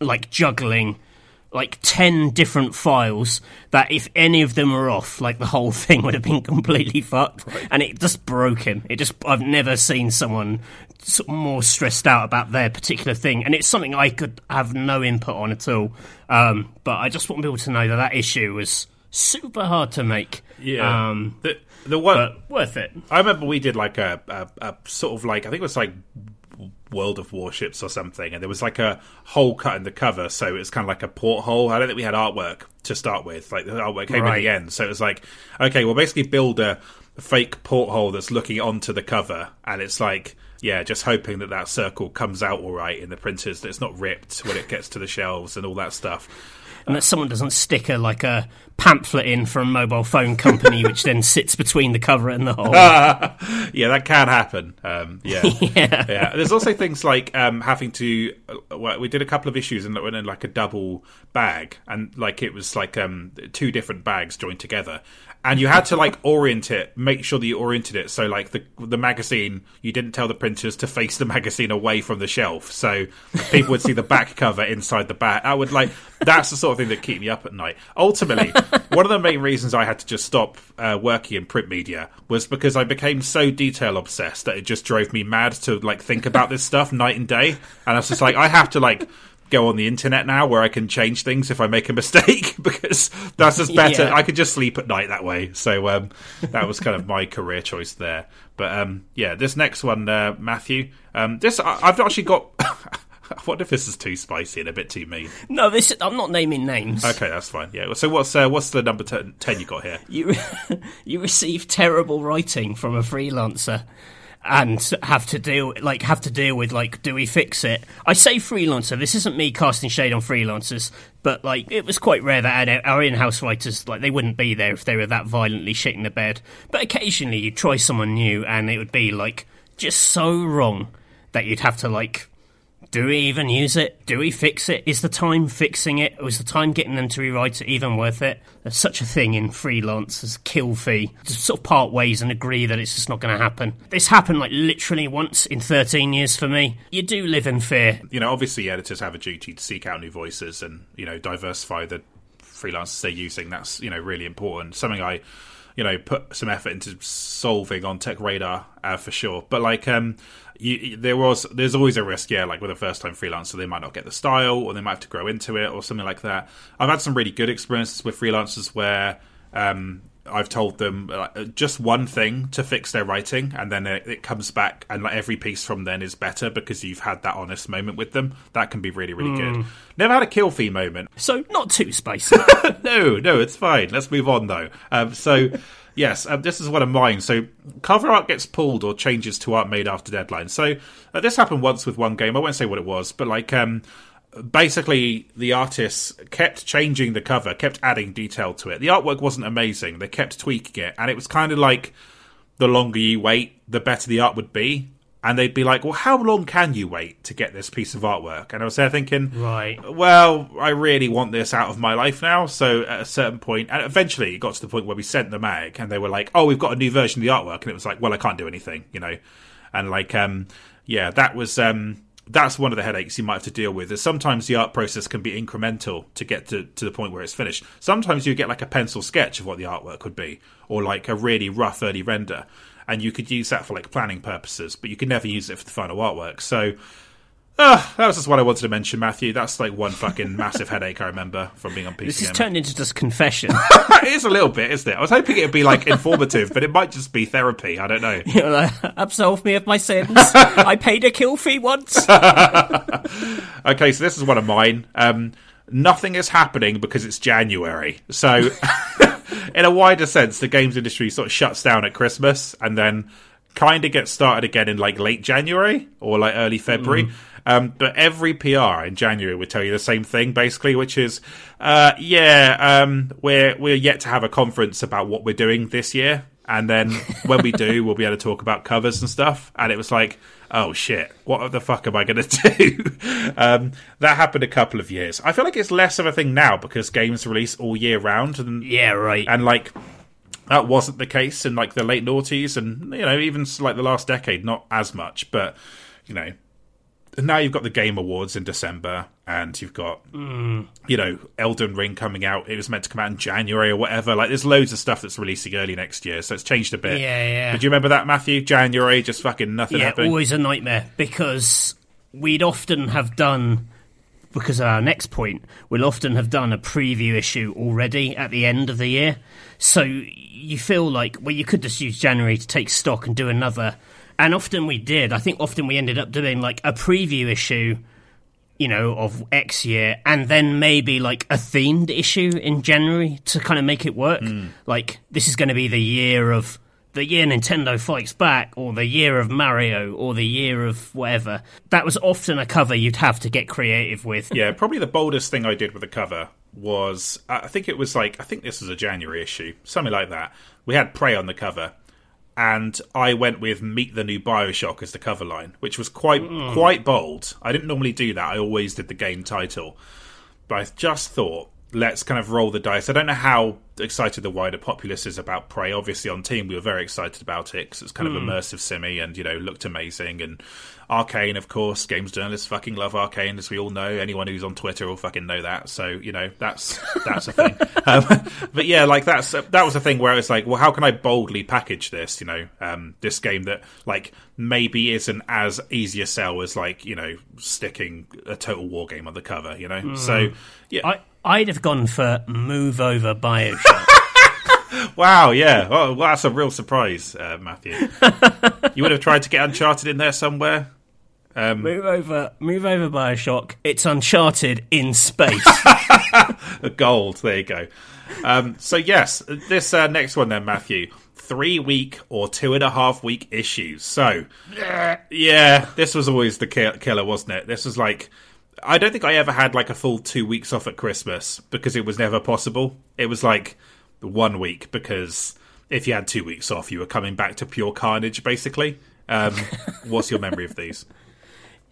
like juggling like 10 different files that if any of them were off like the whole thing would have been completely fucked. And it just broke him. It just i've never seen someone sort of more stressed out about their particular thing. And it's something i could have no input on at all. Um, but i just want people to know that that issue was super hard to make. Yeah. um, the the one but worth it. I remember we did like a, a, a sort of like I think it was like World of Warships or something, and there was like a hole cut in the cover, so it was kind of like a porthole. I don't think we had artwork to start with, like the artwork came Right. the end, so it was like okay, we'll basically build a fake porthole that's looking onto the cover, and it's like yeah, just hoping that that circle comes out all right in the printers, that it's not ripped when it gets to the shelves and all that stuff and that someone doesn't stick a like a pamphlet in from a mobile phone company, which then sits between the cover and the hole. yeah, that can happen. Um, yeah. yeah. yeah, There's also things like um, having to. Uh, well, we did a couple of issues and that went in like a double bag, and like it was like um, two different bags joined together, and you had to like orient it, make sure that you oriented it so like the the magazine, you didn't tell the printers to face the magazine away from the shelf, so people would see the back cover inside the back. I would like that's the sort of thing that keep me up at night. Ultimately, one of the main reasons I had to just stop uh, working in print media was because I became so detail obsessed that it just drove me mad to like think about this stuff night and day, and I was just like, I have to like go on the internet now where I can change things if I make a mistake because that's just better. Yeah. I could just sleep at night that way. So um, that was kind of my career choice there. But um, yeah, this next one, uh, Matthew. Um, this I, have actually got. what if this is too spicy and a bit too mean? No, this I'm not naming names. Okay, that's fine. Yeah. So what's uh, what's the number ten, 10 you got here? You you received terrible writing from a freelancer and have to deal like have to deal with like do we fix it? I say freelancer. This isn't me casting shade on freelancers but like it was quite rare that our in-house writers like they wouldn't be there if they were that violently shitting the bed. But occasionally you'd try someone new and it would be like just so wrong that you'd have to like do we even use it? Do we fix it? Is the time fixing it? Or is the time getting them to rewrite it even worth it? There's such a thing in freelance as kill fee. Just sort of part ways and agree that it's just not going to happen. This happened like literally once in 13 years for me. You do live in fear. You know, obviously editors have a duty to seek out new voices and, you know, diversify the freelancers they're using. That's, you know, really important. Something I you know put some effort into solving on TechRadar uh, for sure. But like um, you, there was there's always a risk, yeah, like with a first time freelancer, they might not get the style, or they might have to grow into it, or something like that. I've had some really good experiences with freelancers where um, I've told them uh, just one thing to fix their writing, and then it, it, comes back, and like every piece from then is better because you've had that honest moment with them. That can be really, really mm. good. Hmm. Never had a kill fee moment, so not too spicy. no, no, it's fine. Let's move on though. Um, so. Yes, um, this is one of mine. So, cover art gets pulled or changes to art made after deadline. So, uh, this happened once with one game. I won't say what it was, but like, um, basically, the artists kept changing the cover, kept adding detail to it. The artwork wasn't amazing. They kept tweaking it, and it was kind of like the longer you wait, the better the art would be and they'd be like, "Well, how long can you wait to get this piece of artwork?" And I was there thinking, "Right, well, I really want this out of my life now." So at a certain point, and eventually it got to the point where we sent the mag, and they were like, "Oh, we've got a new version of the artwork," and it was like, "Well, I can't do anything," you know, and like, um, yeah, that was. Um, that's one of the headaches you might have to deal with. Is sometimes the art process can be incremental to get to, to the point where it's finished. Sometimes you get like a pencil sketch of what the artwork could be, or like a really rough early render and you could use that for like planning purposes, but you could never use it for the final artwork. So uh, that was just what I wanted to mention, Matthew. That's like one fucking massive headache I remember from being on PCM. This has turned into just confession. it is a little bit, isn't it? I was hoping it would be like informative, but it might just be therapy. I don't know. Like, absolve me of my sins. I paid a kill fee once. okay, so this is one of mine. Um, nothing is happening because it's January. So in a wider sense, the games industry sort of shuts down at Christmas and then kind of gets started again in like late January or like early February. Mm. Um, but every PR in January would tell you the same thing, basically, which is, uh, yeah, um, we're we're yet to have a conference about what we're doing this year, and then when we do, we'll be able to talk about covers and stuff. And it was like, oh shit, what the fuck am I going to do? um, that happened a couple of years. I feel like it's less of a thing now because games release all year round. And, yeah, right. And like, that wasn't the case in like the late noughties and, you know, even like the last decade, not as much. But, you know, now you've got the Game Awards in December, and you've got mm. you know Elden Ring coming out. It was meant to come out in January or whatever. Like there's loads of stuff that's releasing early next year, so it's changed a bit. Yeah, yeah. But you remember that, Matthew? January, just fucking nothing. Yeah, happening. always a nightmare because we'd often have done. Because of our next point, we'll often have done a preview issue already at the end of the year. So you feel like, well, you could just use January to take stock and do another and often we did. I think often we ended up doing like a preview issue, you know, of X year, and then maybe like a themed issue in January to kind of make it work. Mm. Like this is going to be the year of the year Nintendo Fights Back, or the year of Mario, or the year of whatever. That was often a cover you'd have to get creative with. Yeah, probably the boldest thing I did with a cover was I think it was like I think this was a January issue, something like that. We had Prey on the cover, and I went with Meet the New Bioshock as the cover line, which was quite mm. quite bold. I didn't normally do that. I always did the game title, but I just thought let's kind of roll the dice. I don't know how excited the wider populace is about Prey. Obviously, on Team, we were very excited about it because it's kind mm. of hmm. immersive simi and you know looked amazing. And Arkane, of course, games journalists fucking love Arkane, as we all know. Anyone who's on Twitter will fucking know that. So you know that's that's a thing. um, but yeah, like that's that was a thing where it's like, well, how can I boldly package this? You know, um, this game that like maybe isn't as easy a sell as like you know sticking a total war game on the cover. You know, mm. so yeah. I- I'd have gone for Move Over Bioshock. wow, yeah. Well, well, that's a real surprise, uh, Matthew. you would have tried to get Uncharted in there somewhere. Um, move over, move over, Bioshock. It's Uncharted in space. Gold. There you go. Um, so yes, this uh, next one then, Matthew. Three week or two and a half week issues. So, yeah, this was always the killer, wasn't it? This was like I don't think I ever had like a full two weeks off at Christmas because it was never possible. It was like one week because if you had two weeks off, you were coming back to pure carnage, basically. Um, what's your memory of these?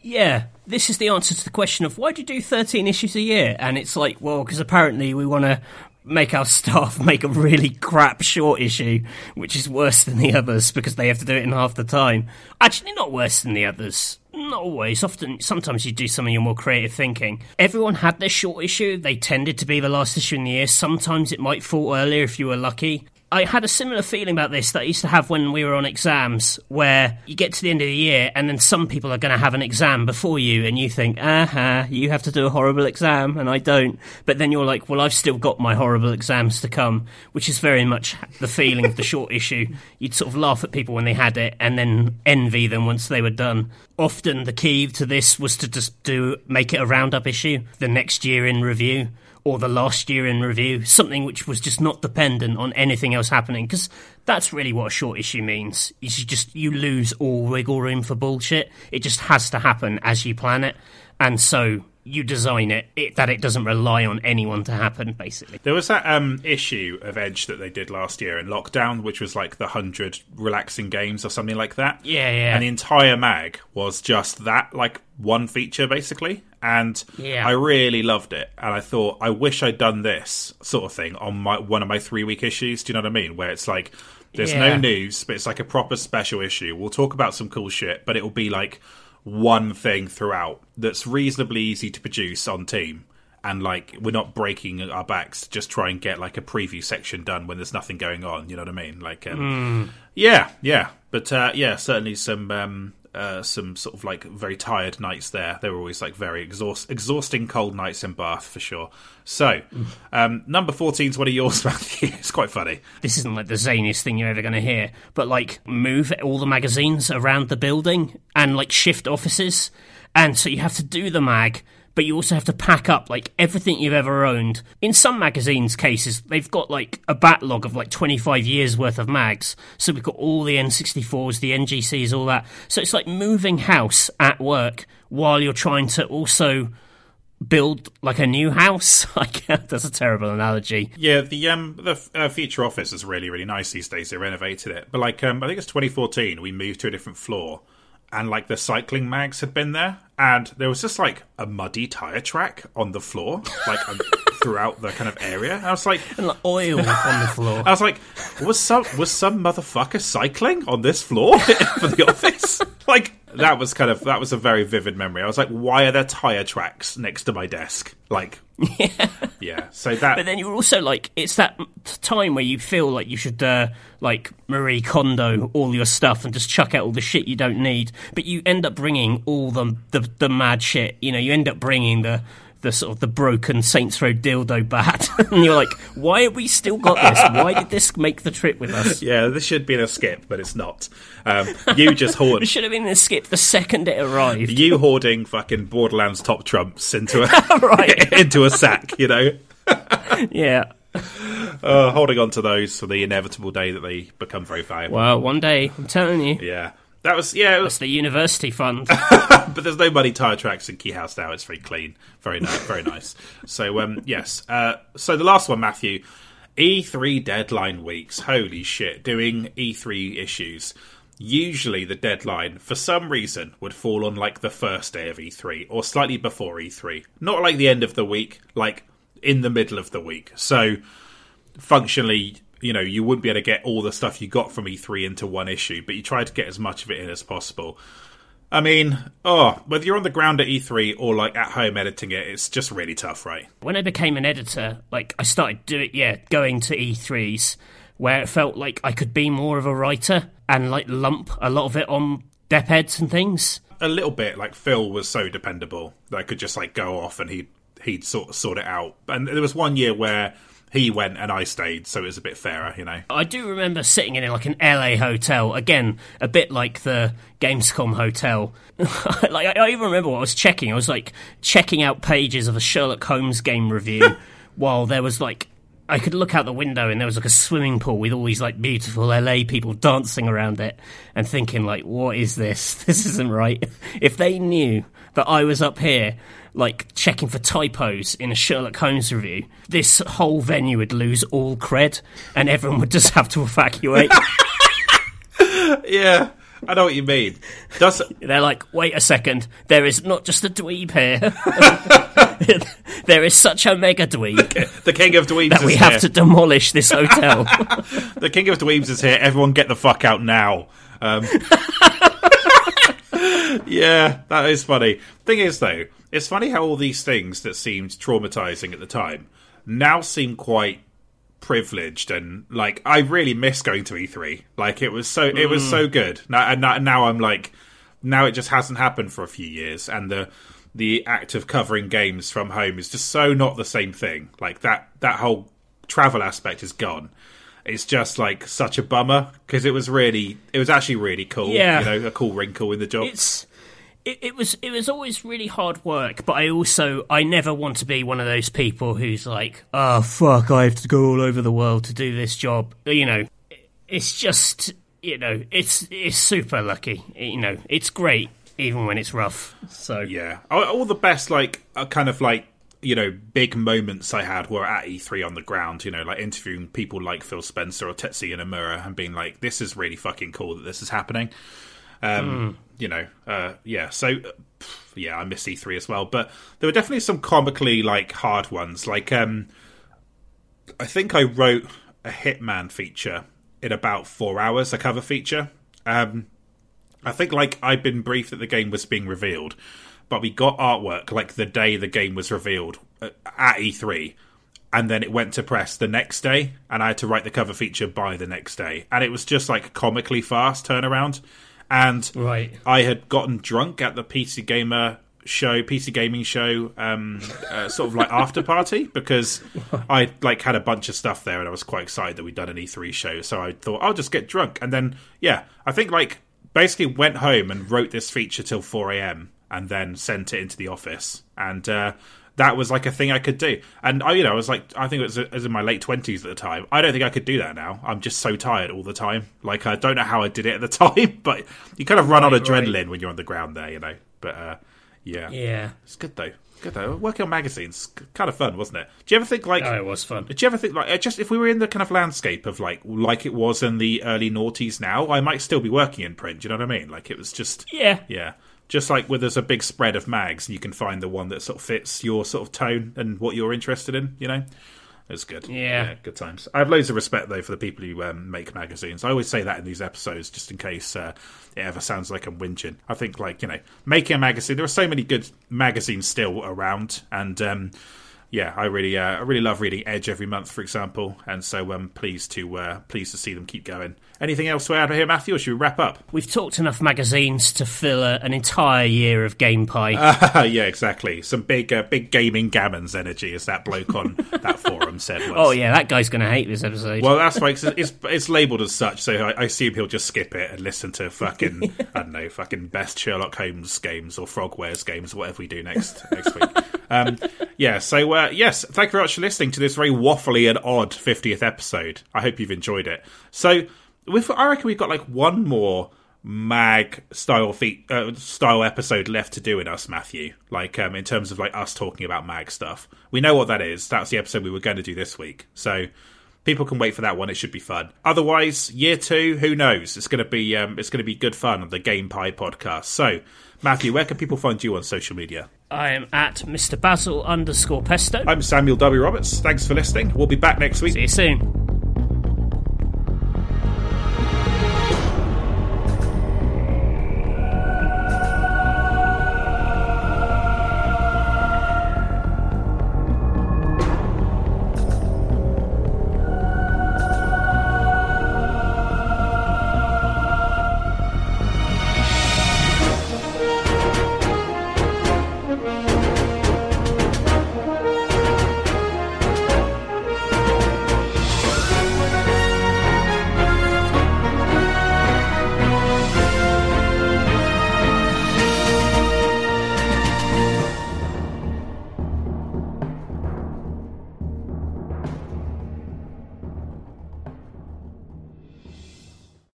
Yeah, this is the answer to the question of why do you do 13 issues a year? And it's like, well, because apparently we want to make our staff make a really crap short issue, which is worse than the others because they have to do it in half the time. Actually, not worse than the others. Not always. Often, sometimes you do some of your more creative thinking. Everyone had their short issue. They tended to be the last issue in the year. Sometimes it might fall earlier if you were lucky. I had a similar feeling about this that I used to have when we were on exams, where you get to the end of the year and then some people are going to have an exam before you, and you think, aha, you have to do a horrible exam, and I don't. But then you're like, well, I've still got my horrible exams to come, which is very much the feeling of the short issue. You'd sort of laugh at people when they had it and then envy them once they were done. Often the key to this was to just do make it a roundup issue, the next year in review or the last year in review, something which was just not dependent on anything else happening. Because that's really what a short issue means. You just you lose all wiggle room for bullshit. It just has to happen as you plan it, and so you design it, it, that it doesn't rely on anyone to happen basically. There was that um, issue of edge that they did last year in lockdown which was like the 100 relaxing games or something like that. Yeah yeah. And the entire mag was just that like one feature basically. And yeah. i really loved it. And i thought i wish i'd done this sort of thing on my one of my three week issues. Do you know what i mean? Where it's like there's yeah. no news but it's like a proper special issue. We'll talk about some cool shit but it'll be like one thing throughout that's reasonably easy to produce on team. And like we're not breaking our backs to just try and get like a preview section done when there's nothing going on you know what i mean? Like um, mm. yeah yeah. But uh, yeah certainly some um, uh, some sort of like very tired nights there. They were always like very exhaust- exhausting cold nights in Bath for sure. So, um, number 14 is one of yours, Matthew. it's quite funny. This isn't like the zaniest thing you're ever going to hear, but like move all the magazines around the building and like shift offices. And so you have to do the mag but you also have to pack up like everything you've ever owned. In some magazines' cases, they've got like a backlog of like 25 years worth of mags. So we've got all the N64s, the NGCs, all that. So it's like moving house at work while you're trying to also build like a new house. Like that's a terrible analogy. Yeah, the um the uh, Future office is really really nice these days. They renovated it, but like um I think it's 2014. We moved to a different floor, and like the cycling mags had been there, and there was just like a muddy tire track on the floor, like um, throughout the kind of area. I was like, and like oil on the floor. I was like, was some was some motherfucker cycling on this floor for the office? like that was kind of that was a very vivid memory. I was like, why are there tire tracks next to my desk? Like, yeah, yeah. So that, but then you're also like, it's that time where you feel like you should uh, like Marie Kondo all your stuff and just chuck out all the shit you don't need. But you end up bringing all the the, the mad shit. You know, you end up bringing the the sort of the broken Saints Row dildo bat, and you're like, why have we still got this? Why did this make the trip with us? Yeah, this should be in a skip, but it's not. Um, you just hoard. it should have been in a skip the second it arrived. You hoarding fucking Borderlands top trumps into a right. into a sack, you know. yeah. uh, holding on to those for the inevitable day that they become very valuable. Well, one day, I'm telling you. Yeah. That was yeah, it was, That's the university fund. but there's no muddy tire tracks in Quay House now. It's very clean, very nice, very nice. So um, yes, uh, so the last one, Matthew, E3 deadline weeks. Holy shit, doing E3 issues. Usually the deadline, for some reason, would fall on like the first day of E3 or slightly before E3. Not like the end of the week, like in the middle of the week. So functionally, you know, you wouldn't be able to get all the stuff you got from E3 into one issue, but you try to get as much of it in as possible. I mean, oh, whether you're on the ground at E3 or like at home editing it, it's just really tough, right? when I became an editor, like I started doing, yeah, going to E3s where it felt like I could be more of a writer and like lump a lot of it on depheads and things. A little bit like Phil was so dependable that I could just like go off and he'd he'd sort sort it out. And there was one year where he went and I stayed, so it was a bit fairer, you know. I do remember sitting in like an LA hotel, again, a bit like the Gamescom hotel. like I, I even remember what I was checking. I was like checking out pages of a Sherlock Holmes game review while there was like I could look out the window and there was like a swimming pool with all these like beautiful LA people dancing around it and thinking like what is this? This isn't right. If they knew that I was up here like checking for typos in a Sherlock Holmes review, this whole venue would lose all cred and everyone would just have to evacuate. Yeah, I know what you mean. Does They're like, wait a second, there is not just a dweeb here. there is such a mega dweeb the King of Dweebs that is we here? have to demolish this hotel. The King of Dweebs is here. Everyone get the fuck out now. Um, yeah, that is funny. Thing is, though, it's funny how all these things that seemed traumatizing at the time now seem quite privileged and like I really miss going to E3. Like it was so it was so mm. good. Now and now, now I'm like now it just hasn't happened for a few years and the the act of covering games from home is just so not the same thing. Like that that whole travel aspect is gone. It's just like such a bummer because it was really it was actually really cool. Yeah. You know, a cool wrinkle in the job. it's it, it was it was always really hard work, but I also I never want to be one of those people who's like, oh fuck, I have to go all over the world to do this job. You know, it's just you know, it's it's super lucky. You know, it's great even when it's rough. So Yeah, all, the best like uh, kind of like you know big moments I had were at E3 on the ground. You know, like interviewing people like Phil Spencer or Tetsuya Nomura and being like, "This is really fucking cool that this is happening." Um, You know, uh, yeah. So yeah, I miss E3 as well, but there were definitely some comically like hard ones. Like um, I think I wrote a Hitman feature in about four hours, a cover feature. Um, I think like I'd been briefed that the game was being revealed, but we got artwork like the day the game was revealed uh, at E3, and then it went to press the next day, and I had to write the cover feature by the next day, and it was just like comically fast turnaround, and Right. I had gotten drunk at the PC Gamer show, PC gaming show, um, uh, sort of like after party because I like had a bunch of stuff there and I was quite excited that we'd done an E3 show. So I thought I'll just get drunk and then yeah, I think like basically went home and wrote this feature till 4 a.m. and then sent it into the office and. uh that was like a thing I could do, and I, you know, I was like, I think it was, it was in my late twenties at the time. I don't think I could do that now. I'm just so tired all the time. Like I don't know how I did it at the time, but you kind of run on Right, adrenaline when you're on the ground there, you know. But uh, yeah, yeah, it's good though. Good though. Working on magazines, kind of fun, wasn't it? Do you ever think like? oh, it was fun. Do you ever think like just if we were in the kind of landscape of like like it was in the early noughties now, I might still be working in print. Do you know what I mean? Like it was just Yeah, yeah. Just like where there's a big spread of mags, and you can find the one that sort of fits your sort of tone and what you're interested in. You know, it's good. Yeah. good times. I have loads of respect though for the people who um, make magazines. I always say that in these episodes, just in case uh, it ever sounds like I'm whinging. I think like you know, making a magazine. There are so many good magazines still around, and um, yeah, I really, uh, I really love reading Edge every month, for example, and so I'm pleased to uh, pleased to see them keep going. Anything else to add here, Matthew, or should we wrap up? we've talked enough magazines to fill a, an entire year of Game Pie. yeah, exactly. Some big, uh, big gaming gammons energy, as that bloke on that forum said. Was. oh yeah, that guy's going to hate this episode. Well, that's why it's, it's it's labelled as such, so I, I assume he'll just skip it and listen to fucking I don't know, fucking best Sherlock Holmes games or Frogwares games, whatever we do next next week. Um, yeah, so uh, yes, thank you very much for listening to this very waffly and odd 50th episode. I hope you've enjoyed it. So, with, I reckon we've got like one more mag style fe- uh, style episode left to do in us, Matthew. Like um, in terms of like us talking about mag stuff. We know what that is. That's the episode we were going to do this week. So people can wait for that one. It should be fun. Otherwise, year two, who knows? It's going to be um, it's going to be good fun on the Game Pie podcast. So, Matthew, where can people find you on social media? I am at Mr. Basil underscore Pesto. I'm Samuel W. Roberts. Thanks for listening. We'll be back next week. See you soon.